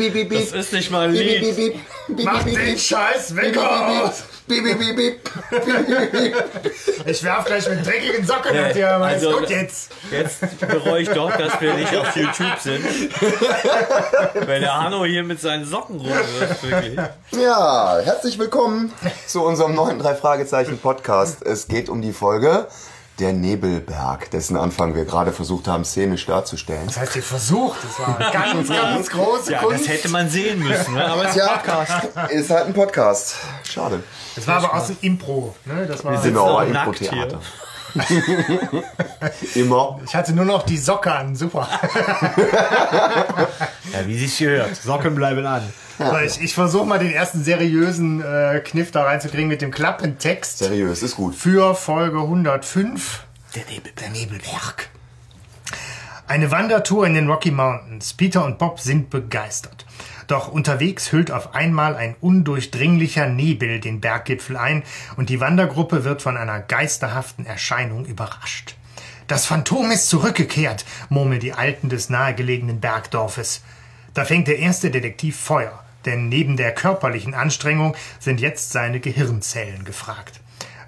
piep, piep, piep. Das ist nicht mal ein Piep, piep, Lied. piep, piep. Mach den scheiß Wecker piep, aus! Ich werf gleich mit dreckigen Socken Ja, at dir, also- gut jetzt. Jetzt bereue ich doch, dass wir nicht auf YouTube sind. Wenn der Hanno hier mit seinen Socken rumwirft, wirklich. Ja, herzlich willkommen zu unserem neuen drei Fragezeichen Podcast. Es geht um die Folge Der Nebelberg, dessen Anfang wir gerade versucht haben, szenisch darzustellen. Das heißt, ihr versucht, das war ganz, ganz große Ja, Kunst. das hätte man sehen müssen, ne? aber es ist ein Ja, Podcast. ist halt ein Podcast. Schade. Das war aber aus dem Impro. Ne? Das war, sitzen Genau, auch Impro-Theater. Immer. ich hatte nur noch die Socke an, super. Ja, wie sich's gehört. Socken bleiben an. So, ich ich versuche mal den ersten seriösen äh, Kniff da reinzukriegen mit dem Klappentext Seriös, ist gut. für Folge 105. Der Nebel. Der Nebelberg. Eine Wandertour in den Rocky Mountains. Peter und Bob sind begeistert. Doch unterwegs hüllt auf einmal ein undurchdringlicher Nebel den Berggipfel ein und die Wandergruppe wird von einer geisterhaften Erscheinung überrascht. Das Phantom ist zurückgekehrt, murmeln die Alten des nahegelegenen Bergdorfes. Da fängt der erste Detektiv Feuer, denn neben der körperlichen Anstrengung sind jetzt seine Gehirnzellen gefragt.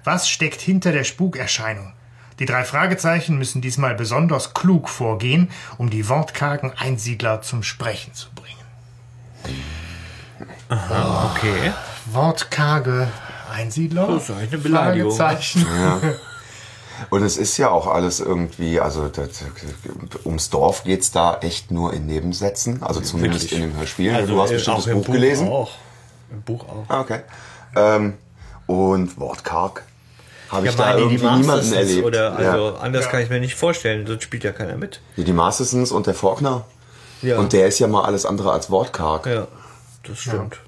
Was steckt hinter der Spukerscheinung? Die drei Fragezeichen müssen diesmal besonders klug vorgehen, um die wortkargen Einsiedler zum Sprechen zu bringen. Okay. Wortkarge Einsiedler? Das ist eigentlich eine Beleidigung. Fragezeichen. Und es ist ja auch alles irgendwie, also das, ums Dorf geht's da echt nur in Nebensätzen, also zumindest in dem Hörspiel. du hast äh, bestimmt das im Buch, gelesen. Auch. Im Buch auch. Ah, okay. Ähm, und wortkarg habe ich da irgendwie niemanden erlebt. Oder, also ja. anders Ja. kann ich mir nicht vorstellen, sonst spielt ja keiner mit. Ja, die Mastersons und der Faulkner. Ja. Und der ist ja mal alles andere als wortkarg. Ja, das stimmt.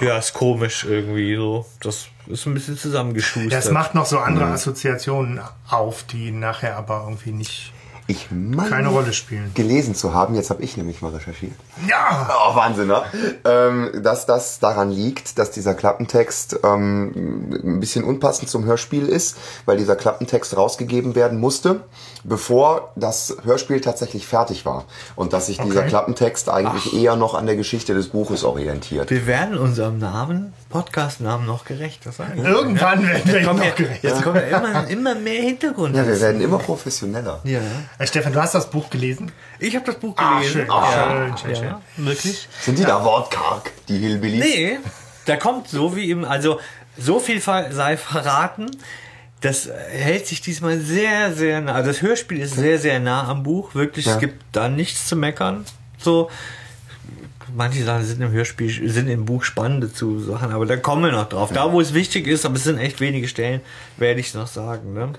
Ja, ist komisch irgendwie so. Das ist ein bisschen zusammengeschustert. Das macht noch so andere Assoziationen auf, die nachher aber irgendwie nicht Ich meine, keine Rolle spielen. gelesen zu haben, jetzt habe ich nämlich mal recherchiert. Ja! Oh, Wahnsinn, ne? Ähm, dass das daran liegt, dass dieser Klappentext ähm, ein bisschen unpassend zum Hörspiel ist, weil dieser Klappentext rausgegeben werden musste, bevor das Hörspiel tatsächlich fertig war. Und dass sich dieser Okay. Klappentext eigentlich eher noch an der Geschichte des Buches orientiert. Wir werden unserem Namen, Podcast-Namen noch gerecht. Das sagen wir. Irgendwann werden wir Kommt noch ja, gerecht. jetzt kommt ja immer, immer mehr Hintergrund. Ja, wir werden immer professioneller. ja. Äh, Stefan, du hast das Buch gelesen? Ich habe das Buch Ah, gelesen. schön. ja, Schön, schön, schön. ja, wirklich. Sind die da wortkarg, die Hillbillies? Nee, da kommt so wie im, also so viel sei verraten. Das hält sich diesmal sehr, sehr nah. Also das Hörspiel ist sehr, sehr nah am Buch. Wirklich, Ja. es gibt da nichts zu meckern. So, manche Sachen sind im Hörspiel, sind im Buch spannende zu Sachen, aber da kommen wir noch drauf. Da, wo es wichtig ist, aber es sind echt wenige Stellen, werde ich es noch sagen. Ne?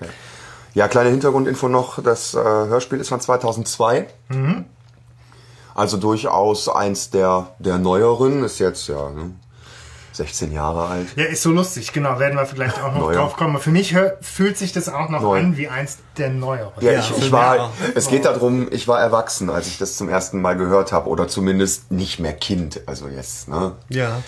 Ja, kleine Hintergrundinfo noch, das äh, Hörspiel ist von 2002. Also durchaus eins der, der neueren, ist jetzt ja ne, 16 Jahre alt. Ja, ist so lustig, genau, werden wir vielleicht auch noch Neuer. drauf kommen. Für mich hör, fühlt sich das auch noch Neu. an wie eins der neueren. Ja, Ja, ich, ich war, auch. es geht darum, ich war erwachsen, als ich das zum ersten Mal gehört habe oder zumindest nicht mehr Kind, also jetzt, ne? Ja.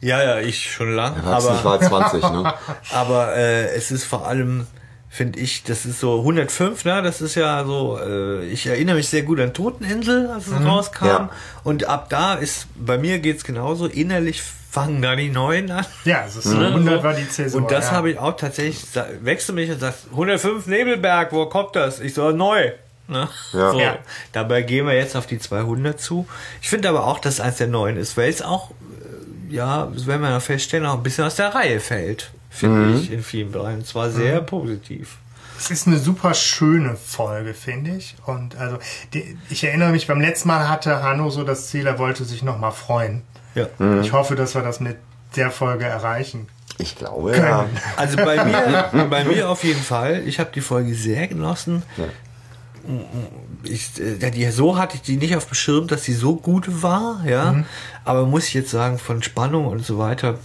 Ja, ja, ich schon lang. Erwachsen, ich Aber, war 20, ne? aber äh, es ist vor allem, finde ich, das ist so 105, ne? Das ist ja so, äh, ich erinnere mich sehr gut an Toteninsel, als es rauskam. Ja. Und ab da ist, bei mir geht's genauso, innerlich fangen da die Neuen an. Ja, es ist so Ne? 100 So. war die Zäsur. Und das ja. habe ich auch tatsächlich, du mich und sagst, 105 Nebelberg, wo kommt das? Ich so, neu. Ne? Ja. So, Ja. Dabei gehen wir jetzt auf die 200 zu. Ich finde aber auch, dass eins der neuen ist, weil es auch, äh, ja, das werden wir noch feststellen, auch ein bisschen aus der Reihe fällt, finde ich, in vielen Bereichen. Und zwar sehr positiv. Es ist eine super schöne Folge, finde ich. Und also, die, ich erinnere mich, beim letzten Mal hatte Hanno so das Ziel, er wollte sich nochmal freuen. Ja. Ich hoffe, dass wir das mit der Folge erreichen. Ich glaube, ja. Also bei mir, bei mir auf jeden Fall. Ich habe die Folge sehr genossen. Ich, äh, die, so hatte ich die nicht auf dem Schirm, dass sie so gut war, ja. Aber muss ich jetzt sagen, von Spannung und so weiter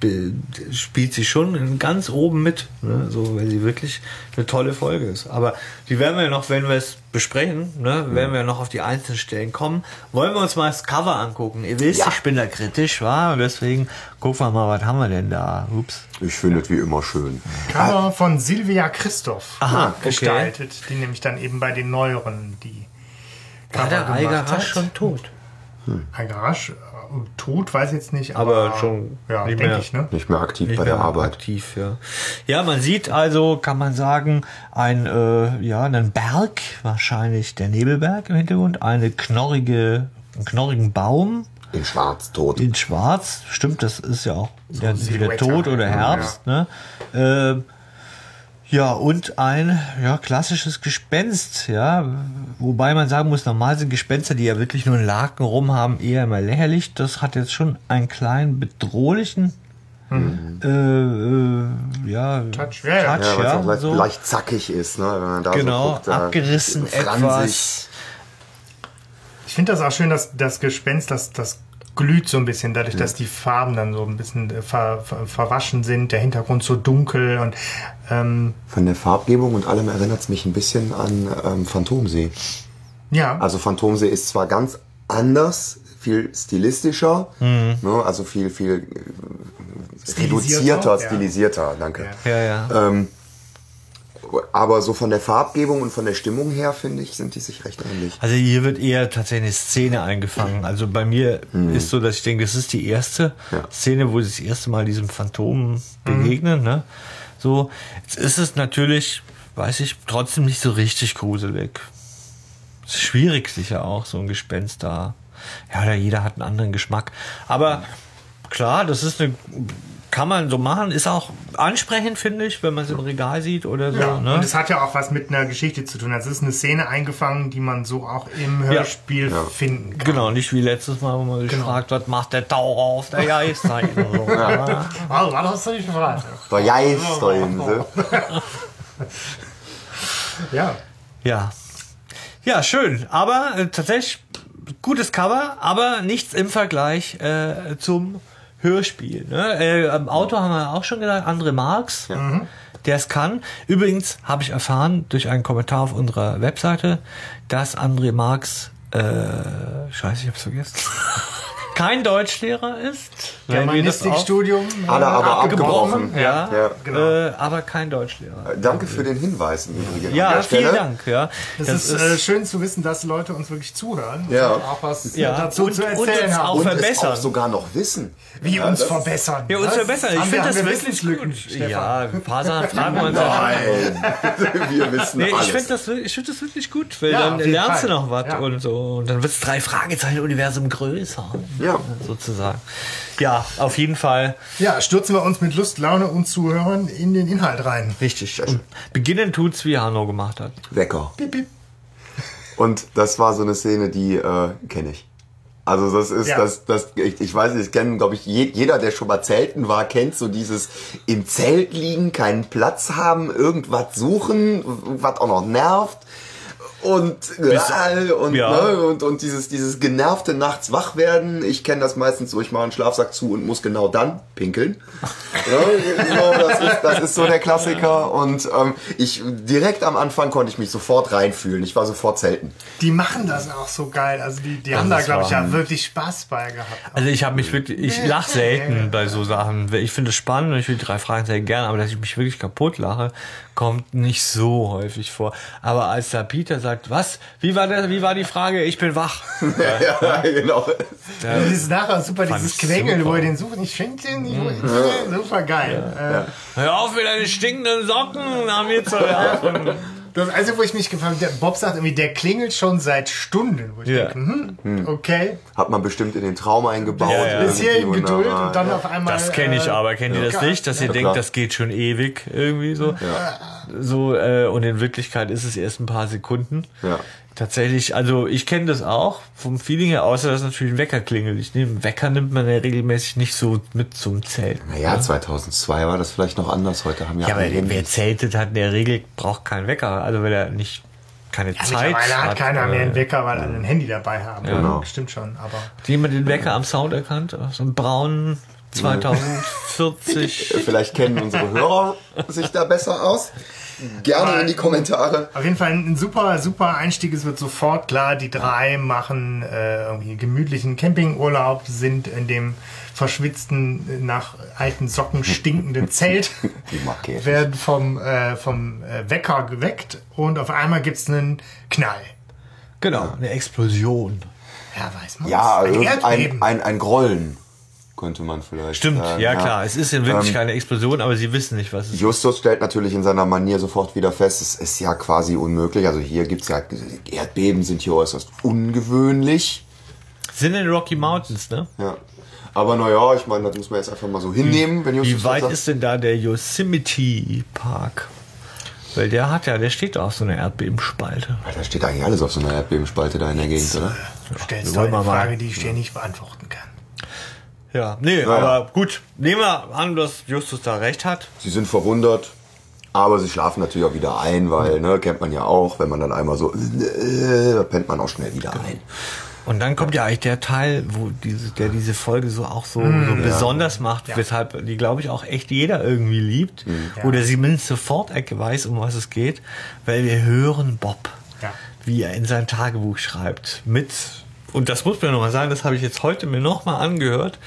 be- spielt sie schon ganz oben mit, ne? so, weil sie wirklich eine tolle Folge ist. Aber die werden wir noch, wenn wir es besprechen, ne, werden wir noch auf die einzelnen Stellen kommen. Wollen wir uns mal das Cover angucken? Ihr wisst, Ja. ich bin da kritisch, war und deswegen gucken wir mal, was haben wir denn da? Ups. Ich finde es wie immer schön. Cover von Silvia Christoph Aha, okay. gestaltet, die nämlich dann eben bei den neueren die War der Cover gemacht Eiger hat. schon tot? Algarasch, äh, tot, weiß ich jetzt nicht, Aber aber, schon ja, nicht denke mehr. ich, ne? Nicht mehr aktiv Nicht bei der mehr Arbeit. Aktiv, ja. Ja, man sieht also, kann man sagen, ein, äh, ja, einen Berg, wahrscheinlich der Nebelberg im Hintergrund, eine knorrige, einen knorrigen Baum In schwarz, tot. in schwarz. Stimmt, das ist ja auch der, entweder Silhouette. Tod oder Herbst, ne? Äh, ja, und ein ja, klassisches Gespenst, ja. Wobei man sagen muss, normal sind Gespenster, die ja wirklich nur einen Laken rum haben, eher immer lächerlich. Das hat jetzt schon einen kleinen bedrohlichen äh, äh, ja, Touch, ja, ja. Ja, weil es auch leicht, so. leicht zackig ist, ne? Wenn man da Genau, so guckt, da abgerissen etwas. Ich finde das auch schön, dass das Gespenst, das, das glüht so ein bisschen, dadurch, dass die Farben dann so ein bisschen äh, ver, ver, verwaschen sind, der Hintergrund so dunkel und ähm, Von der Farbgebung und allem erinnert es mich ein bisschen an ähm, Phantomsee. ja, Also Phantomsee ist zwar ganz anders, viel stilistischer, Mhm. ne, also viel, viel äh, reduzierter, ja. stilisierter, danke. Ja, ja. Ähm, aber so von der Farbgebung und von der Stimmung her, finde ich, sind die sich recht ähnlich. Also hier wird eher tatsächlich eine Szene eingefangen. Also bei mir ist so, dass ich denke, das ist die erste Ja. Szene, wo sie das erste Mal diesem Phantom begegnen. Ne? So, jetzt ist es natürlich, weiß ich, trotzdem nicht so richtig gruselig. Es ist schwierig sicher auch, so ein Gespenst da. Ja, jeder hat einen anderen Geschmack. Aber klar, das ist eine, kann man so machen, ist auch ansprechend, finde ich, wenn man es im Regal sieht oder so. ja. ne? und es hat ja auch was mit einer Geschichte zu tun. Also es ist eine Szene eingefangen, die man so auch im Hörspiel finden kann. Genau, nicht wie letztes Mal, wo man gefragt hat, macht der Taucher auf der Geistseite. So, ja. Also, was hast du nicht gefragt? Der Geisterinsel. Ja. ja. Ja, schön. Aber äh, tatsächlich gutes Cover, aber nichts im Vergleich äh, zum Hörspiel. Ne? Äh, Im Auto haben wir auch schon gesagt, André Marx, der es kann. Übrigens habe ich erfahren durch einen Kommentar auf unserer Webseite, dass André Marx, äh, scheiße, ich hab's vergessen, kein Deutschlehrer ist. Wir das Germanistikstudium. Er aber abgebrochen. abgebrochen. Ja, Ja. Genau. äh, aber kein Deutschlehrer. Danke für den Hinweis im Übrigen. Ja, vielen. Dank. Ja, Das, ist, äh, schön zu wissen, dass Leute uns wirklich zuhören Ja. und auch was Ja, dazu und- zu und erzählen uns haben. auch Und verbessern. es auch sogar noch wissen. Wie Ja, uns das- verbessern. Ja, uns Was? verbessern. Ich finde wir- das wir wirklich gut. Stefan? Ja, ein paar Sachen fragen wir uns. Nein, wir wissen Nee, ich alles. finde das, ich find das wirklich gut, weil Ja, dann lernst du noch was Ja. und so. Und dann wird das drei Fragezeichen Universum größer. Ja. Sozusagen. Ja, auf jeden Fall Ja, stürzen wir uns mit Lust, Laune und Zuhörern in den Inhalt rein. richtig. Und beginnen tut's, wie Hanno gemacht hat. Wecker. Piep, piep. Und das war so eine Szene, die äh, kenne ich. Also das ist Ja. das, das ich, ich weiß nicht, das kennen glaube ich je, jeder, der schon mal zelten war, kennt so dieses im Zelt liegen, keinen Platz haben, irgendwas suchen, was auch noch nervt und äh, und, ja. ne, und und dieses dieses genervte nachts wach werden. Ich kenne das meistens so, ich mache einen Schlafsack zu und muss genau dann pinkeln. ja, so, das, ist, das ist so der Klassiker und ähm, ich direkt am Anfang konnte ich mich sofort reinfühlen. Ich war sofort zelten. Die machen das auch so geil. Also die, die haben da, glaube ich, ja wirklich Spaß bei gehabt. Also ich habe mich wirklich, ich lache selten bei so Sachen. Ich finde es spannend und ich will die drei Fragen sehr gerne, aber dass ich mich wirklich kaputt lache, kommt nicht so häufig vor. Aber als da Peter sagt, was? Wie war der, wie war die Frage? Ich bin wach. ja, genau. Ja, Und dieses nachher super, dieses Quengeln, super. wo ihr den sucht. Ich finde den, ich, super geil. Äh, Hör auf mit deinen stinkenden Socken an mir zu werfen. Das Einzige, wo ich mich gefragt habe, der Bob sagt irgendwie, der klingelt schon seit Stunden. Wo ich Ja. denke, hm, okay, Hat man bestimmt in den Traum eingebaut. Ja, ja. bis hierhin irgendwie Geduld wunderbar, und dann ja. auf einmal. Das kenne ich äh, aber. Kennt ihr das ja. nicht? Dass ihr Ja, denkt, klar. das geht schon ewig irgendwie so. So, äh, und in Wirklichkeit ist es erst ein paar Sekunden. Ja. Tatsächlich, also ich kenne das auch vom Feeling her, außer dass natürlich ein Wecker klingelt. Ich nehme Wecker nimmt man ja regelmäßig nicht so mit zum Zelten. Naja, 2002 war das vielleicht noch anders. Heute haben ja, Ja, aber wer zeltet hat in der Regel braucht keinen Wecker. Also wenn er nicht keine Ja, Zeit mittlerweile hat keiner mehr einen äh, Wecker, weil alle ein Handy dabei haben. Genau. Stimmt schon, aber. Hat jemand den Wecker am Sound erkannt? So einen braunen 2040. Vielleicht kennen unsere Hörer sich da besser aus. Gerne in die Kommentare. Auf jeden Fall ein super, super Einstieg. Es wird sofort klar, die drei machen äh, irgendwie gemütlichen Campingurlaub, sind in dem verschwitzten, äh, nach alten Socken stinkenden Zelt, werden vom, äh, vom äh, Wecker geweckt und auf einmal gibt's einen Knall. Genau, eine Explosion. Ja, weiß man. Ja, ein irgendein- Erdbeben. ein, ein Grollen könnte man vielleicht Stimmt, sagen. ja klar. Es ist in wirklich Ähm, keine Explosion, aber sie wissen nicht, was es ist. Justus stellt natürlich in seiner Manier sofort wieder fest, es ist ja quasi unmöglich. Also hier gibt's ja, Erdbeben sind hier äußerst ungewöhnlich. Sind in den Rocky Mountains, ne? Ja. Aber naja, ich meine, das muss man jetzt einfach mal so hinnehmen, wenn Justus Wie weit ist denn da der Yosemite Park? Weil der hat ja, der steht da auf so einer Erdbebenspalte. Da steht eigentlich alles auf so einer Erdbebenspalte da in der Gegend, oder? Du stellst doch wollen eine mal- Frage, die ich dir nicht beantworten kann. Ja, nee, Naja. aber gut. Nehmen wir an, dass Justus da recht hat. Sie sind verwundert, aber sie schlafen natürlich auch wieder ein, weil, ne, kennt man ja auch, wenn man dann einmal so, äh, da pennt man auch schnell wieder ein. Und dann kommt ja eigentlich der Teil, wo diese, der diese Folge so auch so, Mm, so besonders macht, weshalb die, glaube ich, auch echt jeder irgendwie liebt. Mm. Oder sie mindestens sofort weiß, um was es geht, weil wir hören Bob, Ja. wie er in sein Tagebuch schreibt. Mit, und das muss man nochmal sagen, das habe ich jetzt heute mir nochmal angehört,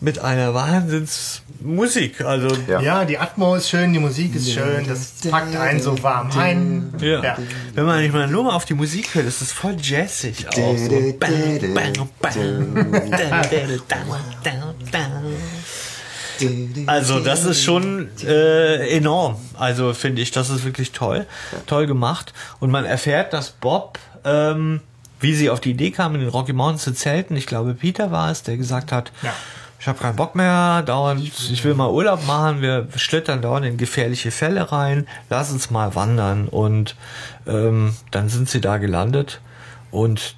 mit einer Wahnsinnsmusik. Also Ja. Ja, die Atmo ist schön, die Musik ist schön, das packt einen so warm ein. Ja. Ja. Wenn man nicht mal nur mal auf die Musik hört, ist es voll jazzig auch. So. Also das ist schon äh, enorm. Also finde ich, das ist wirklich toll, toll gemacht. Und man erfährt, dass Bob, ähm, wie sie auf die Idee kam, in den Rocky Mountains zu zelten, ich glaube Peter war es, der gesagt hat, Ja. ich habe keinen Bock mehr, dauernd, ich will mal Urlaub machen, wir schlittern dauernd in gefährliche Fälle rein, lass uns mal wandern. Und ähm, dann sind sie da gelandet und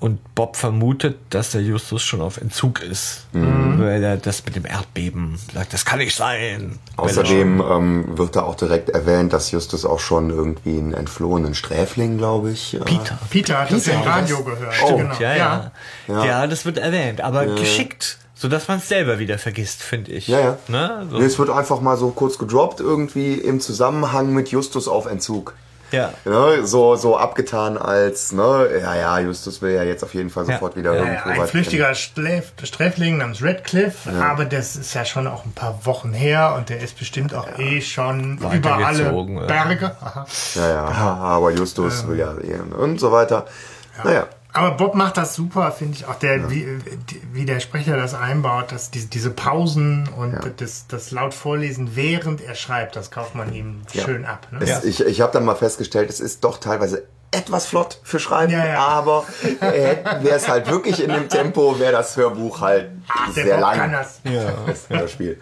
und Bob vermutet, dass der Justus schon auf Entzug ist, weil er das mit dem Erdbeben sagt, das kann nicht sein. Außerdem ähm, wird da auch direkt erwähnt, dass Justus auch schon irgendwie einen entflohenen Sträfling, glaube ich. Äh, Peter. Peter hat das Peter im hat Radio das. gehört. Oh, genau. Ja, ja. Ja, Ja. das wird erwähnt, aber geschickt, sodass man es selber wieder vergisst, finde ich. Ja, ja. Ne? So. Nee, es wird einfach mal so kurz gedroppt, irgendwie im Zusammenhang mit Justus auf Entzug. Ja. Ne, so, so abgetan als, ne, ja, ja, Justus will ja jetzt auf jeden Fall sofort wieder Ja, irgendwo ein was- flüchtiger Sträfling namens Radcliffe, aber das ist ja schon auch ein paar Wochen her und der ist bestimmt auch eh schon über alle Weitergezogen, ja. Berge. Ja, ja, aber Justus will ja eh und so weiter. Naja. Aber Bob macht das super, finde ich. Auch der, wie, wie der Sprecher das einbaut, dass die, diese Pausen und das, das laut Vorlesen, während er schreibt, das kauft man ihm schön ab. Ne? Es, Ich, ich habe dann mal festgestellt, es ist doch teilweise etwas flott für Schreiben, Ja, ja. aber äh, wäre es halt wirklich in dem Tempo, wäre das Hörbuch halt der sehr Bob lang. kann das. Ja. Das Hörspiel.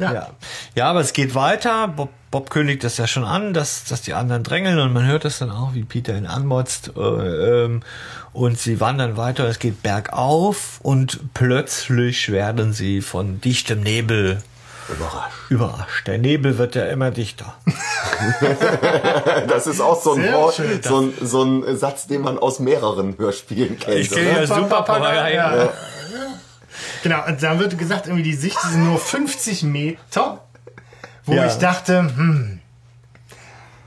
Ja. ja, aber es geht weiter. Bob, Bob kündigt das ja schon an, dass, dass die anderen drängeln und man hört das dann auch, wie Peter ihn anmotzt. Äh, ähm, und sie wandern weiter, es geht bergauf und plötzlich werden sie von dichtem Nebel Überrascht. überrascht. Der Nebel wird ja immer dichter. Das ist auch so ein, Wort, schön. so, ein, so ein Satz, den man aus mehreren Hörspielen kennt. Ich kenne ja super Papagei. Ja. Genau, und dann wird gesagt, irgendwie die Sicht sind nur 50 Meter, wo Ja. ich dachte, hm,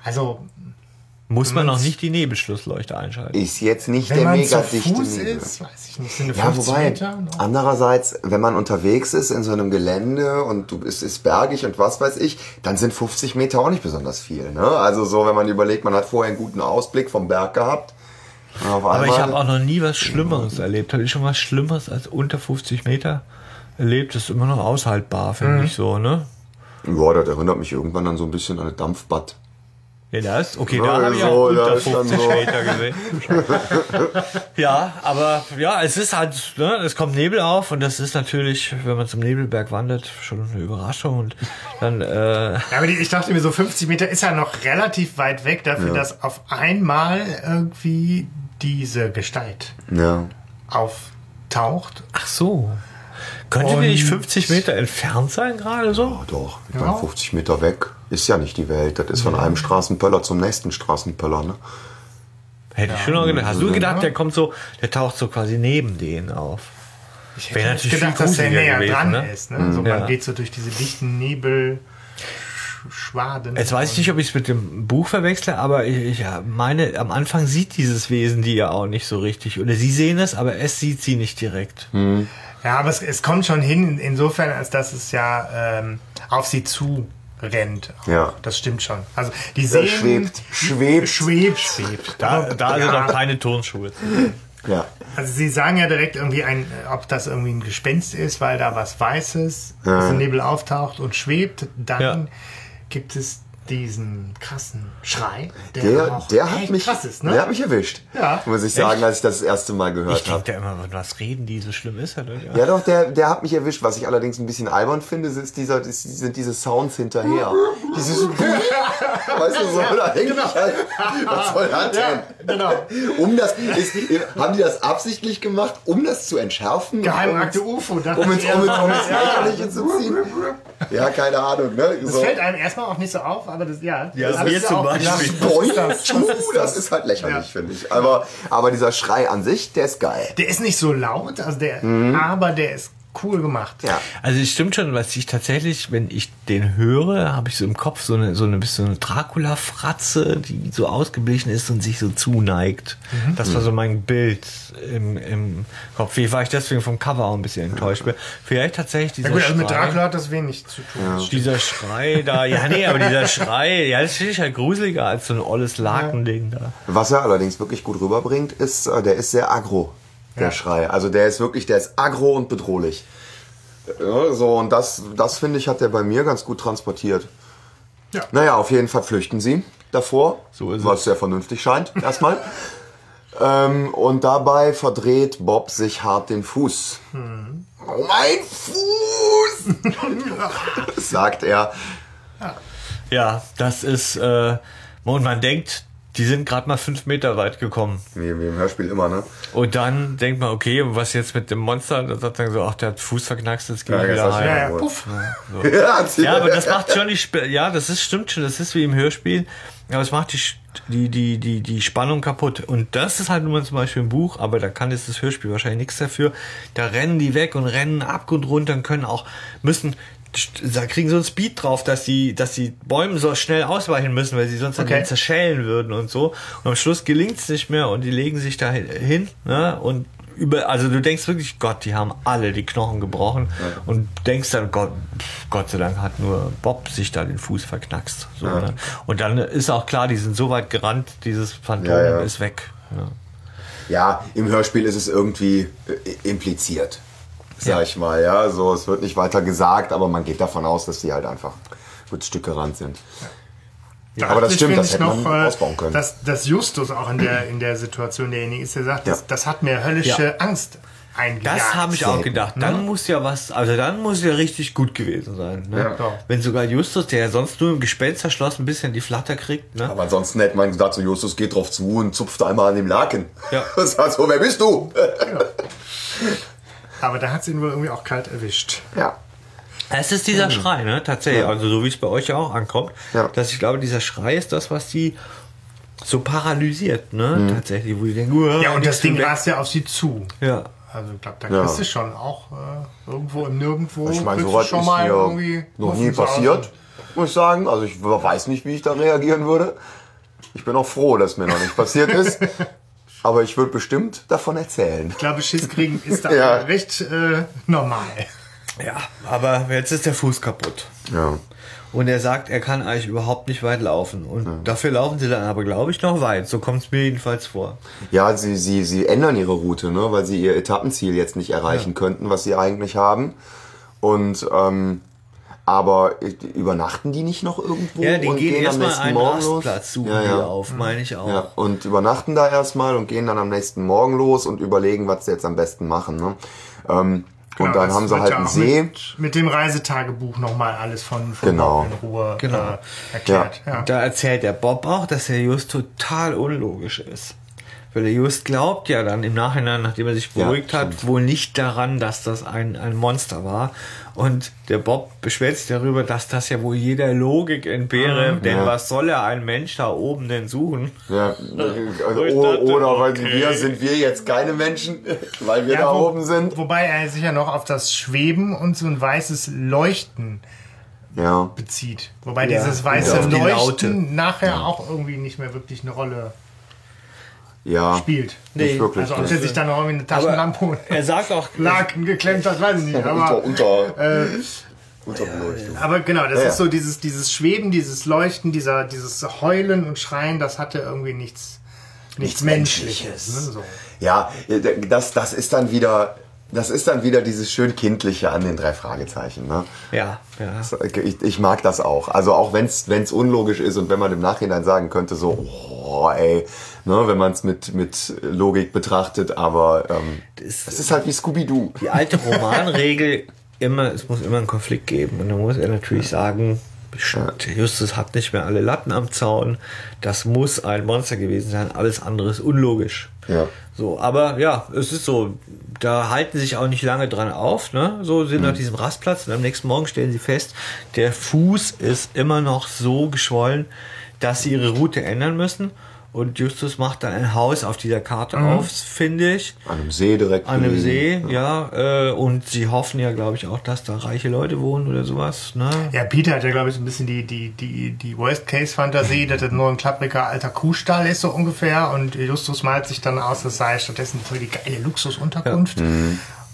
also Muss man noch nicht die Nebelschlussleuchte einschalten. Ist jetzt nicht wenn der man mega dichte Fuß Nebel. ist, weiß ich nicht, sind Ja, 50 wobei, Meter. noch? andererseits, wenn man unterwegs ist in so einem Gelände und du es ist bergig und was weiß ich, dann sind 50 Meter auch nicht besonders viel. Ne? Also so, wenn man überlegt, man hat vorher einen guten Ausblick vom Berg gehabt. Aber ich habe auch noch nie was Schlimmeres erlebt. Habe ich schon was Schlimmeres als unter 50 Meter erlebt? Das ist immer noch aushaltbar, finde ich so, ne? Ja, das erinnert mich irgendwann dann so ein bisschen an ein Dampfbad. Ja, das? Okay, Ja, da habe ich auch unter ist dann 50 so. Meter gesehen. ja, aber ja, es ist halt, ne, es kommt Nebel auf und das ist natürlich, wenn man zum Nebelberg wandert, schon eine Überraschung und dann, äh, Ja, aber die, ich dachte mir, so 50 Meter ist ja noch relativ weit weg dafür, dass auf einmal irgendwie diese Gestalt Ja. auftaucht. ach so. Könnte die nicht 50 Meter entfernt sein gerade so? Oh, doch, ich Ja. meine, 50 Meter weg ist ja nicht die Welt. Das ist von einem Straßenpöller zum nächsten Straßenpöller. Ne? Hätte ich schon noch gedacht. Hast du gedacht, der kommt so, der taucht so quasi neben denen auf? Ich Wäre hätte natürlich gedacht, dass der näher gewesen, dran ne? ist. Ne? Also Ja. man geht so durch diese dichten Nebel. Schwaden. Jetzt weiß ich nicht, ob ich es mit dem Buch verwechsle, aber ich, ich ja, meine, am Anfang sieht dieses Wesen die ja auch nicht so richtig. Oder sie sehen es, aber es sieht sie nicht direkt. Ja, aber es, es kommt schon hin, insofern, als dass es ja ähm, auf sie zu rennt. auch. Ja. Das stimmt schon. Also die sehen schwebt, schwebt. schwebt. Schwebt. Da, da sind Ja. noch keine Turnschuhe. Ja. Also sie sagen ja direkt irgendwie ein, ob das irgendwie ein Gespenst ist, weil da was Weißes aus dem Nebel auftaucht und schwebt. Dann Ja. Gibt es diesen krassen Schrei, der, Der, auch der hat echt mich, ist, ne? der hat mich erwischt. Ja. Muss ich sagen, als ich das das erste Mal Ich gehört habe. denke ja immer, was reden die, so schlimm ist er denn? Ja, doch, der, der hat mich erwischt. Was ich allerdings ein bisschen albern finde, ist dieser, ist, sind diese Sounds hinterher. Dieses, weißt du, so, da denke ich halt, was soll das denn? genau. Um das, ist, haben die das absichtlich gemacht, um das zu entschärfen? Geheimakte um, UFO. um ins, ich um ins, um ins Lächerliche zu ziehen? Ja, keine Ahnung, ne? Das So. fällt einem erstmal auch nicht so auf, aber das, ja. Ja, das mir ist zum Beispiel. Boing, das ist das? halt lächerlich, Ja. finde ich. Aber, aber dieser Schrei an sich, der ist geil. Der ist nicht so laut, also der, aber der ist cool gemacht. Ja. Also es stimmt schon, was ich tatsächlich, wenn ich den höre, habe ich so im Kopf so eine so eine bisschen eine Dracula-Fratze, die so ausgeblichen ist und sich so zuneigt. Das war so mein Bild im, im Kopf. Wie war ich deswegen vom Cover auch ein bisschen enttäuscht bin. Vielleicht tatsächlich dieser Ja gut, also mit Schrei. Dracula hat das wenig zu tun. Dieser Schrei da, ja nee, aber dieser Schrei, ja, das finde ich halt gruseliger als so ein olles Lakending da. Was er allerdings wirklich gut rüberbringt, ist, äh, der ist sehr aggro, der Ja. Schrei. Also der ist wirklich, der ist aggro und bedrohlich. Ja, so, und das, das finde ich, hat er bei mir ganz gut transportiert. Ja. Naja, auf jeden Fall flüchten sie davor, So ist was es. sehr vernünftig scheint, erstmal. ähm, und dabei verdreht Bob sich hart den Fuß. Hm. Oh, mein Fuß! sagt er. Ja, das ist, äh, und man denkt, die sind gerade mal fünf Meter weit gekommen. Wie, wie im Hörspiel immer, ne? Und dann denkt man, okay, was jetzt mit dem Monster? Da sagt man so, ach, der hat Fuß verknackst, jetzt geh Ja, wieder heim. Ja, puff. Ja, Ja, aber das macht schon die, Sp ja, das ist, stimmt schon, das ist wie im Hörspiel, aber es macht die, die, die, die, die Spannung kaputt. Und das ist halt nur zum Beispiel ein Buch, aber da kann jetzt das Hörspiel wahrscheinlich nichts dafür. Da rennen die weg und rennen Abgrund runter und können auch, müssen, da kriegen so einen Speed drauf, dass die, dass die Bäume so schnell ausweichen müssen, weil sie sonst Okay. denen zerschellen würden und so. Und am Schluss gelingt es nicht mehr und die legen sich da hin, ne, und über, also du denkst wirklich, Gott, die haben alle die Knochen gebrochen und denkst dann, Gott, pff, Gott sei Dank hat nur Bob sich da den Fuß verknackst. So, ne? Und dann ist auch klar, die sind so weit gerannt, dieses Phantom Ja, ja. ist weg. Ja. Ja, im Hörspiel ist es irgendwie äh, impliziert, sag Ja. ich mal. Ja, so es wird nicht weiter gesagt, aber man geht davon aus, dass die halt einfach gut Stück gerannt sind. Da Aber das stimmt, das hätte man äh, ausbauen können. Dass, dass Justus auch in der, in der Situation derjenige ist, der sagt, das, Ja. das hat mir höllische Ja. Angst eingejagt. Das habe ich auch gedacht. Dann muss ja was, also dann muss ja richtig gut gewesen sein. Ne? Ja. Ja. Wenn sogar Justus, der ja sonst nur im Gespensterschloss ein bisschen die Flatter kriegt, ne? Aber ansonsten hätte man gesagt, so Justus geht drauf zu und zupft einmal an dem Laken. Ja. Sagt so, wer bist du? Aber da hat sie ihn wohl irgendwie auch kalt erwischt. Ja. Es ist dieser Schrei, ne? Tatsächlich. Also so wie es bei euch ja auch ankommt. Ja. Dass ich glaube, dieser Schrei ist das, was die so paralysiert, ne? Mhm. Tatsächlich, wo die denken, "Uah, Ja, und das Ding weg." rast ja auf sie zu. Ja. Also ich glaube, da Ja. kriegst du schon auch äh, irgendwo im Nirgendwo. Ich meine, du sowas schon ist mal hier irgendwie noch nie passiert, muss ich sagen. Also ich weiß nicht, wie ich da reagieren würde. Ich bin auch froh, dass mir noch nicht passiert ist. Aber ich würde bestimmt davon erzählen. Ich glaube, Schiss kriegen ist da Ja. recht äh, normal. Ja, aber jetzt ist der Fuß kaputt. Ja. Und er sagt, er kann eigentlich überhaupt nicht weit laufen. Und dafür laufen sie dann aber, glaube ich, noch weit. So kommt es mir jedenfalls vor. Ja, sie, sie, sie ändern ihre Route, ne, weil sie ihr Etappenziel jetzt nicht erreichen könnten, was sie eigentlich haben. Und ähm, aber übernachten die nicht noch irgendwo? Ja, die und gehen am erstmal nächsten einen Morgen los? Rastplatz suchen ja, die ja. auf, meine ich auch. Ja, und übernachten da erstmal und gehen dann am nächsten Morgen los und überlegen, was sie jetzt am besten machen. Ne? Ähm, und Genau, dann das haben sie halt ja einen auch See. Mit, mit dem Reisetagebuch nochmal alles von, von Genau. Bob in Ruhe Genau. äh, erklärt. Ja. Und da erzählt der Bob auch, dass der Just total unlogisch ist. Weil der Just glaubt ja dann im Nachhinein, nachdem er sich Ja, beruhigt hat, stimmt. wohl nicht daran, dass das ein, ein Monster war. Und der Bob beschwert sich darüber, dass das ja wohl jeder Logik entbehre. Denn Ja. was soll er ein Mensch da oben denn suchen? Ja, also, dachte, oder weil okay. wir sind wir jetzt keine Menschen, weil wir Ja, da wo- oben sind. Wobei er sich ja noch auf das Schweben und so ein weißes Leuchten Ja. bezieht. Wobei Ja, dieses weiße Leuchten Laute. nachher auch irgendwie nicht mehr wirklich eine Rolle Ja. spielt. Nicht wirklich. Also ob der sich dann noch irgendwie eine Taschenlampe und er sagt auch, Laken geklemmt hat, weiß ich nicht. Aber unter, unter, äh, Unterbeleuchtung. Aber genau, das Ja, ist so dieses, dieses Schweben, dieses Leuchten, dieser, dieses Heulen und Schreien, das hatte irgendwie nichts, nichts, Nichts Menschliches. Menschliches. Ne? So. Ja, das, das ist dann wieder, das ist dann wieder dieses schön kindliche an den drei Fragezeichen. Ne? Ja, ja. Ich, ich mag das auch. Also auch wenn es unlogisch ist und wenn man im Nachhinein sagen könnte, so, oh, ey, ne, wenn man es mit, mit Logik betrachtet, aber ähm, es ist halt wie Scooby-Doo. Die alte Romanregel, immer, es muss immer einen Konflikt geben. Und dann muss er natürlich sagen, Justus hat nicht mehr alle Latten am Zaun. Das muss ein Monster gewesen sein. Alles andere ist unlogisch. Ja. So, aber ja, es ist so, da halten sie sich auch nicht lange dran auf, ne? So sind auf diesem Rastplatz und am nächsten Morgen stellen sie fest, der Fuß ist immer noch so geschwollen, dass sie ihre Route ändern müssen. Und Justus macht dann ein Haus auf dieser Karte auf, finde ich. An einem See direkt. An einem. See, ja. Äh, und sie hoffen ja, glaube ich, auch, dass da reiche Leute wohnen oder sowas. Ne? Ja, Peter hat ja, glaube ich, so ein bisschen die, die, die, die Worst-Case-Fantasie, dass das nur ein klappriger alter Kuhstall ist, so ungefähr. Und Justus malt sich dann aus, es sei stattdessen voll die geile Luxusunterkunft.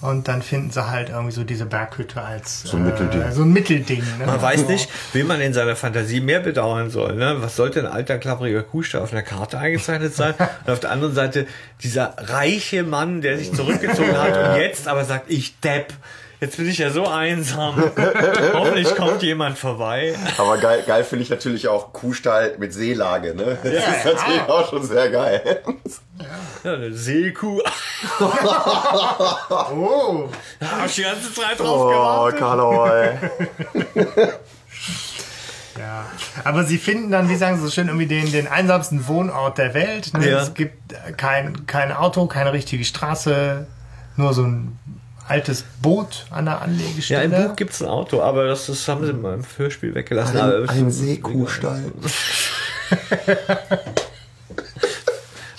Und dann finden sie halt irgendwie so diese Berghütte als So ein Mittelding. so ein Mittelding. Ne? Man weiß nicht, wen man in seiner Fantasie mehr bedauern soll. Ne? Was sollte ein alter, klappriger Kuhstall auf einer Karte eingezeichnet sein? Und auf der anderen Seite dieser reiche Mann, der sich zurückgezogen hat und jetzt aber sagt, ich Depp. Jetzt bin ich ja so einsam. Hoffentlich kommt jemand vorbei. Aber geil, geil finde ich natürlich auch Kuhstall mit Seelage, ne? Das Ja, ist natürlich ja. auch schon sehr geil. Ja, eine Seekuh. Oh, Da hab ich die ganze Zeit drauf Oh, gewartet. Karlauer, ey. ja. Aber sie finden dann, wie sagen sie so schön, irgendwie den, den einsamsten Wohnort der Welt. Ne? Ja. Es gibt kein, kein Auto, keine richtige Straße, nur so ein altes Boot an der Ja, Anlegestelle. im Buch gibt's ein Auto, aber das, das haben sie mal im Hörspiel weggelassen. Ein, Aber- ein Seekuhstall.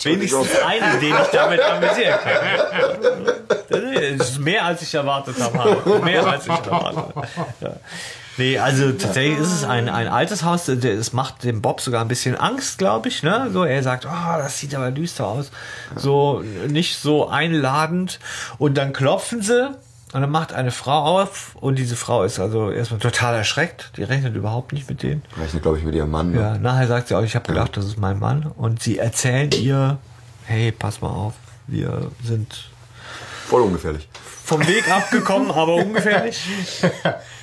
Wenigstens einen, den ich damit amüsieren kann. Das ist mehr, als ich erwartet habe. Mehr, als ich erwartet habe. Ja. Nee, also tatsächlich ist es ein, ein altes Haus. Es macht dem Bob sogar ein bisschen Angst, glaube ich. Ne? So, er sagt, oh, das sieht aber düster aus. So nicht so einladend. Und dann klopfen sie. Und dann macht eine Frau auf und diese Frau ist also erstmal total erschreckt. Die rechnet überhaupt nicht mit denen. Rechnet, glaube ich, mit ihrem Mann. Ne? Ja, nachher sagt sie auch, ich habe gedacht, das ist mein Mann. Und sie erzählen ihr, hey, pass mal auf, wir sind Voll ungefährlich. vom Weg abgekommen, aber ungefährlich.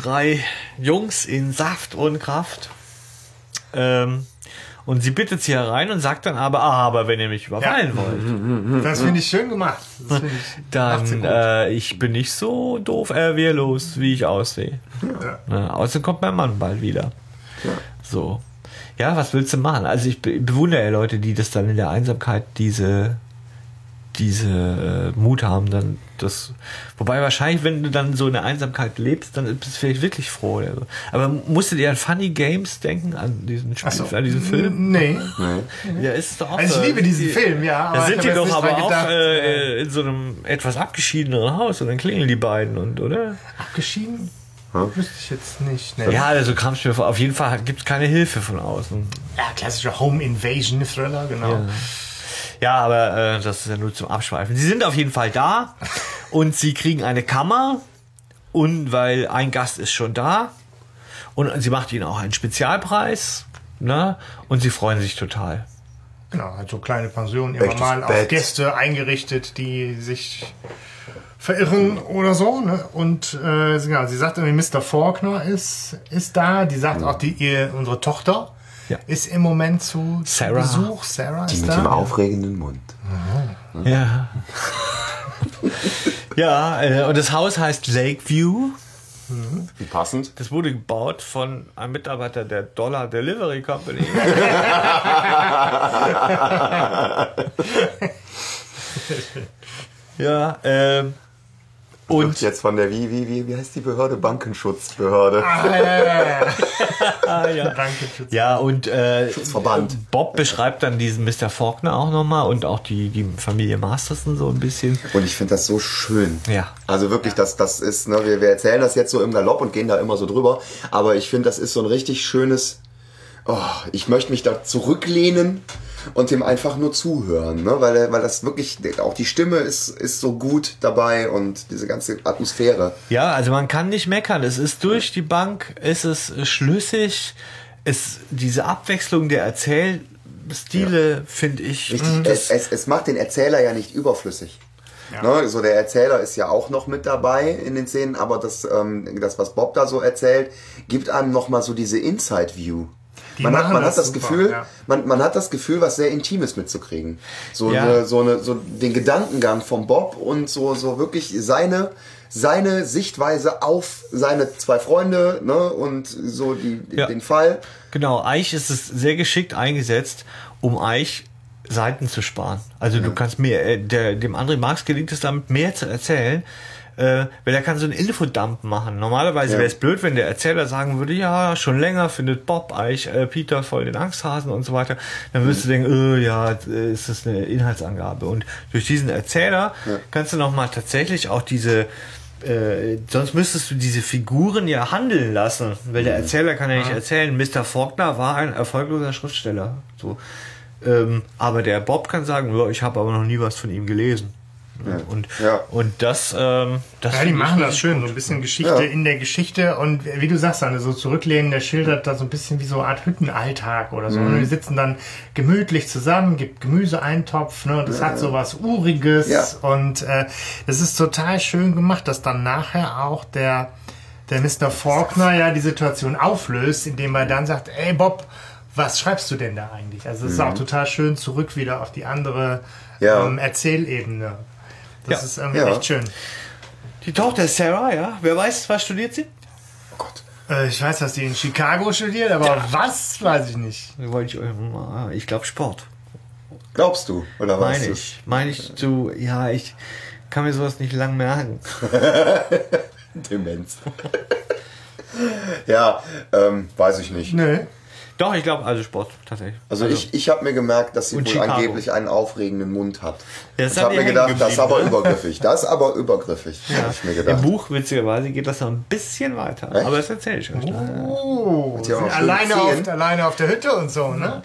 Drei Jungs in Saft und Kraft. Ähm, und sie bittet sie herein und sagt dann aber, ah, aber wenn ihr mich überfallen wollt, Das finde ich schön gemacht. Ich, dann äh, ich bin nicht so doof, äh, wehrlos, wie ich aussehe. Ja. Ja, außerdem kommt mein Mann bald wieder. So. Ja, was willst du machen? Also ich be- bewundere ja Leute, die das dann in der Einsamkeit diese diese äh, Mut haben, dann das. Wobei wahrscheinlich, wenn du dann so in der Einsamkeit lebst, dann bist du vielleicht wirklich froh oder so. Aber musstet ihr an Funny Games denken, an diesen Spiel, so. an diesen Film? Nee. Nee. Ja, ist es doch auch Also so. ich liebe diesen Die- Film, ja. Da sind die doch aber auch äh, in so einem etwas abgeschiedeneren Haus und dann klingeln die beiden und, oder? Abgeschieden? Wüsste ich jetzt nicht. Nee. Ja, also kam es mir vor. Auf jeden Fall gibt es keine Hilfe von außen. Ja, klassischer Home Invasion Thriller, genau. Ja. Ja, aber äh, das ist ja nur zum Abschweifen. Sie sind auf jeden Fall da und sie kriegen eine Kammer und weil ein Gast ist schon da und sie macht ihnen auch einen Spezialpreis ne? und sie freuen sich total. Genau, halt so kleine Pensionen immer Echtes mal auf Bett. Gäste eingerichtet, die sich verirren oder so. Ne? Und äh, sie- ja, sie sagt irgendwie, Mr. Faulkner ist, ist da. Die sagt auch, die, ihr, unsere Tochter Ja. ist im Moment zu, Sarah. Besuch. Sarah Die ist mit da. dem aufregenden Mund. Ja. ja, äh, und das Haus heißt Lakeview. Wie passend. Das wurde gebaut von einem Mitarbeiter der Dollar Delivery Company. ja, ähm, Und und jetzt von der, wie, wie, wie, wie heißt die Behörde? Bankenschutzbehörde. Ah, ja, ah. Schütze. ja, und äh, Schutzverband. Bob beschreibt dann diesen Mr. Faulkner auch nochmal und auch die, die Familie Masterson so ein bisschen. Und ich finde das so schön. Ja. Also wirklich, das, das ist, ne, wir, wir erzählen das jetzt so im Galopp und gehen da immer so drüber. Aber ich finde, das ist so ein richtig schönes, oh, ich möchte mich da zurücklehnen und dem einfach nur zuhören, ne? weil, weil das wirklich, auch die Stimme ist, ist so gut dabei und diese ganze Atmosphäre. Ja, also man kann nicht meckern. Es ist durch die Bank, es ist schlüssig. Es, diese Abwechslung der Erzählstile finde ich. Richtig, mh, es, es, es macht den Erzähler ja nicht überflüssig. Ne, so der Erzähler ist ja auch noch mit dabei in den Szenen, aber das, ähm, das was Bob da so erzählt, gibt einem noch mal so diese Inside View. Die Man hat, man das hat das super, Gefühl, ja. man, man hat das Gefühl, was sehr Intimes mitzukriegen. So, Ja. eine, so, eine, so den Gedankengang von Bob und so, so wirklich seine, seine Sichtweise auf seine zwei Freunde ne, und so die, Ja. den Fall. Genau, Eich ist es sehr geschickt eingesetzt, um Eich Seiten zu sparen. Also du kannst mehr, äh, der, dem André Marx gelingt es damit mehr zu erzählen, äh, weil er kann so einen Infodump machen. Normalerweise Ja. wäre es blöd, wenn der Erzähler sagen würde, ja, schon länger findet Bob Eich, äh, Peter voll den Angsthasen und so weiter. Dann würdest du denken, äh, ja, äh, ist das eine Inhaltsangabe. Und durch diesen Erzähler kannst du nochmal tatsächlich auch diese äh, sonst müsstest du diese Figuren ja handeln lassen, weil der Erzähler kann ja nicht erzählen, Mr. Faulkner war ein erfolgloser Schriftsteller. So. Ähm, aber der Bob kann sagen, ja, ich habe aber noch nie was von ihm gelesen. Und, Ja. und das, ähm, das Ja, die machen das schön, gut. so ein bisschen Geschichte Ja. in der Geschichte und wie du sagst, Anne, so zurücklehnen, der schildert da so ein bisschen wie so eine Art Hüttenalltag oder so. Mhm. Die sitzen dann gemütlich zusammen, gibt Gemüseeintopf, ne, das hat so was Uriges Ja. und äh, das ist total schön gemacht, dass dann nachher auch der, der Mr. Faulkner ja die Situation auflöst, indem er dann sagt, ey Bob, was schreibst du denn da eigentlich? Also es ist auch total schön zurück wieder auf die andere Mhm. Ja. ähm, Erzählebene. Das Ja. ist irgendwie Ja. echt schön. Die Tochter ist Sarah, ja. Wer weiß, was studiert sie? Oh Gott. Äh, ich weiß, dass die in Chicago studiert, aber was weiß ich nicht. Wollte ich euch mal- Ich glaube Sport. Glaubst du? Oder weißt Meine du? ich. Meine ich zu, ja, ich kann mir sowas nicht lang merken. Demenz. ja, ähm, weiß ich nicht. Nö. Doch, ich glaube, also Sport, tatsächlich. Also, ich, ich habe mir gemerkt, dass sie Und wohl Chicago. angeblich einen aufregenden Mund hat. Ja, das ich habe mir gedacht, das ist aber ne? übergriffig. Das ist aber übergriffig, habe ich mir Im gedacht. Buch, witzigerweise, geht das noch ein bisschen weiter. Echt? Aber das erzähle ich euch. Oh, ja alleine, auf, alleine auf der Hütte und so, ne?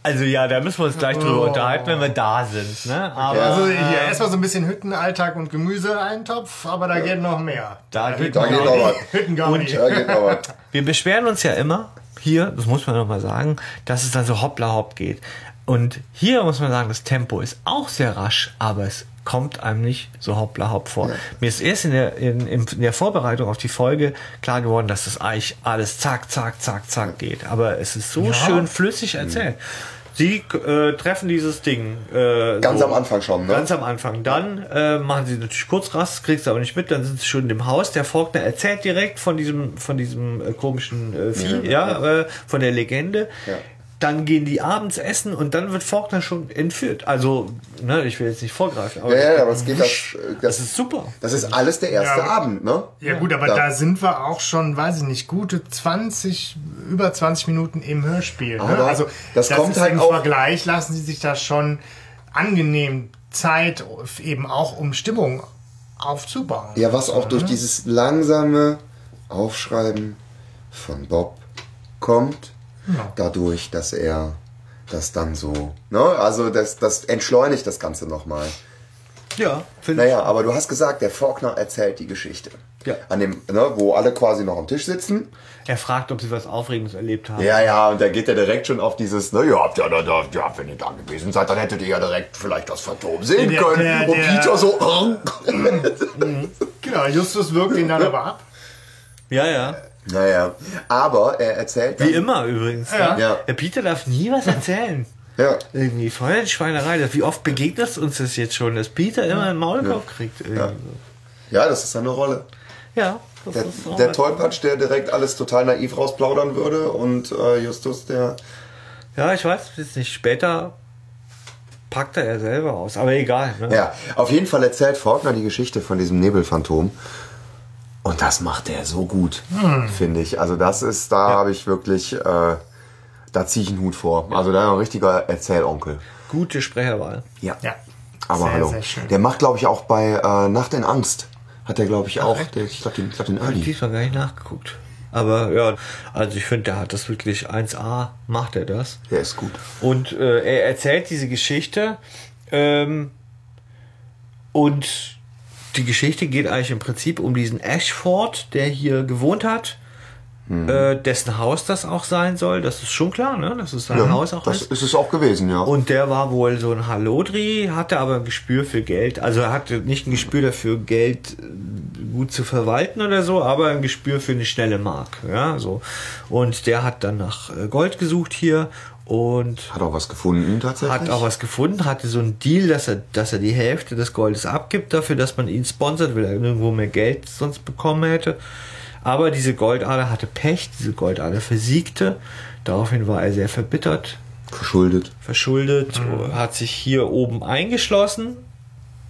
Also ja, da müssen wir uns gleich drüber Oh. unterhalten, wenn wir da sind. Ne? Aber Also hier erstmal so ein bisschen Hüttenalltag und Gemüseeintopf, aber da geht noch mehr. da geht Da geht noch was. Hüttengaudi. Da geht noch was. Wir beschweren uns ja immer hier, das muss man noch mal sagen, dass es dann so hoppla hopp geht. Und hier muss man sagen, das Tempo ist auch sehr rasch, aber es kommt einem nicht so hoppla hopp vor. Mir ist erst in der, in, in der Vorbereitung auf die Folge klar geworden, dass das eigentlich alles zack, zack, zack, zack geht. Aber es ist so schön flüssig erzählt. Sie äh, treffen dieses Ding. Äh, Ganz so, am Anfang schon, ne? Ganz am Anfang. Dann äh, machen sie natürlich kurz Rast, kriegst aber nicht mit, dann sind sie schon dem Haus. Der Faulkner erzählt direkt von diesem, von diesem äh, komischen äh, Vieh, ja, Äh, von der Legende. Ja. Dann gehen die abends essen und dann wird Faulkner schon entführt. Also, ne, ich will jetzt nicht vorgreifen, aber, Ja, ja, aber es geht das, das das, ist super. das ist alles der erste Ja, aber- Abend, ne? Ja gut, aber Ja. da sind wir auch schon, weiß ich nicht, gute 20, über 20 Minuten im Hörspiel. Ne? Aber Also das kommt ist halt im auch- Vergleich, lassen sie sich da schon angenehm Zeit, eben auch um Stimmung aufzubauen. Ja, was auch ne? durch dieses langsame Aufschreiben von Bob kommt, Ja. dadurch, dass er das dann so, ne? Also das, das entschleunigt das Ganze nochmal. Ja, finde Naja, aber du hast gesagt, der Faulkner erzählt die Geschichte. Ja. An dem, ne, wo alle quasi noch am Tisch sitzen. ich. Er fragt, ob sie was Aufregendes erlebt haben. Ja, ja, und da geht er direkt schon auf dieses, ne, ja, habt ihr da, da, ja, wenn ihr da gewesen seid, dann hättet ihr ja direkt vielleicht das Phantom sehen Der- können. der- und der- Peter so, Genau, Justus wirkt ihn dann aber ab. ja. ja. Naja, aber er erzählt Wie dann, immer übrigens. Ja. ne? Ja. Der Peter darf nie was erzählen. ja, Irgendwie voll die Schweinerei. Wie oft begegnet uns das jetzt schon, dass Peter immer einen Maulkorb kriegt? Irgendwie Ja. ja, das ist seine Rolle. Ja, das Der, der. Tollpatsch, der direkt alles total naiv rausplaudern würde und äh, Justus, der, Ja, ich weiß jetzt nicht. Später packt er ja selber aus. Aber egal. Ne? ja, auf jeden Fall erzählt Faulkner die Geschichte von diesem Nebelphantom. Und das macht er so gut, finde ich. Also das ist, da habe ich wirklich, äh, da ziehe ich einen Hut vor. Also da ein richtiger Erzählonkel. Gute Sprecherwahl. Ja. Ja. Aber sehr, hallo. sehr. Der macht, glaube ich, auch bei äh, Nacht in Angst. Hat er, glaube ich, auch. Der, ich glaube, den, ich glaub, den Early. Diesmal gar nicht nachgeguckt. Aber ja, also ich finde, der hat das wirklich 1A, macht er das. Der ist gut. Und äh, er erzählt diese Geschichte. Ähm, und die Geschichte geht eigentlich im Prinzip um diesen Ashford, der hier gewohnt hat. Äh, dessen Haus das auch sein soll. Das ist schon klar, ne? Das ist sein Ja, Haus auch das ist. ist es auch gewesen, ja. Und der war wohl so ein Halodri, hatte aber ein Gespür für Geld. Also er hatte nicht ein Gespür dafür, Geld äh, gut zu verwalten oder so, aber ein Gespür für eine schnelle Mark. Ja, so. Und der hat dann nach äh, Gold gesucht hier und Hat auch was gefunden tatsächlich. hat auch was gefunden, hatte so einen Deal, dass er, dass er die Hälfte des Goldes abgibt dafür, dass man ihn sponsert, weil er nirgendwo mehr Geld sonst bekommen hätte. Aber diese Goldader hatte Pech, diese Goldader versiegte. Daraufhin war er sehr verbittert, Verschuldet. verschuldet, hat sich hier oben eingeschlossen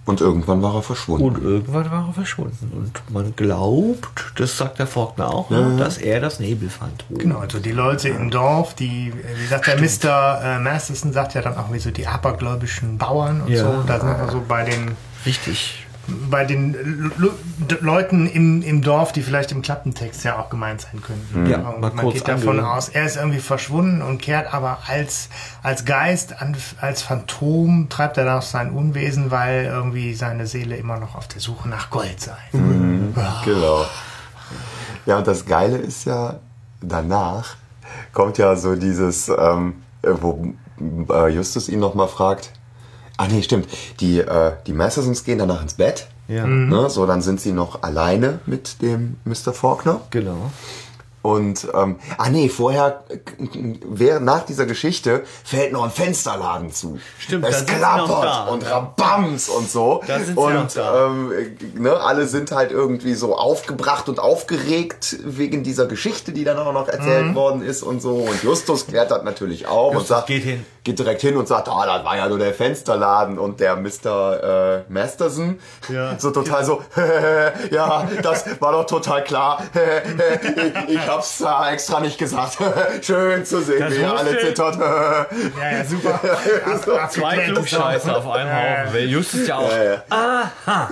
Und irgendwann war er verschwunden. und irgendwann war er verschwunden. Und man glaubt, das sagt der Faulkner auch, ne, dass er das Nebelphantom. Genau, also die Leute im Dorf, die, wie sagt der Mr. Äh, Masterson, sagt ja dann auch wie so die abergläubischen Bauern und Ja. so. Da sind wir so bei den, Richtig. Bei den L- L- Leuten im, im Dorf, die vielleicht im Klappentext ja auch gemeint sein könnten. Ja, Und mal man kurz geht davon ange- aus, er ist irgendwie verschwunden und kehrt aber als, als Geist, an, als Phantom, treibt er noch sein Unwesen, weil irgendwie seine Seele immer noch auf der Suche nach Gold sei. Genau. Ja, und das Geile ist ja, danach kommt ja so dieses, ähm, äh, wo äh, Justus ihn nochmal fragt. Ach nee, stimmt. Die, äh, die Mastersons gehen danach ins Bett. Ja. Ne? So, dann sind sie noch alleine mit dem Mr. Faulkner. Genau. Und, ähm, ah nee, vorher, äh, während, nach dieser Geschichte fällt noch ein Fensterladen zu. Stimmt, da es sind sie noch klappert da. und Rabams und so. Da sind sie und, noch da. Ähm, äh, ne, alle sind halt irgendwie so aufgebracht und aufgeregt wegen dieser Geschichte, die dann auch noch erzählt worden ist und so. Und Justus klärt das natürlich und Justus sagt, geht hin. Geht direkt hin und sagt, ah, das war ja nur der Fensterladen und der Mr. Äh, Masterson Ja. so total so, ja, das war doch total klar. ich, ich hab's da extra nicht gesagt. Schön zu sehen, Das wie ihr alle zittert. Ja, ja, super. Zwei Klugscheißer auf einem Haufen. Justus ja auch. Aha.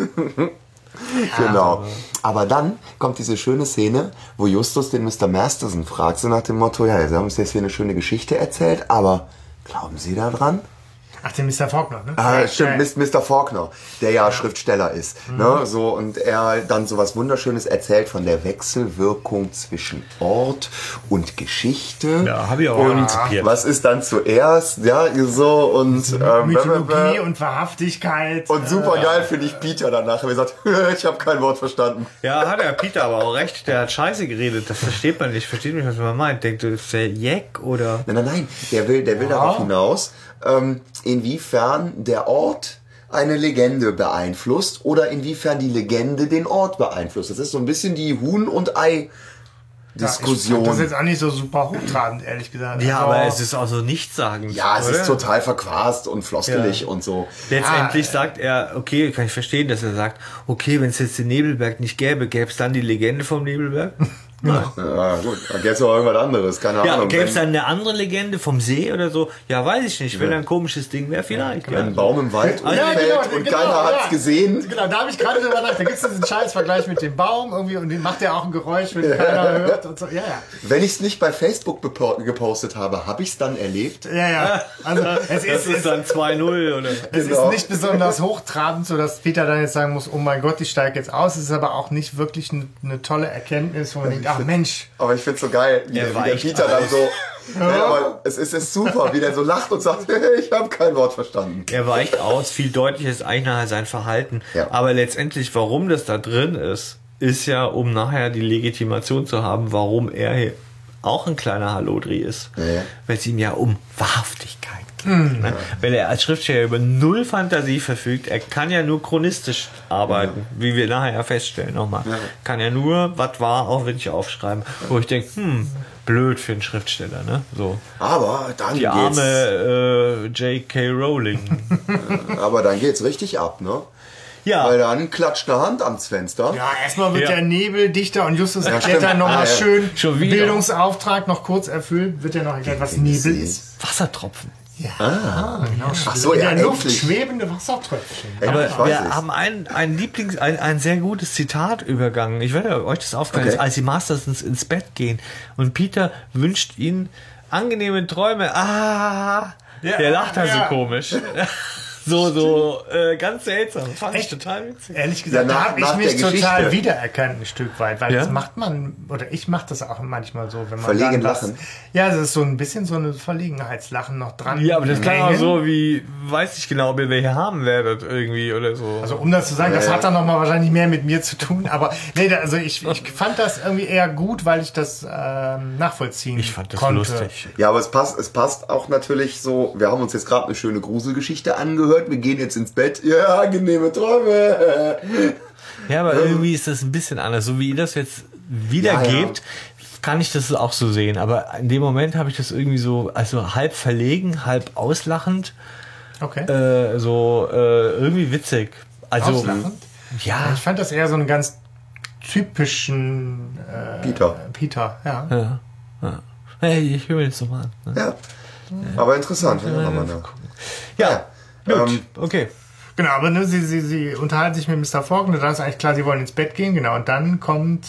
Genau. Aber dann kommt diese schöne Szene, wo Justus den Mr. Masterson fragt, so nach dem Motto, ja, Sie haben uns jetzt hier eine schöne Geschichte erzählt, aber glauben Sie da dran? Ach, den Mr. Faulkner, ne? Ah, stimmt, Ja. Mr. Faulkner, der ja Schriftsteller ist. Ne, so, und er dann so was Wunderschönes erzählt von der Wechselwirkung zwischen Ort und Geschichte. Ja, hab ich auch Und antizipiert. was ist dann zuerst? Ja, so und ähm, Mythologie und Wahrhaftigkeit. und super geil finde ich Peter danach. Er sagt, ich habe kein Wort verstanden. Ja, hat der Peter aber auch recht. Der hat Scheiße geredet. Das versteht man nicht. Versteht nicht, was man meint. Denkt, das ist der Jack oder. Nein, nein, nein. Der will, der will darauf hinaus, ähm, inwiefern der Ort eine Legende beeinflusst oder inwiefern die Legende den Ort beeinflusst. Das ist so ein bisschen die Huhn- und Ei-Diskussion. Das ist jetzt auch nicht so super hochtrabend, ehrlich gesagt. Ja, Also, aber es ist auch so nichtssagend. ja, es oder? ist total verquast und floskelig Ja. und so. Letztendlich Ah, sagt er, okay, kann ich verstehen, dass er sagt, okay, wenn es jetzt den Nebelberg nicht gäbe, gäbe es dann die Legende vom Nebelberg? Ja, gut, dann gäbe es auch irgendwas anderes, keine Ja, Ahnung. gäbe es dann eine andere Legende vom See oder so? Ja, weiß ich nicht. Wenn ein komisches Ding wäre, vielleicht. wenn Ja. ein Baum im Wald Ja, umfällt genau, und genau, keiner hat's ja. gesehen. Genau, da habe ich gerade drüber nachgedacht. Da gibt es diesen Scheißvergleich mit dem Baum irgendwie und den macht ja auch ein Geräusch, wenn keiner hört und so. Ja, ja. Wenn ich es nicht bei Facebook gepostet habe, habe ich es dann erlebt. Ja, ja. Also es Das ist, ist es, dann 2-0 oder. es genau. ist nicht besonders hochtrabend, so dass Peter dann jetzt sagen muss, oh mein Gott, ich steige jetzt aus. Es ist aber auch nicht wirklich eine, eine tolle Erkenntnis, wo man denkt, ach Mensch, Aber ich find's so geil, wie, Er der, wie der Peter dann so. Ja, aber es ist, ist super, wie der so lacht und sagt, ich habe kein Wort verstanden. Er weicht aus, viel deutlicher ist eigentlich nachher sein Verhalten. Ja. Aber letztendlich, warum das da drin ist, ist ja, um nachher die Legitimation zu haben, warum er auch ein kleiner Hallodri ist. Ja. Weil es ihm ja um Wahrhaftigkeit geht. Ne? Weil er als Schriftsteller über null Fantasie verfügt. Er kann ja nur chronistisch arbeiten, wie wir nachher feststellen nochmal. Kann ja nur, was war, auch wirklich aufschreiben. Wo ich denke, hm, blöd für einen Schriftsteller, ne? So. Aber dann Die geht's, arme äh, J.K. Rowling. aber dann geht's richtig ab, ne? ja. Weil dann klatscht eine Hand ans Fenster. ja, erstmal wird Ja. der Nebel dichter und Justus erklärt dann nochmal Ah, ja. schön Schon wieder. Bildungsauftrag noch kurz erfüllt, wird ja noch erklärt, was Nebel ist. Wassertropfen. Ja, ah, genau. Ach so, in ja, der Luft endlich. schwebende Wassertröpfchen. Ja, Aber ich weiß wir es. haben ein, ein Lieblings, ein, ein sehr gutes Zitat übergangen. Ich werde euch das aufgefallen, Okay. als die Masters ins, ins Bett gehen und Peter wünscht ihnen angenehme Träume. Ah, Ja, der lacht da so ja. komisch. so, so, äh, ganz seltsam. Das fand Echt? ich total witzig. Ehrlich gesagt, Ja, nach- da habe ich mich total Geschichte. wiedererkannt ein Stück weit, weil Ja? das macht man, oder ich mache das auch manchmal so, wenn man Verlegen was, lachen? Ja, es ist so ein bisschen so eine Verlegenheitslachen noch dran. Ja, aber das klang auch so wie, weiß ich genau, ob ihr welche haben werdet irgendwie oder so. Also um das zu sagen, das Ja. hat dann nochmal wahrscheinlich mehr mit mir zu tun, aber nee, also ich, ich fand das irgendwie eher gut, weil ich das ähm, nachvollziehen ich fand das konnte. lustig. Ja, aber es passt, es passt auch natürlich so. Wir haben uns jetzt gerade eine schöne Gruselgeschichte angehört. Wir gehen jetzt ins Bett. Ja, angenehme Träume. Ja, aber irgendwie ist das ein bisschen anders. So wie ihr das jetzt wiedergebt, kann ich das auch so sehen. Aber in dem Moment habe ich das irgendwie so, also halb verlegen, halb auslachend, Okay. äh, so äh, irgendwie witzig. Also Auslachend? ja, Ich fand das eher so einen ganz typischen äh, Peter. Peter, ja. ja, ja. Hey, ich höre mir das nochmal an. Ne? Ja. Aber interessant. Ja, haben wir noch. Ja, gut, Ähm, okay. Genau, aber ne, sie, sie, sie unterhalten sich mit Mr. Faulkner, dann ist eigentlich klar, sie wollen ins Bett gehen, genau, und dann kommt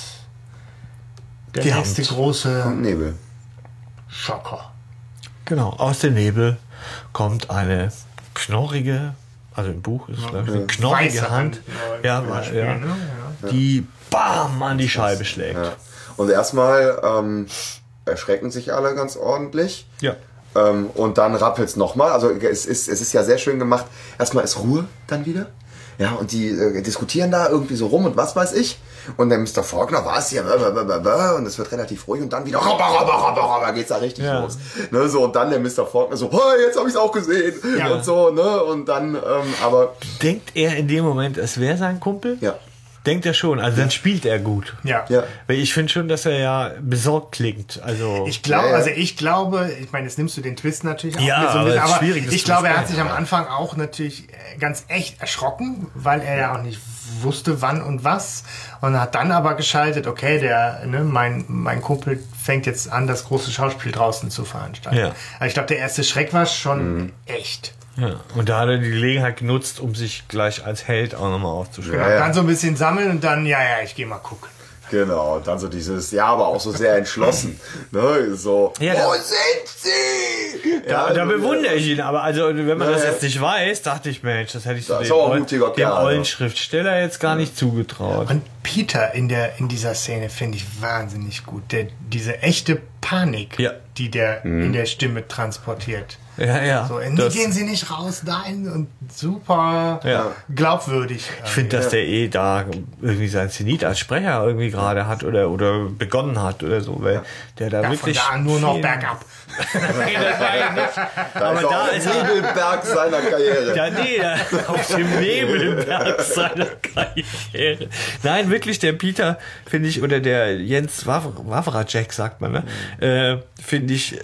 der Die nächste Hand. große Nebel. Schocker. Genau, aus dem Nebel kommt eine knorrige, also im Buch ist es glaube ich eine knorrige Weiße Hand, Hand, ja, im ja, Beispiel, ja, ne? Ja. die bam an die Scheibe schlägt. Ja. Und erstmal ähm, erschrecken sich alle ganz ordentlich. Ja. Ähm, und dann rappelt's nochmal. Also es ist, es ist ja sehr schön gemacht. Erstmal ist Ruhe dann wieder. Ja, und die äh, diskutieren da irgendwie so rum und was weiß ich. Und der Mr. Faulkner war es hier, und es wird relativ ruhig und dann wieder rabba, rabba, rabba, rabba, geht's da richtig Ja. los. Ne, so, und dann der Mr. Faulkner so, hey, jetzt habe ich's auch gesehen. Ja. Und so, ne? Und dann, ähm, aber Denkt er in dem Moment, es wäre sein Kumpel? ja. Denkt er schon, also dann spielt er gut. Ja. Ja. Weil ich finde schon, dass er ja besorgt klingt. Also Ich glaube, Ja, ja. also ich glaube, ich meine, jetzt nimmst du den Twist natürlich auch Ja, mit so ein aber bisschen, aber schwierig, das ich zu glaube, er hat sich am Anfang auch natürlich äh, ganz echt erschrocken, weil er ja auch nicht wusste, wann und was und hat dann aber geschaltet, okay, der, ne, mein, mein Kumpel fängt jetzt an, das große Schauspiel draußen zu veranstalten. Ja. Also ich glaube, der erste Schreck war schon echt. Ja. Und da hat er die Gelegenheit genutzt, um sich gleich als Held auch nochmal aufzuschreiben. Ja, ja. Dann so ein bisschen sammeln und dann, ja, ja, ich gehe mal gucken. Genau, und dann so dieses, ja, aber auch so sehr entschlossen. ne? So, Ja, da- wo sind sie? Da, ja, da bewundere ich ihn, aber also wenn man Ja, das jetzt nicht weiß, dachte ich, Mensch, das hätte ich so Das ist dem, auch ein ollen- mutiger dem Kerl, ollen ja. Schriftsteller jetzt gar nicht zugetraut. Und Peter in, der, in dieser Szene finde ich wahnsinnig gut. Der, diese echte Panik, Ja. die der in der Stimme transportiert. Ja, ja. So, nee, das, gehen Sie nicht raus, nein, und super Ja. glaubwürdig. ich finde, dass der eh da irgendwie sein Zenit als Sprecher irgendwie gerade hat oder, oder begonnen hat oder so, weil der da ja, von wirklich. da an nur noch bergab. Nee, das war ja nicht. Da Aber ist er da auf ist dem er. Nebelberg seiner Karriere. Ja, nee, da- auf dem Nebelberg seiner Karriere. Nein, wirklich, der Peter, finde ich, oder der Jens Wawracek, sagt man, ne? Äh, finde ich,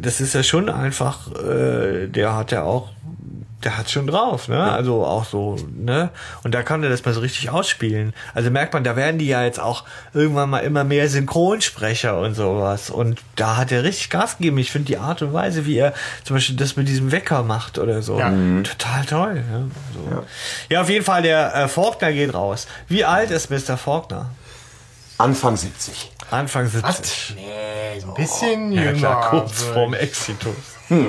das ist ja schon einfach, äh, der hat ja auch, der hat schon drauf, ne? Also auch so, ne? Und da kann er das mal so richtig ausspielen. Also merkt man, da werden die ja jetzt auch irgendwann mal immer mehr Synchronsprecher und sowas. Und da hat er richtig Gas gegeben. Ich finde die Art und Weise, wie er zum Beispiel das mit diesem Wecker macht oder so. Ja. Total toll. Ja, so. ja. auf jeden Fall, der äh, Faulkner geht raus. Wie alt ist Mr. Faulkner? Anfang 70. Anfang 70. Was? Nee, so ein bisschen Ja, jünger. klar, kurz vorm Exitus. Nee.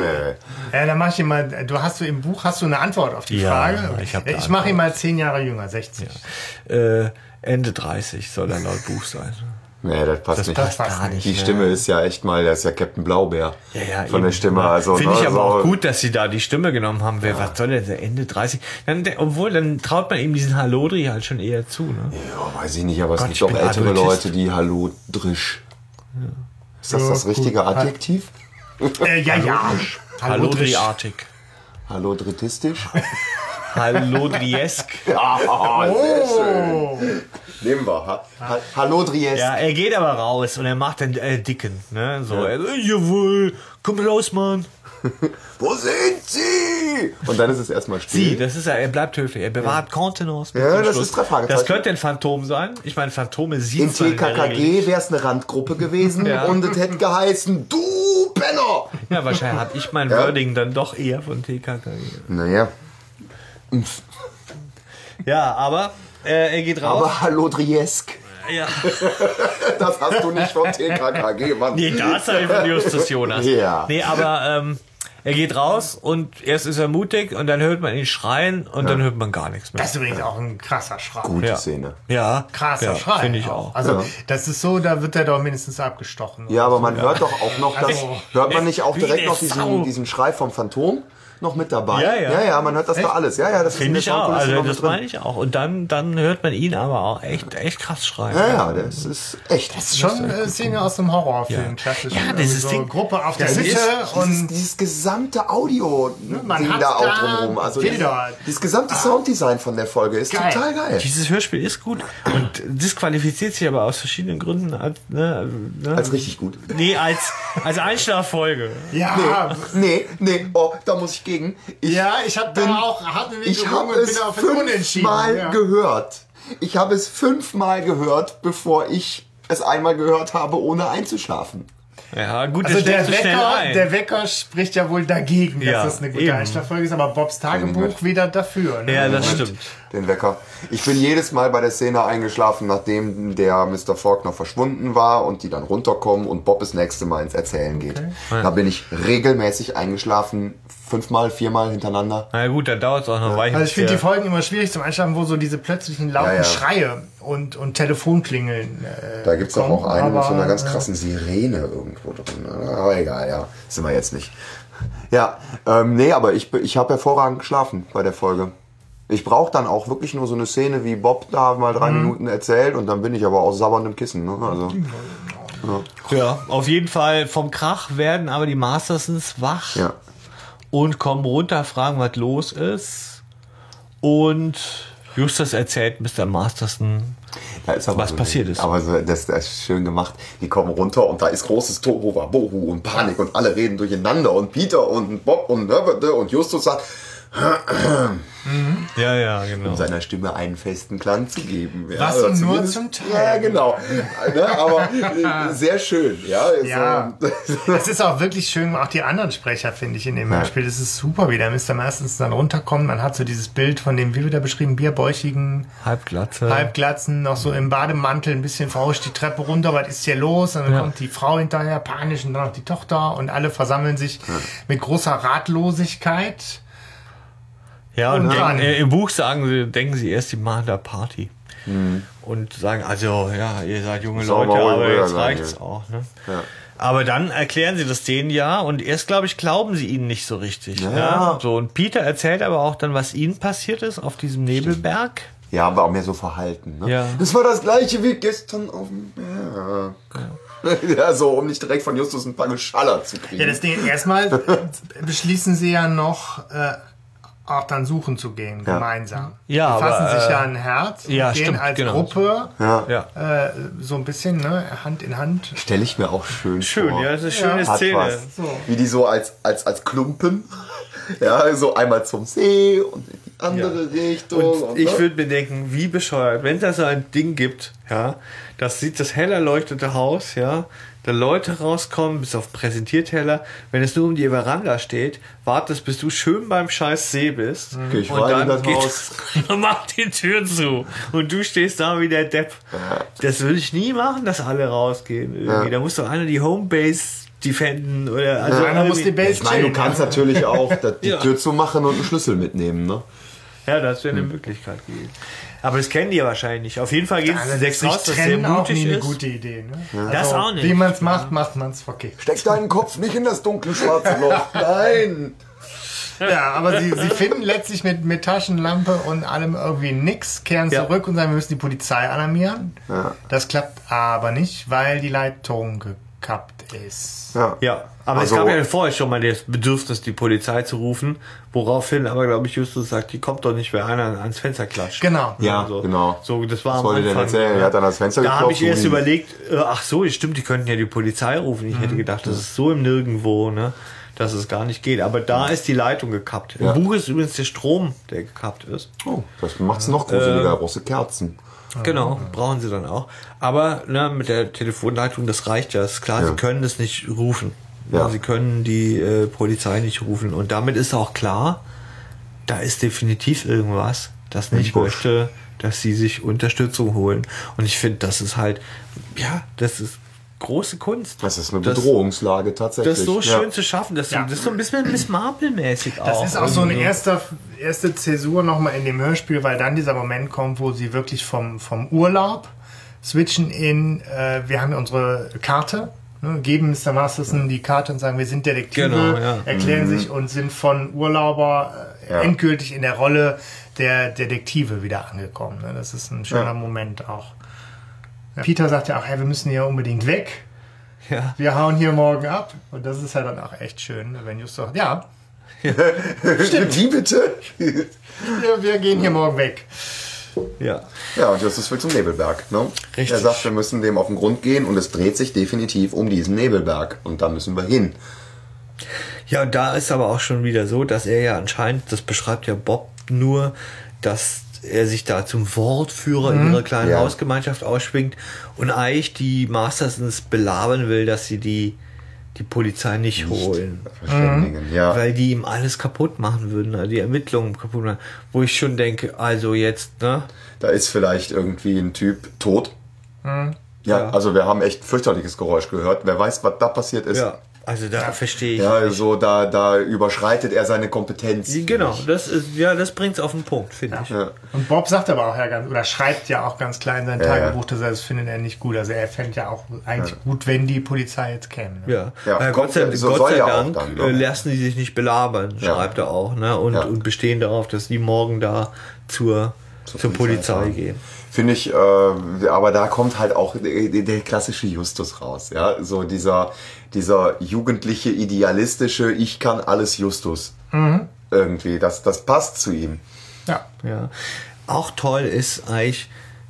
Ja, dann mach ich ihm mal, du hast du im Buch, hast du eine Antwort auf die Ja, Frage? ich hab ich mache ihn mal zehn Jahre jünger, 60. Äh, Ende 30 soll er laut Buch sein. Nee, das passt Das nicht. passt passt gar nicht. Die ne? Stimme ist ja echt mal, der ist ja Captain Blaubeer. Ja, ja, von der eben. Stimme. Also, Finde ich ne, aber so, auch gut, dass sie da die Stimme genommen haben. Wer, was soll der, der Ende 30? Dann, der, obwohl, dann traut man ihm diesen Hallodri halt schon eher zu. Ne? Ja, weiß ich nicht, aber es Gott, gibt ich doch bin ältere Adventist. Leute, die Hallodrisch. Ist das Ja, das gut. richtige Adjektiv? Äh, ja, ja. Hallodrisch. Hallodriartig. Hallodritistisch? Hallodriesk. ja, sehr schön. Nehmen wir. Ha ha Hallo Dries. Ja, er geht aber raus und er macht den äh, Dicken, ne? So, er, äh, jawohl, komm raus, Mann. Wo sind sie? Und dann ist es erstmal still. Sie, das ist er, er bleibt höflich, er bewahrt Kontenance. bis Ja, das Schluss. ist drei Fragezeichen. Das könnte ein Phantom sein. Ich meine, Phantome sieht In TKKG wäre es eine Randgruppe gewesen Ja. und es hätte geheißen, du Penner! Ja, wahrscheinlich habe ich mein Ja. Wording dann doch eher von TKKG. Naja, Ja, aber äh, er geht raus. aber hallo Driesk. ja. Das hast du nicht von TKKG, Mann. Nee, das habe ich von Justus Jonas. Ja. Nee, aber ähm, er geht raus und erst ist er mutig und dann hört man ihn schreien und dann hört man gar nichts mehr. Das ist übrigens auch ein krasser Schrei. Gute Ja. Szene. ja, Krasser ja, Schrei. Finde ich auch. Also, Ja. das ist so, da wird er doch mindestens abgestochen. Ja, aber man hört doch auch noch, das, Also, hört man nicht auch direkt noch diesen, diesen Schrei vom Phantom noch mit dabei? Ja, ja. ja, ja man hört das da alles. Ja, ja, das Finde ist ich auch. Also das meine ich auch. Und dann, dann hört man ihn aber auch echt, echt krass schreien. Ja, ja, das ist echt. Das ist schon eine Szene aus einem Horrorfilm, Ja. klassisch. Ja, Irgendwie dieses so Ding- Gruppe auf der das Hütte ist- dieses, und dieses gesamte Audio-Ding man hat da auch drumherum. Also Bilder. dieses, dieses gesamte Sounddesign von der Folge ist Geil. total geil. Dieses Hörspiel ist gut und disqualifiziert sich aber aus verschiedenen Gründen als, ne, ne, Als richtig gut. nee, als, als Einschlaffolge. ja, Nee, nee, oh, da muss ich gegen. Ich, ja, ich habe da auch hart mit mir ich habe es fünfmal ja. gehört. Ich habe es fünfmal gehört, bevor ich es einmal gehört habe, ohne einzuschlafen. Ja, gut, Also der Wecker, der Wecker spricht ja wohl dagegen, dass Ja, das eine gute eben. Einschlaffolge ist, aber Bobs Tagebuch wieder dafür. Ne? ja, das Moment, stimmt. Den Wecker. Ich bin jedes Mal bei der Szene eingeschlafen, nachdem der Mr. Faulkner verschwunden war und die dann runterkommen und Bob das nächste Mal ins Erzählen geht. Da bin ich regelmäßig eingeschlafen, fünfmal, viermal hintereinander. Na gut, dann dauert es auch noch weiter. Also ich finde die Folgen immer schwierig zum Einschlafen, wo so diese plötzlichen lauten Ja, ja. Schreie und, und Telefonklingeln. Äh, Da gibt's doch kommen, auch eine mit so einer aber, ganz äh, krassen Sirene irgendwo drin. Aber egal, ja. Sind wir jetzt nicht. Ja, ähm, nee, aber ich, ich habe hervorragend geschlafen bei der Folge. Ich brauche dann auch wirklich nur so eine Szene, wie Bob da mal drei Minuten erzählt und dann bin ich aber aus sabberndem Kissen. Ne? Also, Ja, auf jeden Fall vom Krach werden aber die Mastersons wach ja. Und kommen runter, fragen, was los ist. Und Justus erzählt Mr. Masterson, Was so passiert ist. Aber so, das, das ist schön gemacht. Die kommen runter und da ist großes Tohuwa Bohu und Panik und alle reden durcheinander und Peter und Bob und und Justus sagt, ja, ja, genau. um seiner Stimme einen festen Klang zu geben. Ja, Was oder ihm nur zum Teil. Ja, genau. ne, aber äh, sehr schön. Ja, ist, Ja, ähm, es ist auch wirklich schön, auch die anderen Sprecher, finde ich, in dem Hörspiel. Das ist super, wie der Mr. Meistens dann runterkommt. Man hat so dieses Bild von dem, wie wird er beschrieben, bierbäuchigen, Halbglatze. Halbglatzen, noch so im Bademantel, ein bisschen verrauscht die Treppe runter, was ist hier los? Und dann kommt die Frau hinterher, panisch, und dann noch die Tochter und alle versammeln sich mit großer Ratlosigkeit. Ja, und Und denken, dann- äh, im Buch sagen sie, denken sie erst, die machen da Party. Und sagen, also, ja, ihr seid junge Leute, aber jetzt reicht's hier. auch. Ne? Ja. Aber dann erklären sie das denen ja und erst, glaube ich, glauben sie ihnen nicht so richtig. Ja. Ja. So, und Peter erzählt aber auch dann, was ihnen passiert ist auf diesem Nebelberg. ja, aber auch mehr so verhalten. Ne? Ja. Das war das gleiche wie gestern auf dem Berg. Ja. so, um nicht direkt von Justus ein paar Geschaller zu kriegen. Ja, das Ding, erstmal beschließen sie ja noch, äh, auch dann suchen zu gehen, gemeinsam. Ja, die fassen aber, sich äh, ja ein Herz und ja, gehen stimmt, als genau. Gruppe ja. Ja. äh, so ein bisschen ne, Hand in Hand. Stelle ich mir auch schön, Schön, vor. ja, das ist eine schöne Hat Szene. was. Wie die so als, als, als Klumpen, ja, so einmal zum See und in die andere Richtung. Und ich ne? würde mir denken, wie bescheuert, wenn das so ein Ding gibt, ja, das sieht das hell erleuchtete Haus, ja, da Leute rauskommen, bis auf Präsentierteller, wenn es nur um die Veranda steht, wartest, bis du schön beim scheiß See bist. Geh ich und dann das geht und macht die Tür zu. Und du stehst da wie der Depp. Das würde ich nie machen, dass alle rausgehen. Irgendwie. Ja. Da muss doch einer die Homebase defenden oder also Einer muss die Base Ich meine, du kannst natürlich auch die Ja. Tür zumachen und einen Schlüssel mitnehmen, ne? Ja, das wäre eine Möglichkeit gewesen. Aber das kennen die ja wahrscheinlich. Auf jeden Fall geht Also es sich sechs raus, dass sehr auch mutig nie eine ist. gute Idee. Ne? Das auch nicht. Wie man es macht, macht man es verkehrt. Steck deinen Kopf nicht in das dunkle schwarze Loch. Nein! Ja, aber sie, sie finden letztlich mit, mit Taschenlampe und allem irgendwie nix, kehren Ja. zurück und sagen, wir müssen die Polizei alarmieren. Das klappt aber nicht, weil die Leitung gekappt ist. Ja. Ja, aber Also- es gab ja vorher schon mal das Bedürfnis, die Polizei zu rufen, woraufhin aber, glaube ich, Justus sagt, die kommt doch nicht, wer einer ans Fenster klatscht. Genau. Ja, so. genau. So, das war Das am wollte Anfang. erzählen. Er hat dann ans Fenster Da habe ich erst überlegt, äh, ach so, stimmt, die könnten ja die Polizei rufen. Ich Mhm. hätte gedacht, das ist so im Nirgendwo, ne, dass es gar nicht geht. Aber da ist die Leitung gekappt. Im Ja. Buch ist übrigens der Strom, der gekappt ist. Oh, das macht's noch gruseliger. Brauchst du Kerzen. Genau, brauchen sie dann auch. Aber ne, mit der Telefonleitung, das reicht ja. Ist klar, Ja. sie können es nicht rufen. Ja. Sie können die äh, Polizei nicht rufen. Und damit ist auch klar, da ist definitiv irgendwas, das nicht möchte, dass sie sich Unterstützung holen. Und ich finde, das ist halt, ja, das ist große Kunst. Das ist eine Das- Bedrohungslage tatsächlich. Das ist so Ja. schön zu schaffen, dass Ja. das ist so ein bisschen Miss Marple-mäßig auch. Das ist auch so eine erste, erste Zäsur nochmal in dem Hörspiel, weil dann dieser Moment kommt, wo sie wirklich vom, vom Urlaub switchen in, äh, wir haben unsere Karte, ne, geben Mr. Masterson die Karte und sagen, wir sind Detektive, Genau, ja. erklären sich und sind von Urlauber äh, Ja. endgültig in der Rolle der Detektive wieder angekommen. Ne? Das ist ein schöner Ja. Moment auch. Ja. Peter sagt ja auch, hey, wir müssen hier unbedingt weg. Ja. Wir hauen hier morgen ab. Und das ist ja dann auch echt schön, wenn Just sagt, ja, Wie bitte? wir, wir gehen hier morgen weg. ja. Ja, und Justus will zum Nebelberg. Ne? Richtig. Er sagt, wir müssen dem auf den Grund gehen und es dreht sich definitiv um diesen Nebelberg. Und da müssen wir hin. Ja, und da ist aber auch schon wieder so, dass er ja anscheinend, das beschreibt ja Bob nur, dass er sich da zum Wortführer in ihrer kleinen Ja. Hausgemeinschaft ausschwingt und eigentlich die Mastersons belabern will, dass sie die, die Polizei nicht holen. Verständigen. Ja. Weil die ihm alles kaputt machen würden, also die Ermittlungen kaputt machen. Wo ich schon denke, also jetzt, ne? Da ist vielleicht irgendwie ein Typ tot. Ja, Ja. also wir haben echt ein fürchterliches Geräusch gehört. Wer weiß, was da passiert ist. Ja. Also da verstehe ich. Ja, nicht. so da, da überschreitet er seine Kompetenz. Genau, das ist, ja, das bringt's auf den Punkt, finde ich. Ja. Und Bob sagt aber auch ja ganz, oder schreibt ja auch ganz klar in sein Ja, Tagebuch, dass er das findet er nicht gut. Also er fände ja auch eigentlich gut, wenn die Polizei jetzt käme. Ne? Ja, Ja, Gott sei, ja- so Gott sei ja Dank dann, ne? äh, lassen die sich nicht belabern, Ja. schreibt er auch, ne? Und, Ja. und bestehen darauf, dass die morgen da zur, zur, Zur Polizei, Polizei gehen. Finde ich, äh, aber da kommt halt auch der, der klassische Justus raus, ja, so dieser, dieser jugendliche, idealistische, ich kann alles Justus. Irgendwie, das, das passt zu ihm. Ja. Ja. Auch toll ist eigentlich